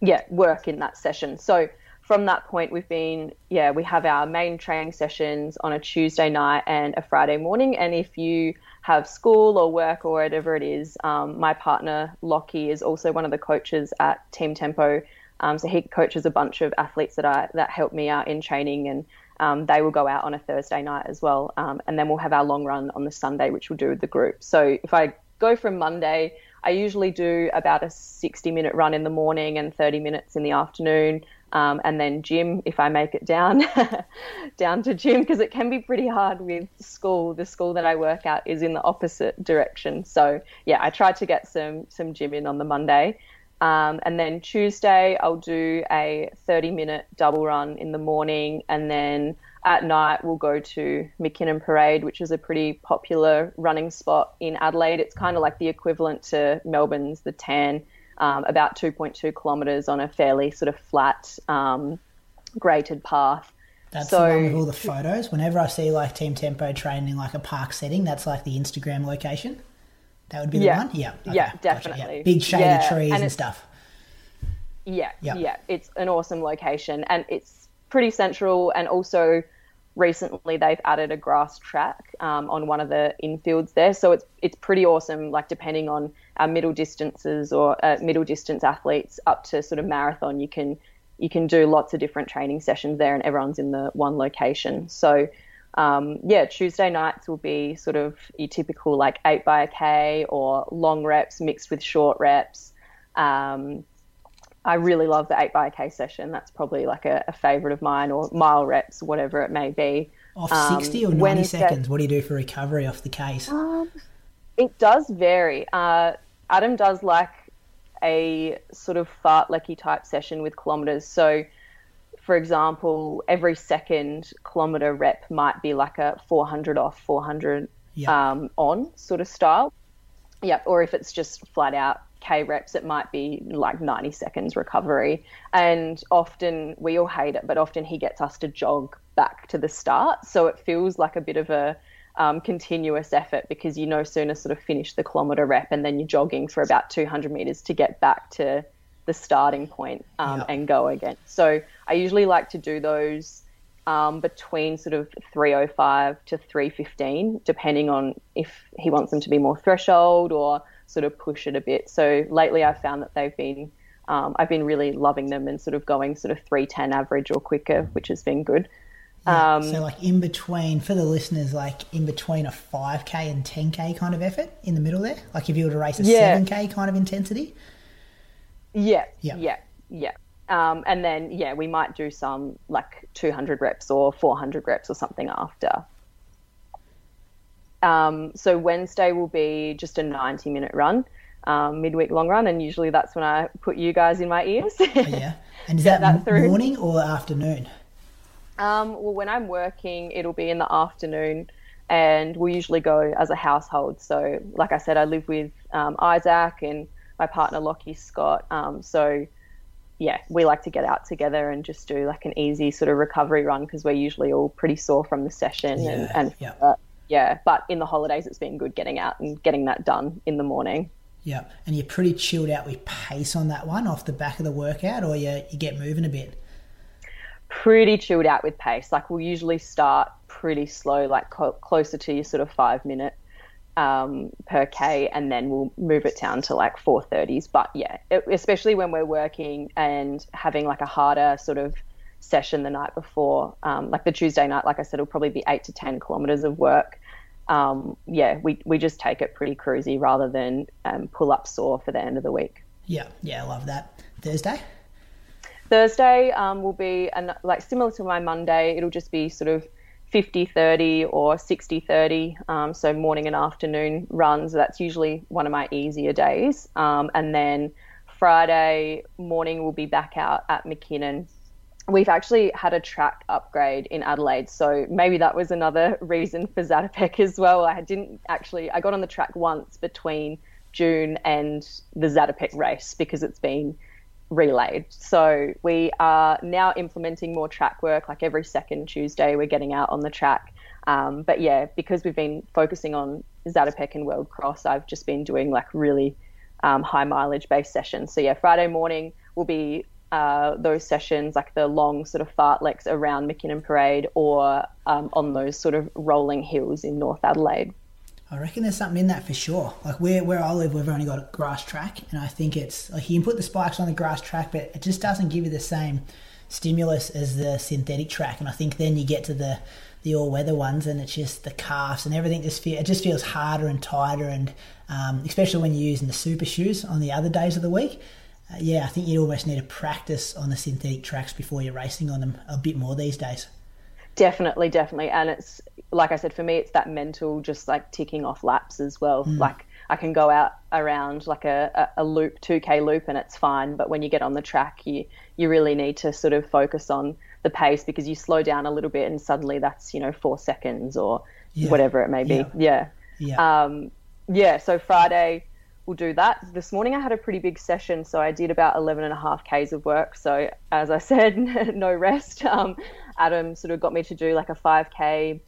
yeah, work in that session. So from that point, we've been, yeah, we have our main training sessions on a Tuesday night and a Friday morning. And if you have school or work or whatever it is, um, my partner Lockie is also one of the coaches at Team Tempo um, so he coaches a bunch of athletes that that help me out in training, and um, they will go out on a Thursday night as well. Um, and then we'll have our long run on the Sunday, which we'll do with the group. So if I go from Monday, I usually do about a 60 minute run in the morning and 30 minutes in the afternoon. Um, and then gym if I make it down down to gym because it can be pretty hard with school. The school that I work at is in the opposite direction, so yeah, I try to get some some gym in on the Monday, um, and then Tuesday, I'll do a 30 minute double run in the morning. And then at night, we'll go to Mackinnon Parade, which is a pretty popular running spot in Adelaide. It's kind of like the equivalent to Melbourne's The Tan, um, about 2.2 kilometres on a fairly sort of flat, um, graded path. That's so, the one with all the photos. Whenever I see like Team Tempo training in like a park setting, that's like the Instagram location. That would be yeah. the one? Yeah. Okay. Yeah, definitely. Gotcha. Yeah. Big shady yeah. trees and, and stuff. Yeah, yep. yeah. It's an awesome location and it's pretty central and also recently they've added a grass track um, on one of the infields there, so it's it's pretty awesome. Like depending on our middle distances or uh, middle distance athletes up to sort of marathon, you can you can do lots of different training sessions there, and everyone's in the one location. So um, yeah, Tuesday nights will be sort of your typical like eight by a K or long reps mixed with short reps. Um, I really love the eight by a K session. That's probably like a, a favorite of mine, or mile reps, whatever it may be. Off um, sixty or ninety Wednesday, seconds. What do you do for recovery off the case? Um, it does vary. Uh, Adam does like a sort of fartlecky type session with kilometers. So for example, every second kilometer rep might be like a 400 off, 400 yep. um, on sort of style. Yep. Or if it's just flat out K reps, it might be like 90 seconds recovery. And often we all hate it, but often he gets us to jog back to the start. So it feels like a bit of a um, continuous effort because you no sooner sort of finish the kilometer rep and then you're jogging for about 200 meters to get back to the starting point, um, and go again. So I usually like to do those um, between sort of 305 to 315, depending on if he wants them to be more threshold or sort of push it a bit. So lately I've found that they've been, um, I've been really loving them and sort of going sort of 310 average or quicker, which has been good. Yeah, um, so like in between for the listeners, like in between a 5k and 10k kind of effort in the middle there, like if you were to race a yeah. 7k kind of intensity. Yeah, yeah, yeah, yeah. Um, and then yeah, we might do some like 200 reps or 400 reps or something after. Um, so Wednesday will be just a 90 minute run, um, midweek long run, and usually that's when I put you guys in my ears. oh, yeah, and is that, that morning or afternoon? Um, well, when I'm working, it'll be in the afternoon, and we usually go as a household. So, like I said, I live with um, Isaac and my partner Lockie Scott. Um, so yeah, we like to get out together and just do like an easy sort of recovery run because we're usually all pretty sore from the session yeah, and, and yeah. Uh, yeah. But in the holidays, it's been good getting out and getting that done in the morning. Yeah, and you're pretty chilled out with pace on that one off the back of the workout, or you you get moving a bit. Pretty chilled out with pace. Like we'll usually start pretty slow, like co- closer to your sort of five minute um, per K, and then we'll move it down to like 430s. But yeah, it, especially when we're working and having like a harder sort of session the night before, um, like the Tuesday night, like I said, it'll probably be eight to 10 kilometers of work. Um, yeah, we, we just take it pretty cruisy rather than um, pull up sore for the end of the week. Yeah, yeah, I love that. Thursday? Thursday um, will be an, like similar to my Monday. It'll just be sort of 50 30 or 60 30, um, so morning and afternoon runs. That's usually one of my easier days. Um, and then Friday morning, we'll be back out at Mackinnon. We've actually had a track upgrade in Adelaide, so maybe that was another reason for Zatopek as well. I didn't actually, I got on the track once between June and the Zatopek race because it's been relayed. So we are now implementing more track work. Like every second Tuesday, we're getting out on the track. Um, but yeah, because we've been focusing on Zatopek and World Cross, I've just been doing like really um, high mileage based sessions. So yeah, Friday morning will be uh, those sessions, like the long sort of fartleks around Mackinnon Parade or um, on those sort of rolling hills in North Adelaide. I reckon there's something in that for sure. Like where where I live, we've only got a grass track, and I think it's like you can put the spikes on the grass track, but it just doesn't give you the same stimulus as the synthetic track. And I think then you get to the the all weather ones, and it's just the calves and everything. Just feel it just feels harder and tighter, and um, especially when you're using the super shoes on the other days of the week. Uh, yeah, I think you almost need to practice on the synthetic tracks before you're racing on them a bit more these days. Definitely, definitely. And it's like I said, for me, it's that mental, just like ticking off laps as well. Mm. Like I can go out around like a, a, loop, 2K loop, and it's fine. But when you get on the track, you, you really need to sort of focus on the pace because you slow down a little bit and suddenly that's, you know, four seconds or yeah. whatever it may be. Yeah. Yeah. Yeah. Um, yeah. So Friday, we'll do that. This morning I had a pretty big session, so I did about 11 and a half Ks of work. So as I said, no rest. Um, Adam sort of got me to do like a 5K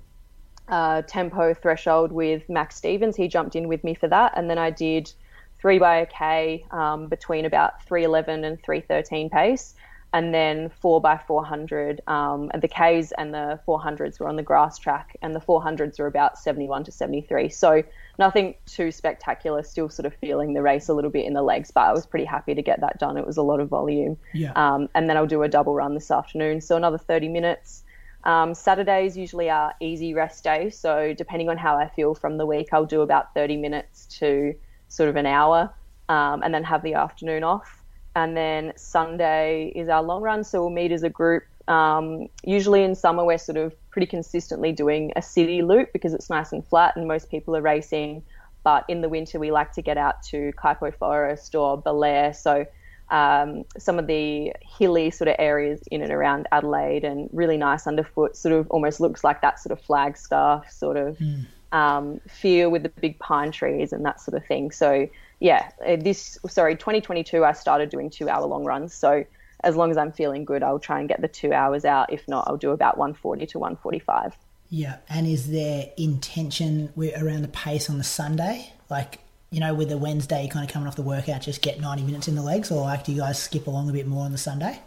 uh, tempo threshold with Max Stevens. He jumped in with me for that. And then I did three by a K um, between about 311 and 313 pace. And then four by 400. Um, and the Ks and the 400s were on the grass track, and the 400s were about 71 to 73. So nothing too spectacular. Still sort of feeling the race a little bit in the legs, but I was pretty happy to get that done. It was a lot of volume. Yeah. Um, and then I'll do a double run this afternoon, so another 30 minutes. Um, Saturdays usually are easy rest day, so depending on how I feel from the week, I'll do about 30 minutes to sort of an hour, um, and then have the afternoon off and then Sunday is our long run. So we'll meet as a group. Um, usually in summer, we're sort of pretty consistently doing a city loop because it's nice and flat and most people are racing. But in the winter, we like to get out to Kuitpo Forest or Belair. So um, some of the hilly sort of areas in and around Adelaide and really nice underfoot, sort of almost looks like that sort of Flagstaff sort of mm. um, feel with the big pine trees and that sort of thing. So yeah, uh, this sorry, 2022, I started doing two hour long runs. So as long as I'm feeling good, I'll try and get the two hours out. If not, I'll do about 140 to 145. Yeah, and is there intention around the pace on the Sunday? Like, you know, with the Wednesday kind of coming off the workout, just get 90 minutes in the legs, or like do you guys skip along a bit more on the Sunday?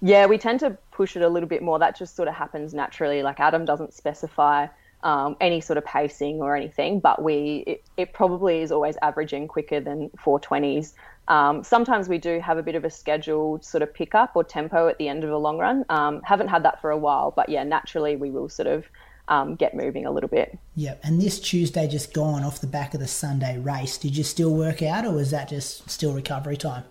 Yeah, we tend to push it a little bit more. That just sort of happens naturally. Like Adam doesn't specify um, any sort of pacing or anything, but we it, it, probably is always averaging quicker than 420s. Um, sometimes we do have a bit of a scheduled sort of pickup or tempo at the end of a long run. Um, haven't had that for a while, but yeah, naturally we will sort of um, get moving a little bit. Yeah, and this Tuesday just gone off the back of the Sunday race. Did you still work out, or was that just still recovery time?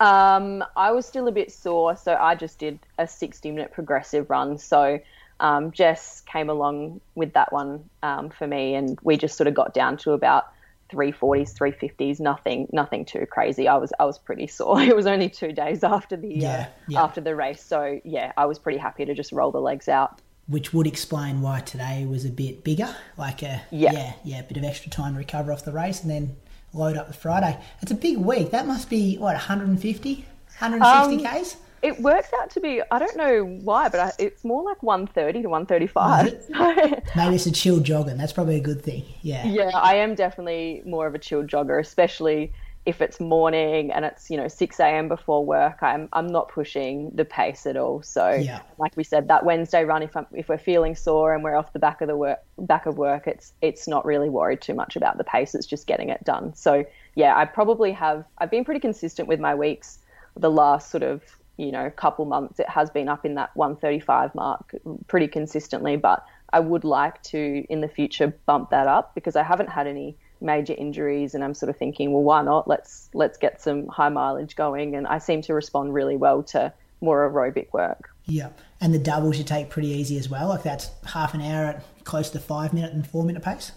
Um, I was still a bit sore, so I just did a 60 minute progressive run. So um, Jess came along with that one um, for me, and we just sort of got down to about 340s, 350s, nothing, nothing too crazy. I was, I was pretty sore. It was only two days after the, yeah, uh, yeah. after the race, so yeah, I was pretty happy to just roll the legs out. Which would explain why today was a bit bigger, like a yeah, yeah, yeah, a bit of extra time to recover off the race, and then load up the Friday. It's a big week. That must be what 150, 160 um, k's it works out to be I don't know why, but I, it's more like 130 to 135. Maybe it's a chill jogging. That's probably a good thing. Yeah. Yeah, I am definitely more of a chill jogger, especially if it's morning and it's you know 6 a.m. before work. I'm I'm not pushing the pace at all. So yeah. like we said, that Wednesday run, if I'm, if we're feeling sore and we're off the back of the work back of work, it's it's not really worried too much about the pace. It's just getting it done. So yeah, I probably have. I've been pretty consistent with my weeks the last sort of you know couple months it has been up in that 135 mark pretty consistently but i would like to in the future bump that up because i haven't had any major injuries and i'm sort of thinking well why not? Let's let's get some high mileage going. And i seem to respond really well to more aerobic work. Yeah. And the doubles you take pretty easy as well. Like that's half an hour at close to five minute and four minute pace.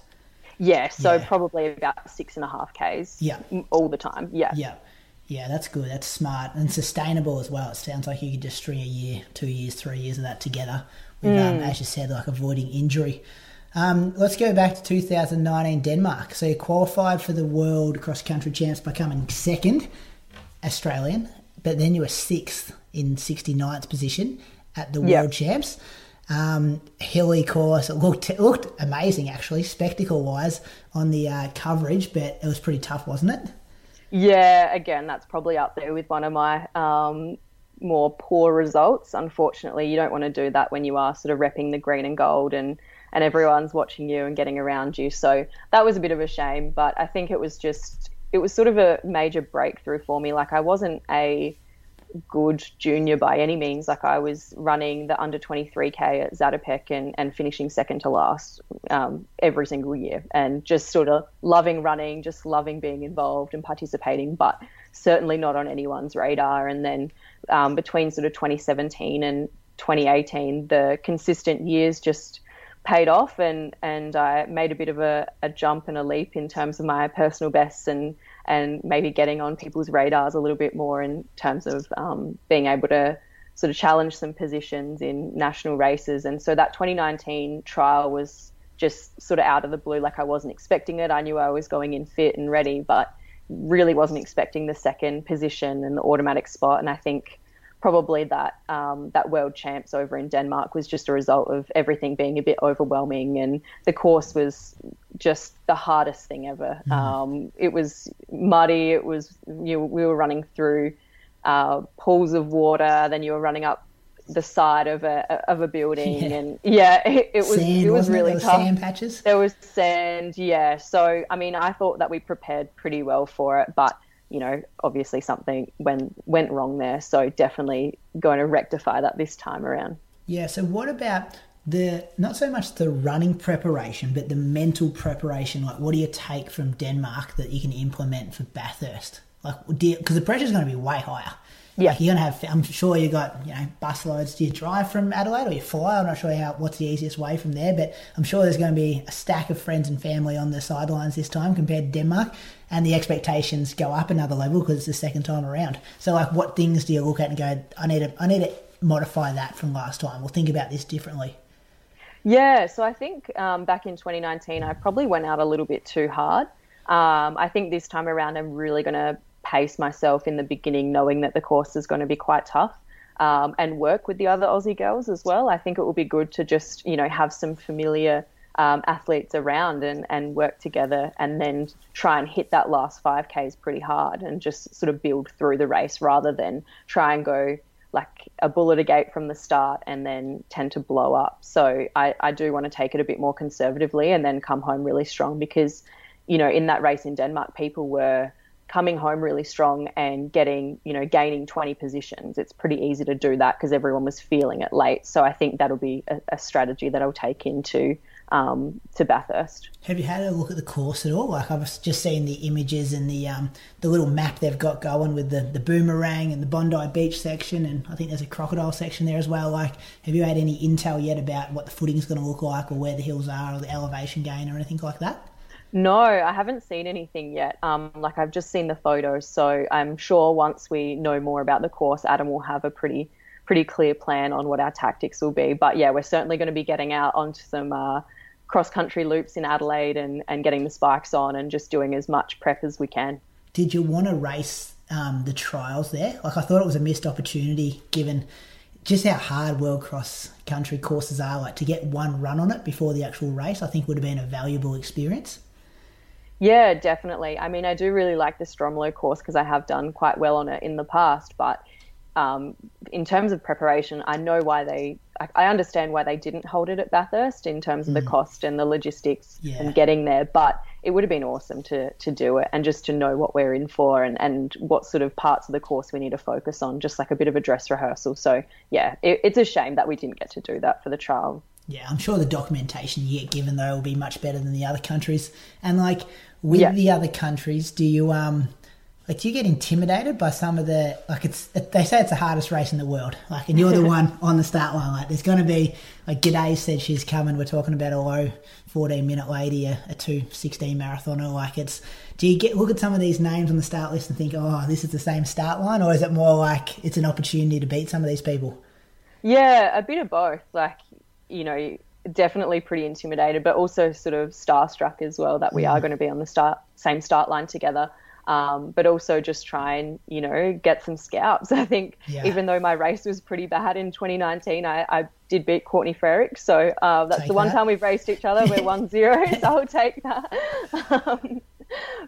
Yeah. So yeah. probably about six and a half k's yeah. all the time. Yeah. Yeah yeah, that's good. That's smart and sustainable as well. It sounds like you could just string a year, two years, three years of that together with, um, mm. um, as you said, like avoiding injury. Um, let's go back to 2019 Denmark. So you qualified for the World Cross Country Champs by coming second, Australian, but then you were sixth in 69th position at the yep. World Champs. Um, hilly course. It looked it looked amazing actually, spectacle wise on the uh, coverage, but it was pretty tough, wasn't it? Yeah, again, that's probably up there with one of my um, more poor results. Unfortunately, you don't want to do that when you are sort of repping the green and gold and and everyone's watching you and getting around you. So that was a bit of a shame, but I think it was just it was sort of a major breakthrough for me. Like I wasn't a good junior by any means. Like I was running the under 23k at Zatopek and, and finishing second to last um, every single year and just sort of loving running, just loving being involved and participating, but certainly not on anyone's radar. And then um, between sort of 2017 and 2018, the consistent years just paid off and, and I made a bit of a, a jump and a leap in terms of my personal bests and and maybe getting on people's radars a little bit more in terms of um, being able to sort of challenge some positions in national races. And so that 2019 trial was just sort of out of the blue, like I wasn't expecting it. I knew I was going in fit and ready, but really wasn't expecting the second position and the automatic spot. And I think probably that um, that world champs over in Denmark was just a result of everything being a bit overwhelming, and the course was just the hardest thing ever. Mm. Um, it was muddy. It was you know, we were running through uh, pools of water. Then you were running up the side of a of a building, yeah. and yeah, it, it was sand, it was really it? tough. Sand patches. There was sand, yeah. So I mean, I thought that we prepared pretty well for it, but you know, obviously something went went wrong there. So definitely going to rectify that this time around. Yeah. So what about the not so much the running preparation, but the mental preparation? Like, what do you take from Denmark that you can implement for Bathurst? Like, because the pressure is going to be way higher. Yeah, like you're gonna have. I'm sure you got you know bus loads. Do you drive from Adelaide or you fly? I'm not sure how what's the easiest way from there, but I'm sure there's going to be a stack of friends and family on the sidelines this time compared to Denmark, and the expectations go up another level because it's the second time around. So like, what things do you look at and go, I need to I need to modify that from last time, or think about this differently? Yeah, so I think um, back in 2019, I probably went out a little bit too hard. Um, I think this time around, I'm really going to pace myself in the beginning, knowing that the course is going to be quite tough. Um, and work with the other Aussie girls as well. I think it will be good to just, you know, have some familiar um, athletes around and, and work together and then try and hit that last 5Ks pretty hard and just sort of build through the race rather than try and go like a bullet a gate from the start and then tend to blow up. So I, I do want to take it a bit more conservatively and then come home really strong because, you know, in that race in Denmark, people were – coming home really strong and getting, you know, gaining 20 positions. It's pretty easy to do that because everyone was feeling it late. So I think that'll be a, a strategy that I'll take into um, to Bathurst. Have you had a look at the course at all? Like I've just seen the images and the um, the little map they've got going with the, the boomerang and the Bondi Beach section, and I think there's a crocodile section there as well. Like, have you had any intel yet about what the footing is going to look like, or where the hills are, or the elevation gain, or anything like that? No, I haven't seen anything yet. Um, like I've just seen the photos, so I'm sure once we know more about the course, Adam will have a pretty pretty clear plan on what our tactics will be. But yeah, we're certainly going to be getting out onto some uh, cross country loops in Adelaide and and getting the spikes on and just doing as much prep as we can. Did you want to race um, the trials there? Like I thought it was a missed opportunity given just how hard world cross country courses are. Like to get one run on it before the actual race, I think would have been a valuable experience. Yeah, definitely. I mean, I do really like the Stromlo course because I have done quite well on it in the past. But um, in terms of preparation, I know why they. I understand why they didn't hold it at Bathurst in terms of mm. the cost and the logistics yeah. and getting there. But it would have been awesome to to do it and just to know what we're in for and and what sort of parts of the course we need to focus on, just like a bit of a dress rehearsal. So yeah, it, it's a shame that we didn't get to do that for the trial. Yeah, I'm sure the documentation you get given though will be much better than the other countries. And like with yeah. the other countries, do you um like do you get intimidated by some of the like it's they say it's the hardest race in the world. Like and you're the one on the start line. Like there's going to be like Gidey said she's coming. We're talking about a low 14 minute lady a, a 216 marathoner like it's do you get look at some of these names on the start list and think oh this is the same start line? Or is it more like it's an opportunity to beat some of these people? Yeah a bit of both. Like you know, definitely pretty intimidated, but also sort of starstruck as well that we mm. are going to be on the start same start line together. Um, but also just try and you know get some scalps. I think yeah. even though my race was pretty bad in 2019, I, I did beat Courtney Frerichs, so uh, that's take the one that. time we've raced each other. We're one zero, so I'll take that. Um,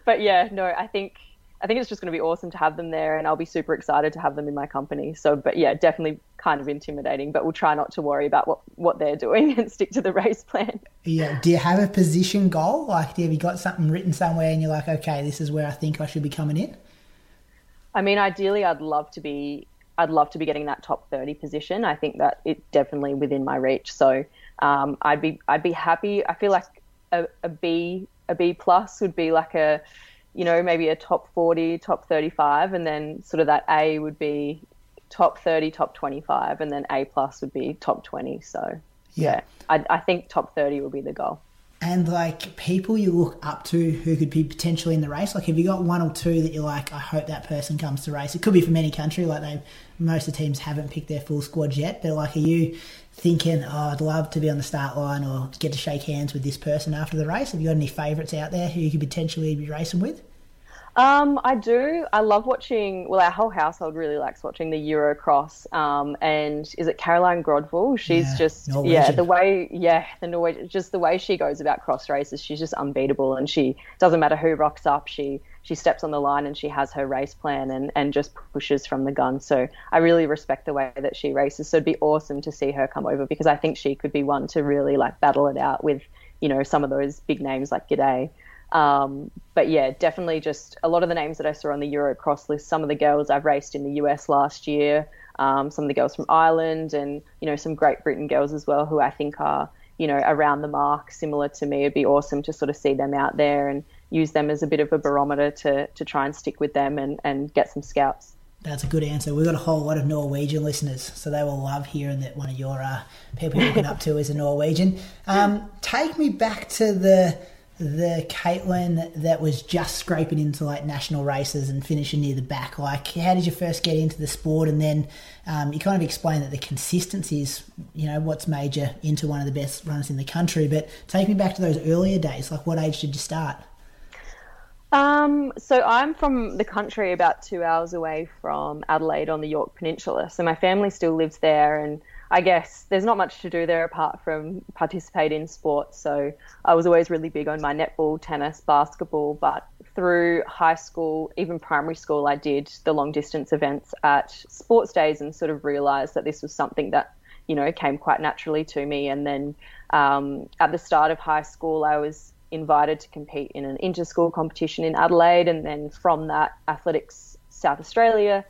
but yeah, no, I think I think it's just going to be awesome to have them there, and I'll be super excited to have them in my company. So, but yeah, definitely kind of intimidating, but we'll try not to worry about what, what they're doing and stick to the race plan. Yeah. Do you have a position goal? Like, have you got something written somewhere and you're like, okay, this is where I think I should be coming in? I mean, ideally, I'd love to be. I'd love to be getting that top 30 position. I think that it's definitely within my reach. So um, I'd be I'd be happy. I feel like a, a B a B plus would be like a you know, maybe a top 40, top 35, and then sort of that A would be top 30, top 25, and then A plus would be top 20. So, yeah, yeah I, I think top 30 will be the goal. And like people you look up to who could be potentially in the race, like have you got one or two that you're like, I hope that person comes to race? It could be from any country, like they most of the teams haven't picked their full squad yet, but like are you thinking, oh, I'd love to be on the start line or get to shake hands with this person after the race? Have you got any favourites out there who you could potentially be racing with? Um, I do. I love watching. Well, our whole household really likes watching the Eurocross. Um, and is it Karoline Grøvdal? She's yeah, just Norwegian. yeah the way yeah the Norwegian just the way she goes about cross races. She's just unbeatable, and she doesn't matter who rocks up. She she steps on the line and she has her race plan and, and just pushes from the gun. So I really respect the way that she races. So it'd be awesome to see her come over because I think she could be one to really like battle it out with, you know, some of those big names like Gidey. Um, but yeah, definitely just a lot of the names that I saw on the Eurocross list. Some of the girls I've raced in the US last year, um, some of the girls from Ireland, and you know some Great Britain girls as well, who I think are you know around the mark, similar to me. It'd be awesome to sort of see them out there and use them as a bit of a barometer to to try and stick with them and and get some scouts. That's a good answer. We've got a whole lot of Norwegian listeners, so they will love hearing that one of your uh, people you're looking up to is a Norwegian. Um, take me back to the the Caitlin that was just scraping into like national races and finishing near the back. Like, how did you first get into the sport? And then um, you kind of explained that the consistency is, you know, what's made you into one of the best runners in the country. But take me back to those earlier days. Like, what age did you start? Um, so I'm from the country about two hours away from Adelaide on the Yorke Peninsula. So my family still lives there and I guess there's not much to do there apart from participate in sports. So I was always really big on my netball, tennis, basketball. But through high school, even primary school, I did the long distance events at sports days and sort of realised that this was something that you know came quite naturally to me. And then um, at the start of high school, I was invited to compete in an inter-school competition in Adelaide, and then from that, Athletics South Australia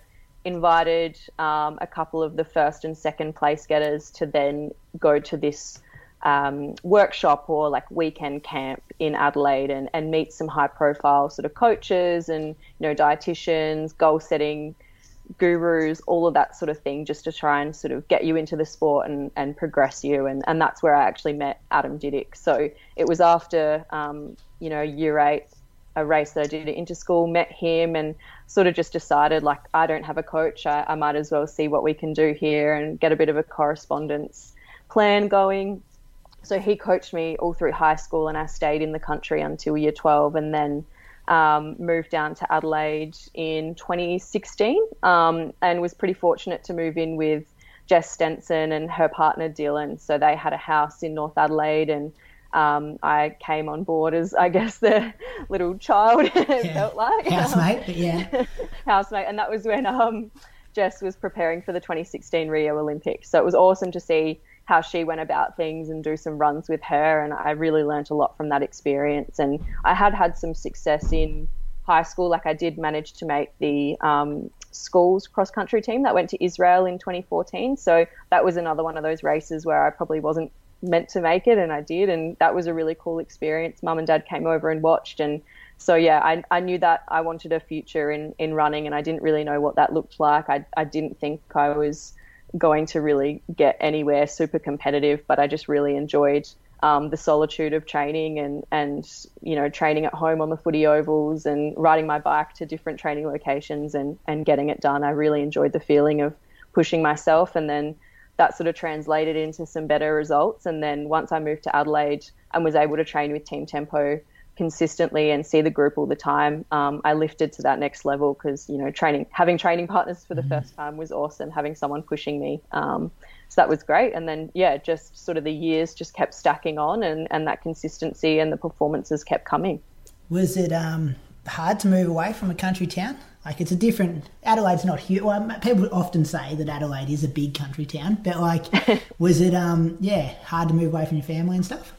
invited um, a couple of the first and second place getters to then go to this um, workshop or like weekend camp in Adelaide and, and meet some high profile sort of coaches and you know dietitians, goal setting gurus, all of that sort of thing, just to try and sort of get you into the sport and, and progress you. And, and that's where I actually met Adam Didyk. So it was after, um, you know, year eight, a race that I did at Interschool, met him and sort of just decided like I don't have a coach. I, I might as well see what we can do here and get a bit of a correspondence plan going. So he coached me all through high school, and I stayed in the country until year 12, and then um, moved down to Adelaide in 2016, um, and was pretty fortunate to move in with Jess Stenson and her partner Dylan. So they had a house in North Adelaide, and um, I came on board as, I guess, the little child it yeah. felt like housemate, but yeah, housemate, and that was when um, Jess was preparing for the 2016 Rio Olympics. So it was awesome to see how she went about things and do some runs with her, and I really learned a lot from that experience. And I had had some success in high school, like I did manage to make the um, school's cross country team that went to Israel in 2014. So that was another one of those races where I probably wasn't meant to make it and I did and that was a really cool experience. Mum and dad came over and watched and so yeah, I, I knew that I wanted a future in, in running and I didn't really know what that looked like. I, I didn't think I was going to really get anywhere super competitive, but I just really enjoyed um, the solitude of training and, and, you know, training at home on the footy ovals and riding my bike to different training locations and, and getting it done. I really enjoyed the feeling of pushing myself and then that sort of translated into some better results. And then once I moved to Adelaide and was able to train with Team Tempo consistently and see the group all the time, um, I lifted to that next level because you know training, having training partners for the mm-hmm. first time was awesome. Having someone pushing me, um, so that was great. And then yeah, just sort of the years just kept stacking on, and and that consistency and the performances kept coming. Was it um, hard to move away from a country town? Like it's a different. Adelaide's not huge. Well, people often say that Adelaide is a big country town, but like, was it um yeah hard to move away from your family and stuff?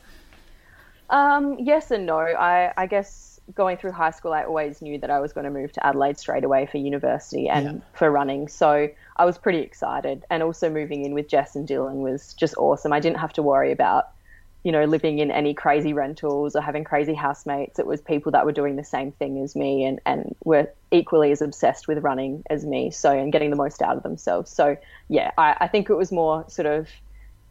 Um, yes and no. I I guess going through high school, I always knew that I was going to move to Adelaide straight away for university and yeah. for running. So I was pretty excited, and also moving in with Jess and Dylan was just awesome. I didn't have to worry about you know, living in any crazy rentals or having crazy housemates. It was people that were doing the same thing as me and, and were equally as obsessed with running as me. So, and getting the most out of themselves. So, yeah, I, I think it was more sort of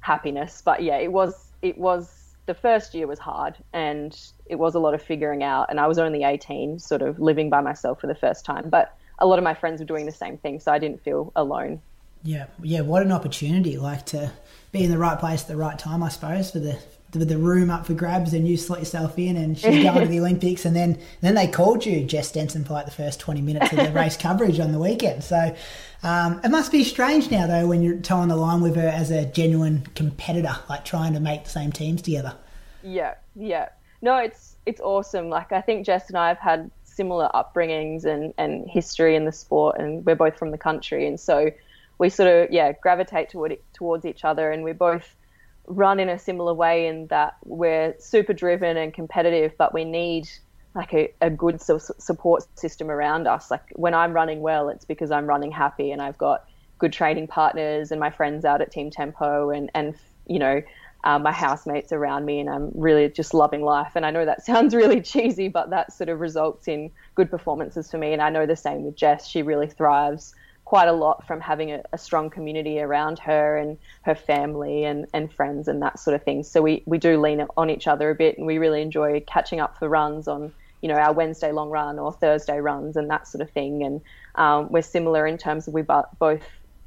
happiness. But yeah, it was, it was, the first year was hard and it was a lot of figuring out. And I was only 18, sort of living by myself for the first time. But a lot of my friends were doing the same thing. So I didn't feel alone. Yeah, yeah. What an opportunity! Like to be in the right place at the right time, I suppose, for the with the room up for grabs and you slot yourself in and she's going to the Olympics and then then they called you Jess Stenson for like the first 20 minutes of the race coverage on the weekend. So um, it must be strange now though when you're toeing the line with her as a genuine competitor like trying to make the same teams together. Yeah yeah. No it's it's awesome. Like I think Jess and I have had similar upbringings and, and history in the sport, and we're both from the country, and so we sort of yeah gravitate toward towards each other, and we're both run in a similar way in that we're super driven and competitive, but we need like a, a good support system around us. Like when I'm running well, it's because I'm running happy and I've got good training partners and my friends out at Team Tempo and and you know uh, my housemates around me, and I'm really just loving life. And I know that sounds really cheesy, but that sort of results in good performances for me. And I know the same with Jess. She really thrives quite a lot from having a, a strong community around her and her family and, and friends and that sort of thing. So we, we do lean on each other a bit, and we really enjoy catching up for runs on you know our Wednesday long run or Thursday runs and that sort of thing. And um, we're similar in terms of we both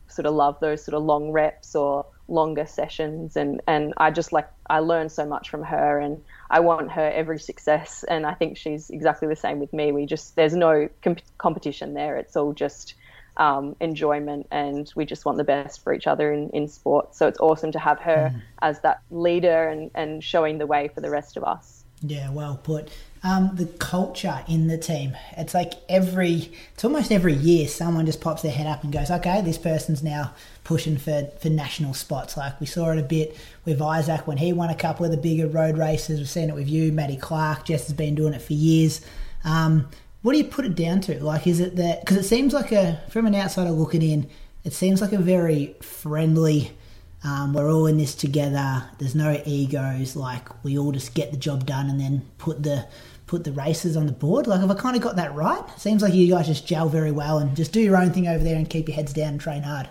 sort of love those sort of long reps or longer sessions and and I just like I learn so much from her and I want her every success and I think she's exactly the same with me we just there's no comp- competition there it's all just um, enjoyment and we just want the best for each other in, in sport so it's awesome to have her mm. as that leader and, and showing the way for the rest of us yeah well put um, the culture in the team. It's like every, it's almost every year someone just pops their head up and goes, okay, this person's now pushing for, for national spots. Like we saw it a bit with Isaac when he won a couple of the bigger road races. We've seen it with you, Maddie Clark. Jess has been doing it for years. Um, what do you put it down to? Like, is it that, because it seems like a, from an outsider looking in, it seems like a very friendly, um, we're all in this together. There's no egos. Like we all just get the job done and then put the put the races on the board? Like, have I kind of got that right? Seems like you guys just gel very well and just do your own thing over there and keep your heads down and train hard.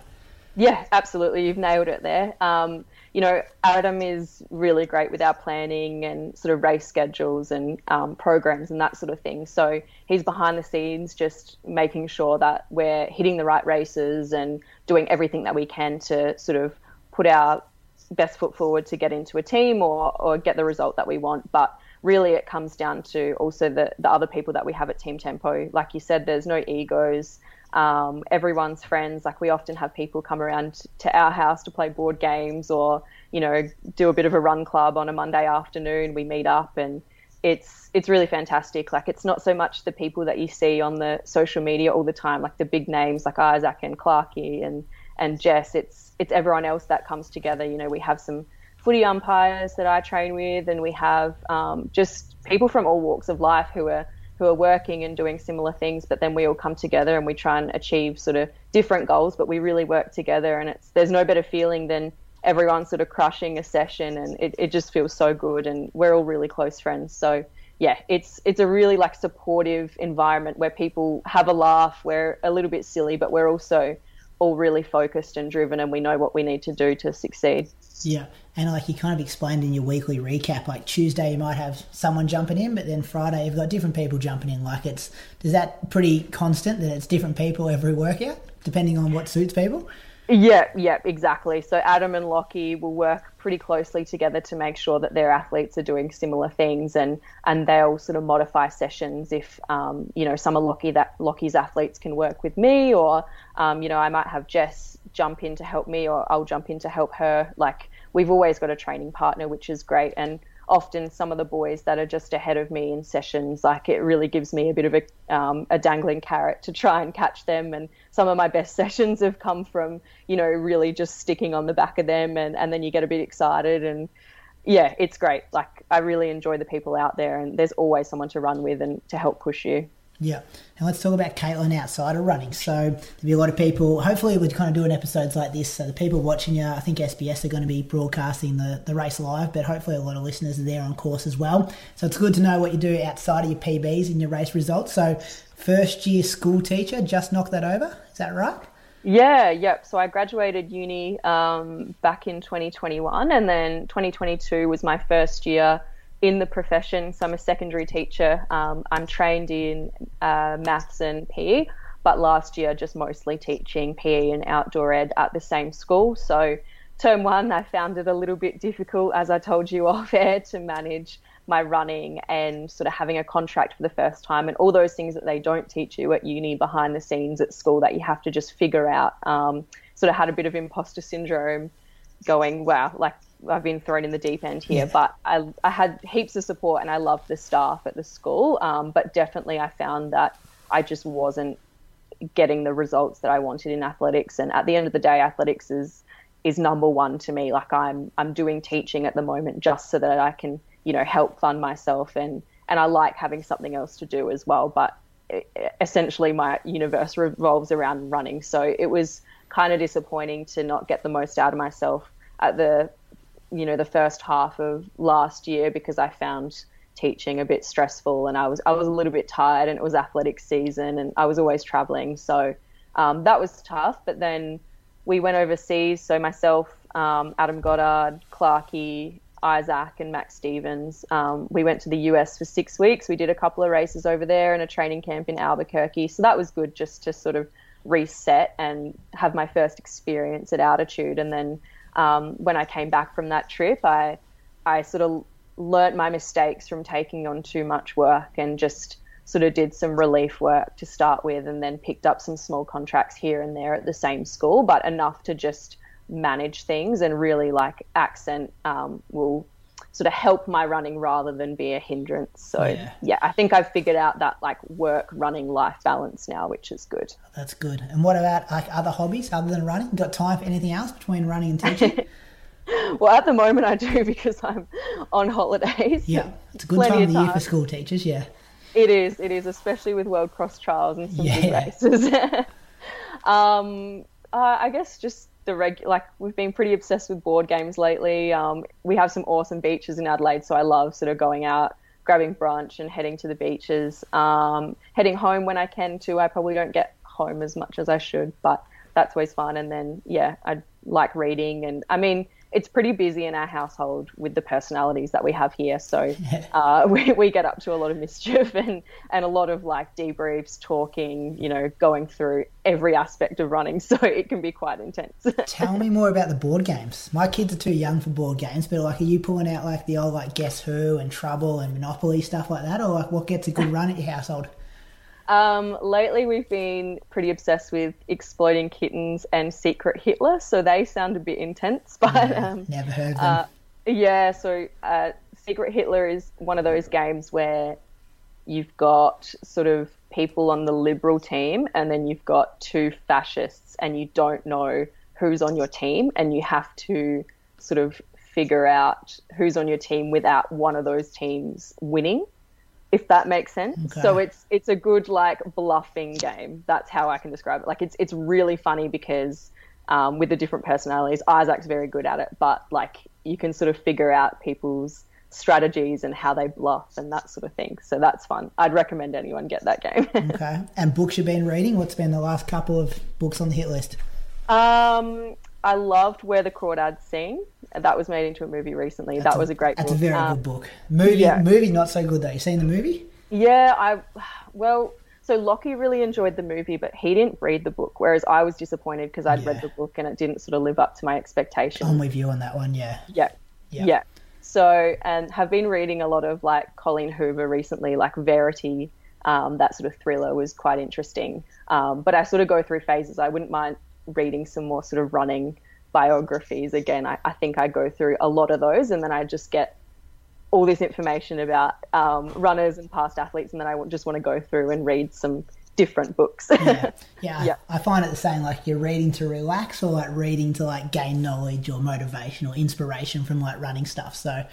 Yeah, absolutely. You've nailed it there. Um, you know, Adam is really great with our planning and sort of race schedules and um, programs and that sort of thing. So he's behind the scenes just making sure that we're hitting the right races and doing everything that we can to sort of put our best foot forward to get into a team or, or get the result that we want. But really it comes down to also the, the other people that we have at Team Tempo. Like you said, there's no egos. Um, everyone's friends. Like we often have people come around to our house to play board games or, you know, do a bit of a run club on a Monday afternoon. We meet up and it's it's really fantastic. Like it's not so much the people that you see on the social media all the time, like the big names like Isaac and Clarky and and Jess. It's it's everyone else that comes together. You know, we have some footy umpires that I train with, and we have um, just people from all walks of life who are who are working and doing similar things. But then we all come together and we try and achieve sort of different goals, but we really work together. And it's there's no better feeling than everyone sort of crushing a session, and it, it just feels so good. And we're all really close friends, so yeah, it's it's a really like supportive environment where people have a laugh. We're a little bit silly, but we're also all really focused and driven, and we know what we need to do to succeed. Yeah, and like you kind of explained in your weekly recap, like Tuesday you might have someone jumping in, but then Friday you've got different people jumping in. Like it's is that pretty constant that it's different people every workout, depending on what suits people. Yeah, yeah, exactly. So Adam and Lockie will work pretty closely together to make sure that their athletes are doing similar things, and and they'll sort of modify sessions if um, you know some of Lockie that Lockie's athletes can work with me, or um, you know I might have Jess jump in to help me, or I'll jump in to help her. Like we've always got a training partner, which is great. And often some of the boys that are just ahead of me in sessions, like it really gives me a bit of a, um, a dangling carrot to try and catch them. And some of my best sessions have come from, you know, really just sticking on the back of them. And, and then you get a bit excited and, yeah, it's great. Like I really enjoy the people out there, and there's always someone to run with and to help push you. Yeah. And let's talk about Caitlin outside of running. So there'll be a lot of people, hopefully we're kind of doing episodes like this. So the people watching you, I think SBS are going to be broadcasting the, the race live, but hopefully a lot of listeners are there on course as well. So it's good to know what you do outside of your PBs and your race results. So first year school teacher, just knocked that over. Is that right? Yeah, yep. So I graduated uni um, back in 2021, and then 2022 was my first year in the profession. So I'm a secondary teacher. Um, I'm trained in uh, maths and PE, but last year just mostly teaching PE and outdoor ed at the same school. So term one, I found it a little bit difficult, as I told you off air, to manage my running and sort of having a contract for the first time and all those things that they don't teach you at uni behind the scenes at school that you have to just figure out. Um, sort of had a bit of imposter syndrome going, wow, like I've been thrown in the deep end here, yeah. but I, I had heaps of support and I loved the staff at the school. Um, but definitely, I found that I just wasn't getting the results that I wanted in athletics. And at the end of the day, athletics is is number one to me. Like I'm I'm doing teaching at the moment just so that I can you know help fund myself and and I like having something else to do as well. But essentially, my universe revolves around running. So it was kind of disappointing to not get the most out of myself at the you know the first half of last year because I found teaching a bit stressful and I was I was a little bit tired and it was athletic season and I was always traveling. So um, that was tough but then we went overseas. So myself um, Adam Goddard Clarkey Isaac and Max Stevens um, we went to the US for six weeks. We did a couple of races over there and a training camp in Albuquerque. So that was good just to sort of reset and have my first experience at altitude. And then um, when I came back from that trip I I sort of learnt my mistakes from taking on too much work and just sort of did some relief work to start with and then picked up some small contracts here and there at the same school, but enough to just manage things and really like accent um, will sort of help my running rather than be a hindrance. So yeah. yeah. I think I've figured out that like work running life balance now, which is good. That's good. And what about like other hobbies other than running? Got time for anything else between running and teaching? well, at the moment I do because I'm on holidays. Yeah, it's a good time of the year for school teachers. Yeah, it is. It is, especially with World Cross trials and some yeah. big races. um, uh, I guess just the reg like we've been pretty obsessed with board games lately. Um, we have some awesome beaches in Adelaide, so I love sort of going out, grabbing brunch, and heading to the beaches. Um, heading home when I can too. I probably don't get home as much as I should, but that's always fun. And then yeah, I like reading, and I mean it's pretty busy in our household with the personalities that we have here. So uh, we, we get up to a lot of mischief and, and a lot of like debriefs, talking, you know, going through every aspect of running. So it can be quite intense. Tell me more about the board games. My kids are too young for board games, but like, are you pulling out like the old like Guess Who and Trouble and Monopoly stuff like that, or like what gets a good run at your household? Um, lately, we've been pretty obsessed with exploding kittens and Secret Hitler, so they sound a bit intense. But yeah, um, never heard them. Uh, yeah, so uh, Secret Hitler is one of those games where you've got sort of people on the liberal team, and then you've got two fascists, and you don't know who's on your team, and you have to sort of figure out who's on your team without one of those teams winning if that makes sense. Okay. So it's it's a good like bluffing game. That's how I can describe it. Like it's it's really funny because um, with the different personalities, Isaac's very good at it, but like you can sort of figure out people's strategies and how they bluff and that sort of thing. So that's fun. I'd recommend anyone get that game. okay. And books you've been reading? What's been the last couple of books on the hit list? Um, I loved Where the Crawdads Sing. That was made into a movie recently. That's that was a, a great that's book. A very um, good book. Movie, yeah. movie not so good though. You seen the movie? Yeah, I well, so Lockie really enjoyed the movie, but he didn't read the book. Whereas I was disappointed because I'd yeah. read the book and it didn't sort of live up to my expectations. I'm with you on that one. Yeah. Yeah. Yeah. yeah. So and have been reading a lot of like Colleen Hoover recently, like Verity. Um, that sort of thriller was quite interesting. Um, but I sort of go through phases. I wouldn't mind reading some more sort of running biographies. Again, I, I think I go through a lot of those and then I just get all this information about um, runners and past athletes, and then I just want to go through and read some different books. yeah, yeah. yeah. I, find it the same. Like you're reading to relax, or like reading to like gain knowledge or motivation or inspiration from like running stuff. So.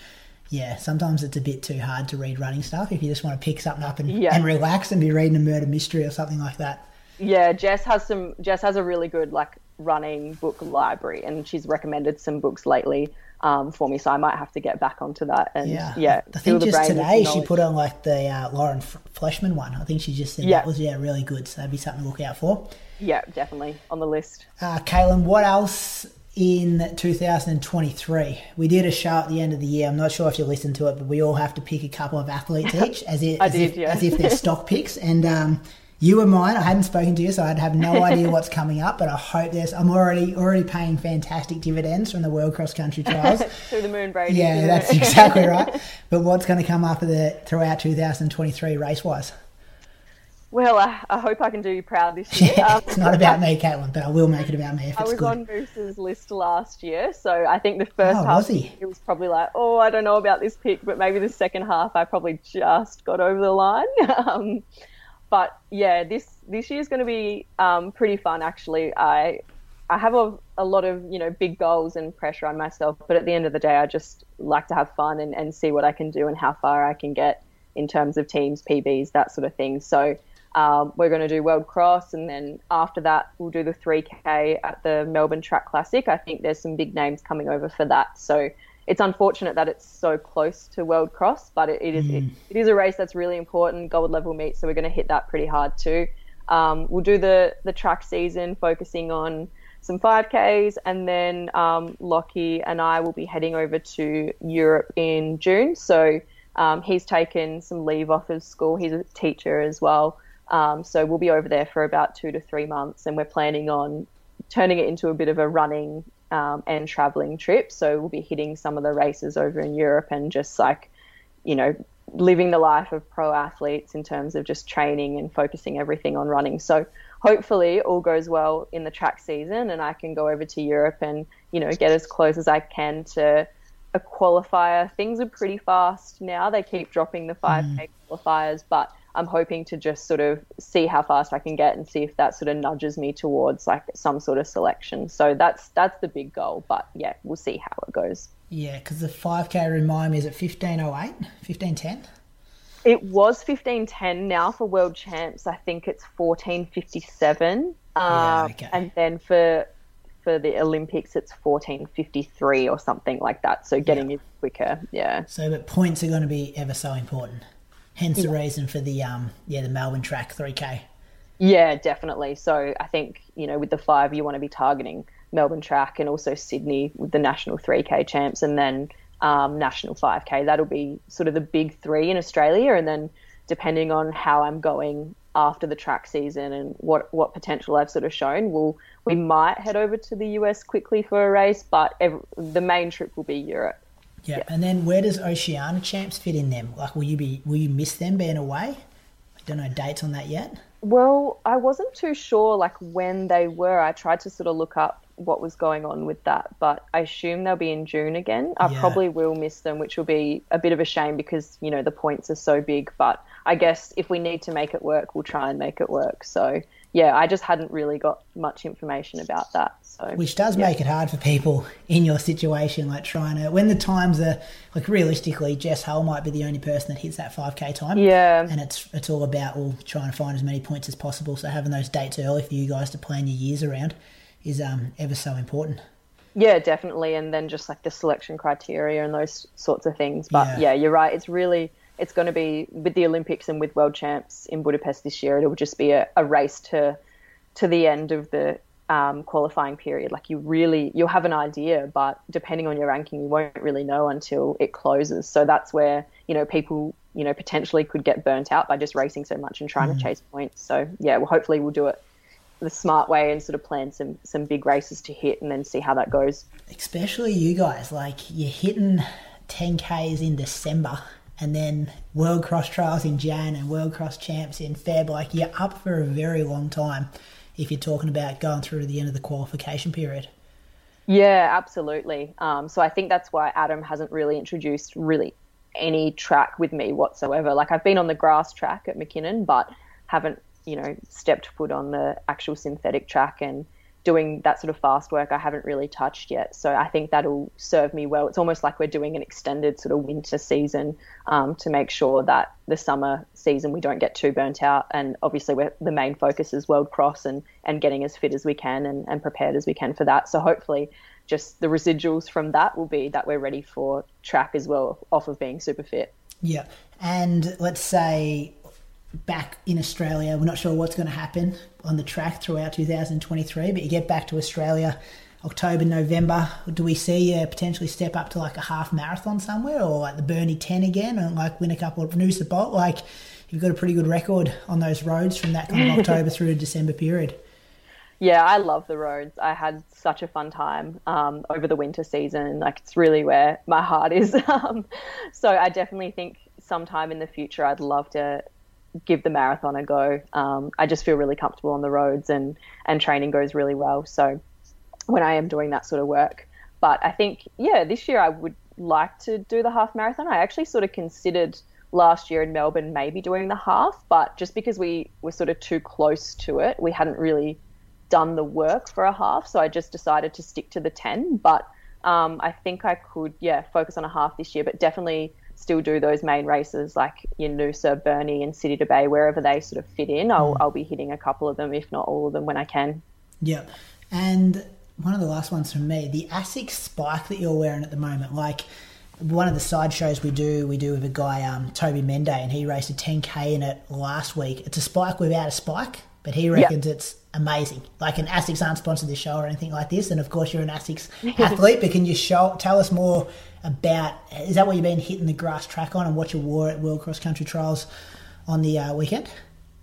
Yeah, sometimes it's a bit too hard to read running stuff if you just want to pick something up and, yeah. and relax and be reading a murder mystery or something like that. Yeah, Jess has some. Jess has a really good like running book library, and she's recommended some books lately um, for me. So I might have to get back onto that. And yeah, yeah I think just today she put on like the uh, Lauren Fleshman one. I think she just said yeah. that was yeah really good. So that'd be something to look out for. Yeah, definitely on the list. Uh, Caitlin, what else in 2023? We did a show at the end of the year. I'm not sure if you listened to it, but we all have to pick a couple of athletes each, as, it, as, did, if, yeah. as if they're stock picks. And um, you were mine. I hadn't spoken to you, so I'd have no idea what's coming up. But I hope there's. I'm already already paying fantastic dividends from the World Cross Country Trials through the moon, Brady. Yeah, that's exactly right. But what's going to come up the throughout 2023 race wise? Well, I, I, hope I can do you proud this year. Um, it's not about me, Caitlin, but I will make it about me if I it's was good. on Moose's list last year, so I think the first Oh, half was it was probably like, oh, I don't know about this pick, but maybe the second half I probably just got over the line. um, but yeah, this this year is going to be um, pretty fun. Actually, I I have a, a lot of you know big goals and pressure on myself, but at the end of the day, I just like to have fun and, and see what I can do and how far I can get in terms of teams, PBs, that sort of thing. So um, we're going to do World Cross, and then after that, we'll do the 3K at the Melbourne Track Classic. I think there's some big names coming over for that. So it's unfortunate that it's so close to World Cross, but it, it is it, it is a race that's really important, gold level meet. So we're going to hit that pretty hard too. Um, we'll do the the track season, focusing on some 5Ks, and then um, Lockie and I will be heading over to Europe in June. So um, he's taken some leave off of school. He's a teacher as well. Um, so we'll be over there for about two to three months, and we're planning on turning it into a bit of a running um, and traveling trip. So we'll be hitting some of the races over in Europe and just like, you know, living the life of pro athletes in terms of just training and focusing everything on running. So hopefully all goes well in the track season and I can go over to Europe and, you know, get as close as I can to a qualifier. Things are pretty fast now. They keep dropping the 5K qualifiers, but I'm hoping to just sort of see how fast I can get and see if that sort of nudges me towards like some sort of selection. So that's that's the big goal. But yeah, we'll see how it goes. Yeah, because the 5K remind me is it 1508, 1510? It was 1510. Now for world champs, I think it's 1457. Um, Yeah, okay. And then for for the Olympics, it's 1453 or something like that. So getting it quicker. Yeah. So, but points are going to be ever so important. Hence the reason for the um yeah the Melbourne track 3K. Yeah, definitely. So I think, you know, with the five, you want to be targeting Melbourne track and also Sydney with the national 3K champs and then um, national 5K. That'll be sort of the big three in Australia. And then depending on how I'm going after the track season and what, what potential I've sort of shown, we'll, we might head over to the US quickly for a race, but ev the main trip will be Europe. Yeah. and then where does Oceania champs fit in them? Like, will you be will you miss them being away? I don't know dates on that yet. Well, I wasn't too sure like when they were. I tried to sort of look up what was going on with that, but I assume they'll be in June again. I Yeah. probably will miss them, which will be a bit of a shame because, you know, the points are so big, but I guess if we need to make it work, we'll try and make it work. So, yeah, I just hadn't really got much information about that. So, Which does make it hard for people in your situation, like trying to when the times are like realistically, Jess Hull might be the only person that hits that 5k time. yeah. and it's it's all about well trying to find as many points as possible. So having those dates early for you guys to plan your years around is um ever so important. Yeah, definitely. And then just like the selection criteria and those sorts of things. But Yeah. yeah, you're right. It's really, it's going to be with the Olympics and with World Champs in Budapest this year. It'll just be a, a race to, to the end of the um, qualifying period. Like you really, you'll have an idea, but depending on your ranking, you won't really know until it closes. So that's where, you know, people, you know, potentially could get burnt out by just racing so much and trying to chase points. So yeah, well, hopefully we'll do it the smart way and sort of plan some some big races to hit and then see how that goes. Especially you guys, like you're hitting 10k's in December, and then World Cross Trials in Jan and World Cross Champs in Feb. Like you're up for a very long time if you're talking about going through to the end of the qualification period. Yeah, absolutely. Um, so I think that's why Adam hasn't really introduced really any track with me whatsoever. Like I've been on the grass track at Mackinnon, but haven't you know stepped foot on the actual synthetic track and doing that sort of fast work. I haven't really touched yet. So I think that'll serve me well. It's almost like we're doing an extended sort of winter season um, to make sure that the summer season we don't get too burnt out. And obviously, the main focus is World Cross and and getting as fit as we can and, and prepared as we can for that. So hopefully just the residuals from that will be that we're ready for track as well, off of being super fit. Yeah, and let's say back in Australia, we're not sure what's going to happen on the track throughout 2023, but you get back to Australia October, November. Do we see you potentially step up to like a half marathon somewhere or like the Burnie 10 again and like win a couple of Noosa Bolt? Like you've got a pretty good record on those roads from that kind of October through to December period. Yeah, I love the roads. I had such a fun time um, over the winter season. Like it's really where my heart is. Um, so I definitely think sometime in the future I'd love to give the marathon a go. Um, I just feel really comfortable on the roads and and training goes really well. So when I am doing that sort of work, but I think yeah, this year I would like to do the half marathon. I actually sort of considered last year in Melbourne maybe doing the half, but just because we were sort of too close to it, we hadn't really done the work for a half. So I just decided to stick to the 10. But um, I think I could, yeah, focus on a half this year, but definitely still do those main races like your Noosa, Burnie, and City to Bay, wherever they sort of fit in. I'll, mm. I'll be hitting a couple of them, if not all of them, when I can. Yeah. And one of the last ones from me, the ASICS spike that you're wearing at the moment, like one of the side shows we do, we do with a guy, um, Toby Mende, and he raced a 10k in it last week. It's a spike without a spike, but he reckons yep. it's amazing. Like an ASICS aren't sponsored this show or anything like this, and of course you're an ASICS athlete. But can you show tell us more about? Is that what you've been hitting the grass track on, and what you wore at World Cross Country Trials on the uh, weekend?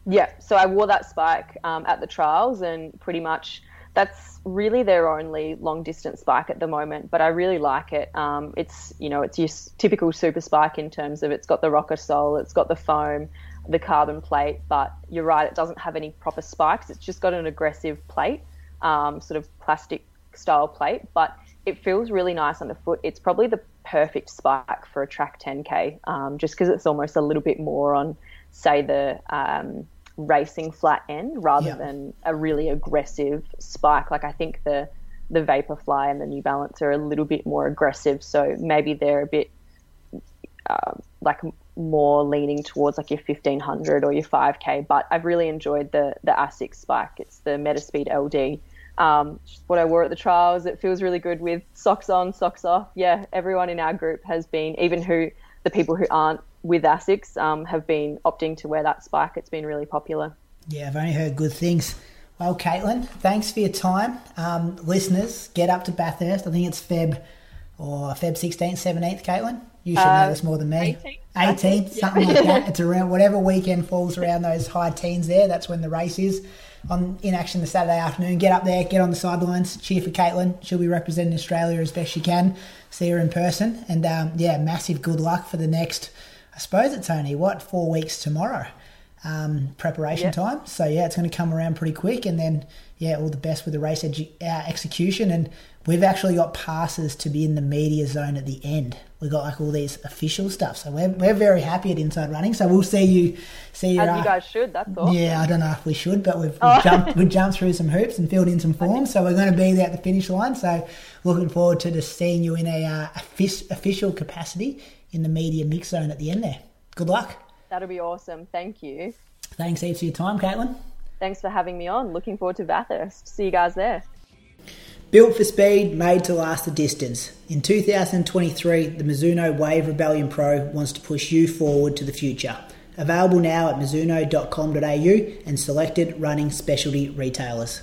Yeah, so I wore that spike um, at the trials, and pretty much that's really their only long distance spike at the moment, but I really like it. Um, it's you know it's your typical super spike in terms of it's got the rocker sole, it's got the foam, the carbon plate, but you're right, it doesn't have any proper spikes. It's just got an aggressive plate, um, sort of plastic style plate, but it feels really nice underfoot. It's probably the perfect spike for a track 10k, um, just because it's almost a little bit more on, say the um, racing flat end rather yeah. than a really aggressive spike. Like I think the the Vaporfly and the New Balance are a little bit more aggressive, so maybe they're a bit uh, like more leaning towards like your 1500 or your 5k. But I've really enjoyed the the ASICS spike. It's the Metaspeed LD. Um, what I wore at the trials. It feels really good with socks on, socks off. Yeah, everyone in our group has been, even who the people who aren't with ASICS um, have been opting to wear that spike. It's been really popular. Yeah, I've only heard good things. Well, Caitlin, thanks for your time. Um, listeners, get up to Bathurst. I think it's Feb or Feb 16th, 17th, Caitlin. You should uh, know this more than me. 18th, 18th something like that. It's around whatever weekend falls around those high teens there. That's when the race is. On in action the Saturday afternoon. Get up there, get on the sidelines, cheer for Caitlin. She'll be representing Australia as best she can. See her in person, and um, yeah, massive good luck for the next I suppose it's only what four weeks tomorrow um, preparation yep. time. So yeah, it's going to come around pretty quick, and then yeah, all the best with the race edu- uh, execution. And we've actually got passes to be in the media zone at the end. We've got like all these official stuff, so we're, we're very happy at Inside Running. So we'll see you see you. As uh, you guys should. That's all. Yeah, I don't know if we should, but we've, we've oh. jumped we jumped through some hoops and filled in some forms, so we're going to be there at the finish line. So looking forward to just seeing you in a uh, official capacity in the media mix zone at the end there. Good luck. That'll be awesome. Thank you. Thanks heaps for your time, Caitlin. Thanks for having me on. Looking forward to Bathurst. See you guys there. Built for speed, made to last the distance. In 2023, the Mizuno Wave Rebellion Pro wants to push you forward to the future. Available now at mizuno.com.au and selected running specialty retailers.